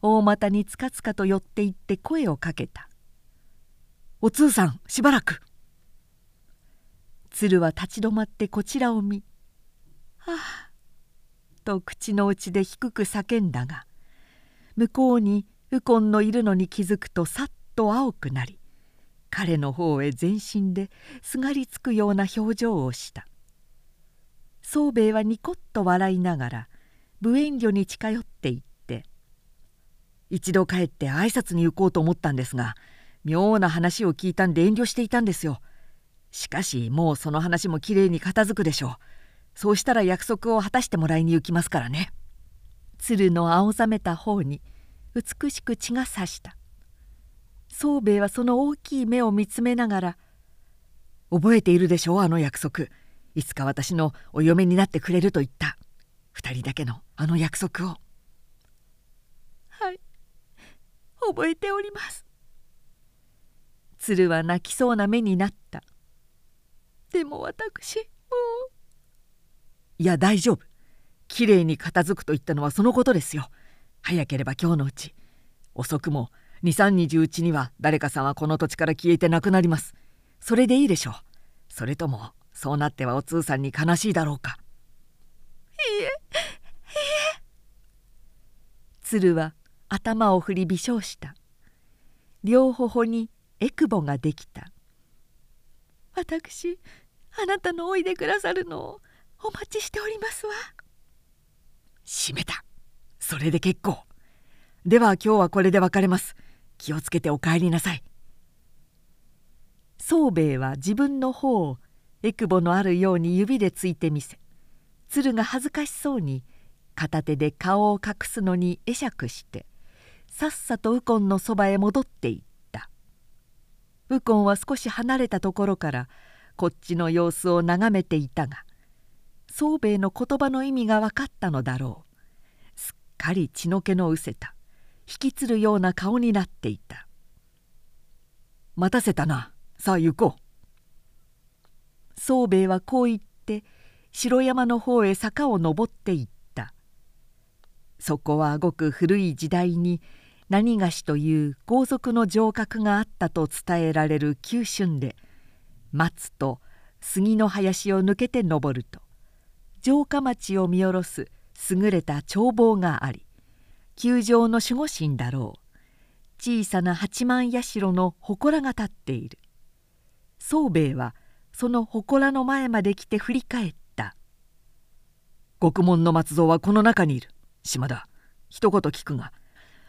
大股につかつかと寄っていって声をかけた「お通さんしばらく」鶴は立ち止まってこちらを見はあ」と口の内で低く叫んだが向こうに右近のいるのに気づくとさっと青くなり彼の方へ全身ですがりつくような表情をした宗兵衛はニコッと笑いながら無遠慮に近寄っていって「一度帰って挨拶に行こうと思ったんですが妙な話を聞いたんで遠慮していたんですよ。しかしもうその話もきれいに片付くでしょう。そうしたら約束を果たしてもらいに行きますからね。鶴の青ざめた方に美しく血がさした宗兵衛はその大きい目を見つめながら「覚えているでしょうあの約束。いつか私のお嫁になってくれると言った。二人だけのあの約束を」はい。覚えております。鶴は泣きそうな目になった。でも私もう。いや大丈夫。きれいに片付くと言ったのはそのことですよ。早ければ今日のうち。遅くも23日うちには誰かさんはこの土地から消えてなくなります。それでいいでしょう。それともそうなってはお通さんに悲しいだろうか。いいえいえ。鶴は頭を振り微笑した。両頬にえくぼができた。私あなたのおいでくださるのをお待ちしておりますわ。閉めた。それで結構。では今日はこれで別れます。気をつけてお帰りなさい。宗兵衛は自分の方をえくぼのあるように指でついてみせ鶴が恥ずかしそうに片手で顔を隠すのに会釈してさっさと右近のそばへ戻っていった。右近は少し離れたところからこっちの様子を眺めていたが宗兵衛の言葉の意味が分かったのだろう。すっかり血の気の失せた。引きつるような顔になっていた。待たせたなさあ行こう。宗兵衛はこう言って城山の方へ坂を登っていった。そこはごく古い時代に何菓子という皇族の城郭があったと伝えられる急春で松と杉の林を抜けて登ると城下町を見下ろす優れた眺望があり球場の守護神だろう。小さな八幡社の祠が立っている。宗兵衛はその祠の前まで来て振り返った「獄門の松蔵はこの中にいる。島田一言聞くが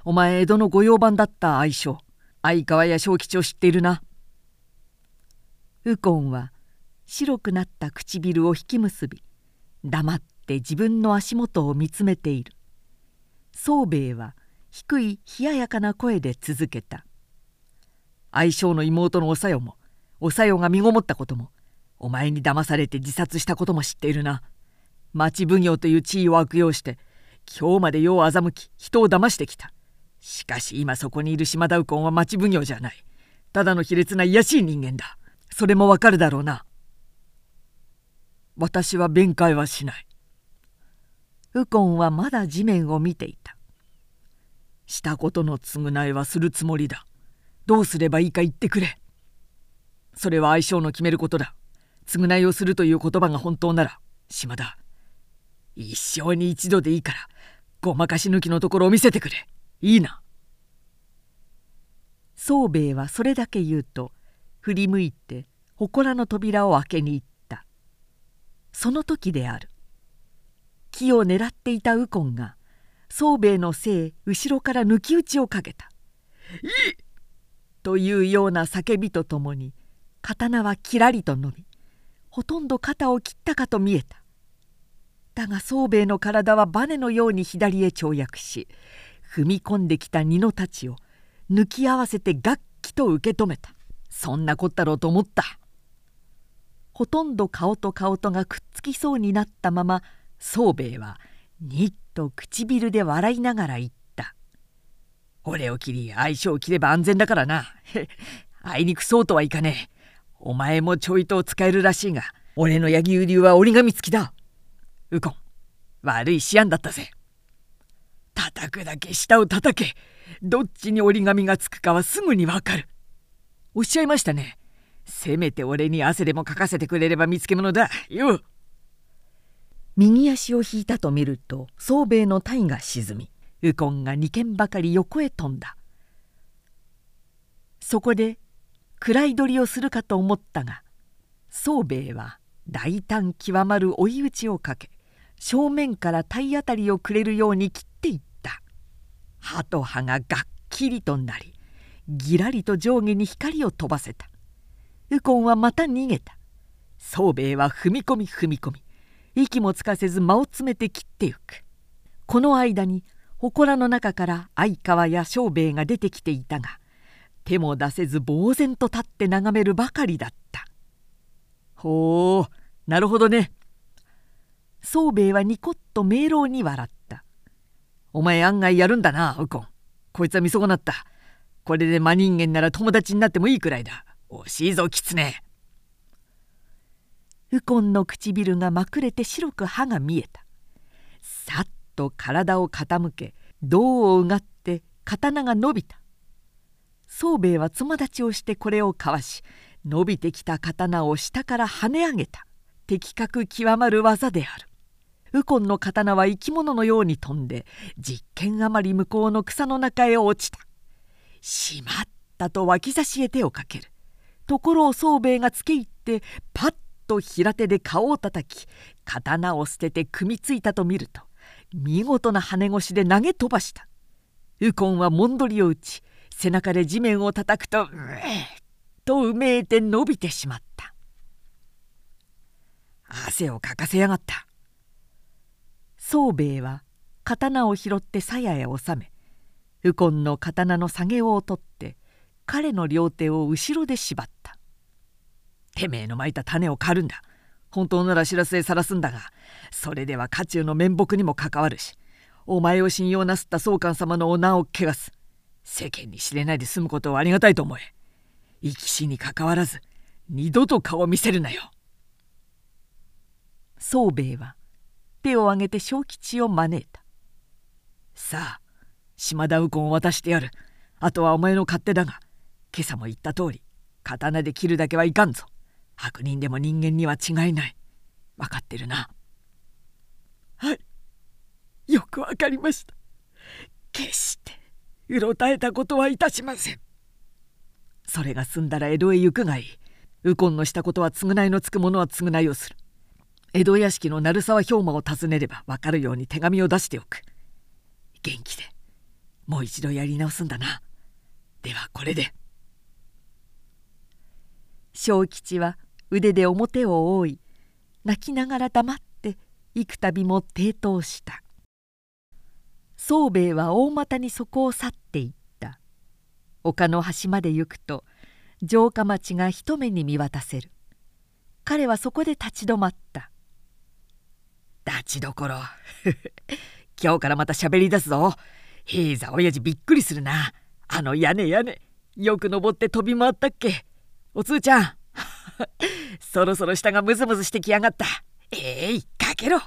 お前江戸の御用番だった愛称。相川や小吉を知っているな」右近は白くなった唇を引き結び黙って自分の足元を見つめている。宗兵衛は低い冷ややかな声で続けた「相性の妹のおさよもおさよが身ごもったこともお前に騙されて自殺したことも知っているな。町奉行という地位を悪用して今日まで世を欺き人を騙してきた。しかし今そこにいる島田右近は町奉行じゃない。ただの卑劣な卑しい人間だ。それもわかるだろうな。私は弁解はしない。右近はまだ地面を見ていた。したことの償いはするつもりだ。どうすればいいか言ってくれ。それは相性の決めることだ。償いをするという言葉が本当なら島田一生に一度でいいからごまかし抜きのところを見せてくれ。いいな。宗兵衛はそれだけ言うと振り向いて祠の扉を開けに行った。その時である。木を狙っていた右近が宗兵衛のせい後ろから抜き打ちをかけた「いい!」というような叫びとともに刀はきらりと伸びほとんど肩を切ったかと見えた。だが宗兵衛の体はバネのように左へ跳躍し踏み込んできた二の太刀を抜き合わせて楽器と受け止めた。そんなこったろうと思った。ほとんど顔と顔とがくっつきそうになったまま宗兵衛はにっと唇で笑いながら言った「俺を切り相性を切れば安全だからな。あいにくそうとはいかねえ。お前もちょいと使えるらしいが俺の柳生流は折り紙付きだ。右近悪い思案だったぜ。叩くだけ下を叩け。どっちに折り紙がつくかはすぐにわかる。おっしゃいましたね。せめて俺に汗でもかかせてくれれば見つけ物だ。よ右足を引いたと見ると宗兵衛の体が沈み右近が二軒ばかり横へ飛んだ。そこで暗い取りをするかと思ったが宗兵衛は大胆極まる追い打ちをかけ正面から体当たりをくれるように切っていった。歯と歯ががっきりとなりぎらりと上下に光を飛ばせた。右近はまた逃げた。宗兵衛は踏み込み踏み込み息もつかせず間を詰めて切ってゆく。この間に祠の中から相川や庄兵衛が出てきていたが手も出せず呆然と立って眺めるばかりだった。ほうなるほどね。宗兵衛はニコッと明朗に笑った。お前案外やるんだな右近こいつは見損なった。これで真人間なら友達になってもいいくらいだ。惜しいぞ狐右近の唇がまくれて白く歯が見えた。さっと体を傾け胴をうがって刀が伸びた。宗兵衛はつま立ちをしてこれをかわし伸びてきた刀を下から跳ね上げた。的確極まる技である。右近の刀は生き物のように飛んで実験あまり向こうの草の中へ落ちた。しまったと脇差しへ手をかける。ところを宗兵衛がつけ入ってパッとと平手で顔をたたき刀を捨てて組みついたと見ると見事な羽腰で投げ飛ばした。右近はもんどりを打ち背中で地面をたたくと「うえとうめいて伸びてしまった。汗をかかせやがった。宗兵衛は刀を拾って鞘へ収め右近の刀の下げを取って彼の両手を後ろで縛った「てめえのまいた種を刈るんだ。本当なら知らせへさらすんだがそれでは家中の面目にも関わるしお前を信用なすった宗官様のお名を汚す。世間に知れないで済むことをありがたいと思え。生き死にかかわらず二度と顔を見せるなよ。宗兵衛は手を挙げて小吉を招いた。さあ島田右近を渡してやる。あとはお前の勝手だが今朝も言った通り刀で切るだけはいかんぞ。悪人でも人間には違いない。分かってるな。はい。よくわかりました。決してうろたえたことはいたしません。それが済んだら江戸へ行くがいい。右近のしたことは償いのつく者は償いをする。江戸屋敷の鳴沢兵馬を訪ねれば分かるように手紙を出しておく。元気でもう一度やり直すんだな。ではこれで。小吉は腕で表を覆い泣きながら黙って幾度も抵当した。宗兵衛は大股にそこを去っていった。丘の端まで行くと城下町が一目に見渡せる。彼はそこで立ち止まった。立ちどころ。今日からまた喋り出すぞ。平座親父びっくりするな。あの屋根屋根よく登って飛び回ったっけ。おつーちゃん。そろそろ下がムズムズしてきやがった。えいかけろ。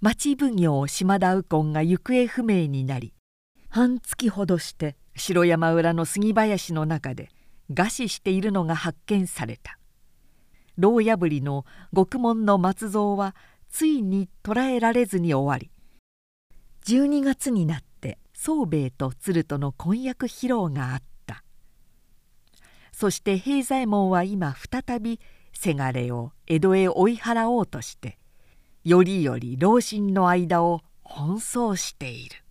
町奉行島田右近が行方不明になり半月ほどして城山裏の杉林の中で餓死しているのが発見された。牢破りの獄門の松蔵はついに捕らえられずに終わり12月になって宗兵衛と鶴との婚約披露があった。そして平左衛門は今再びせがれを江戸へ追い払おうとしてよりより老臣の間を奔走している。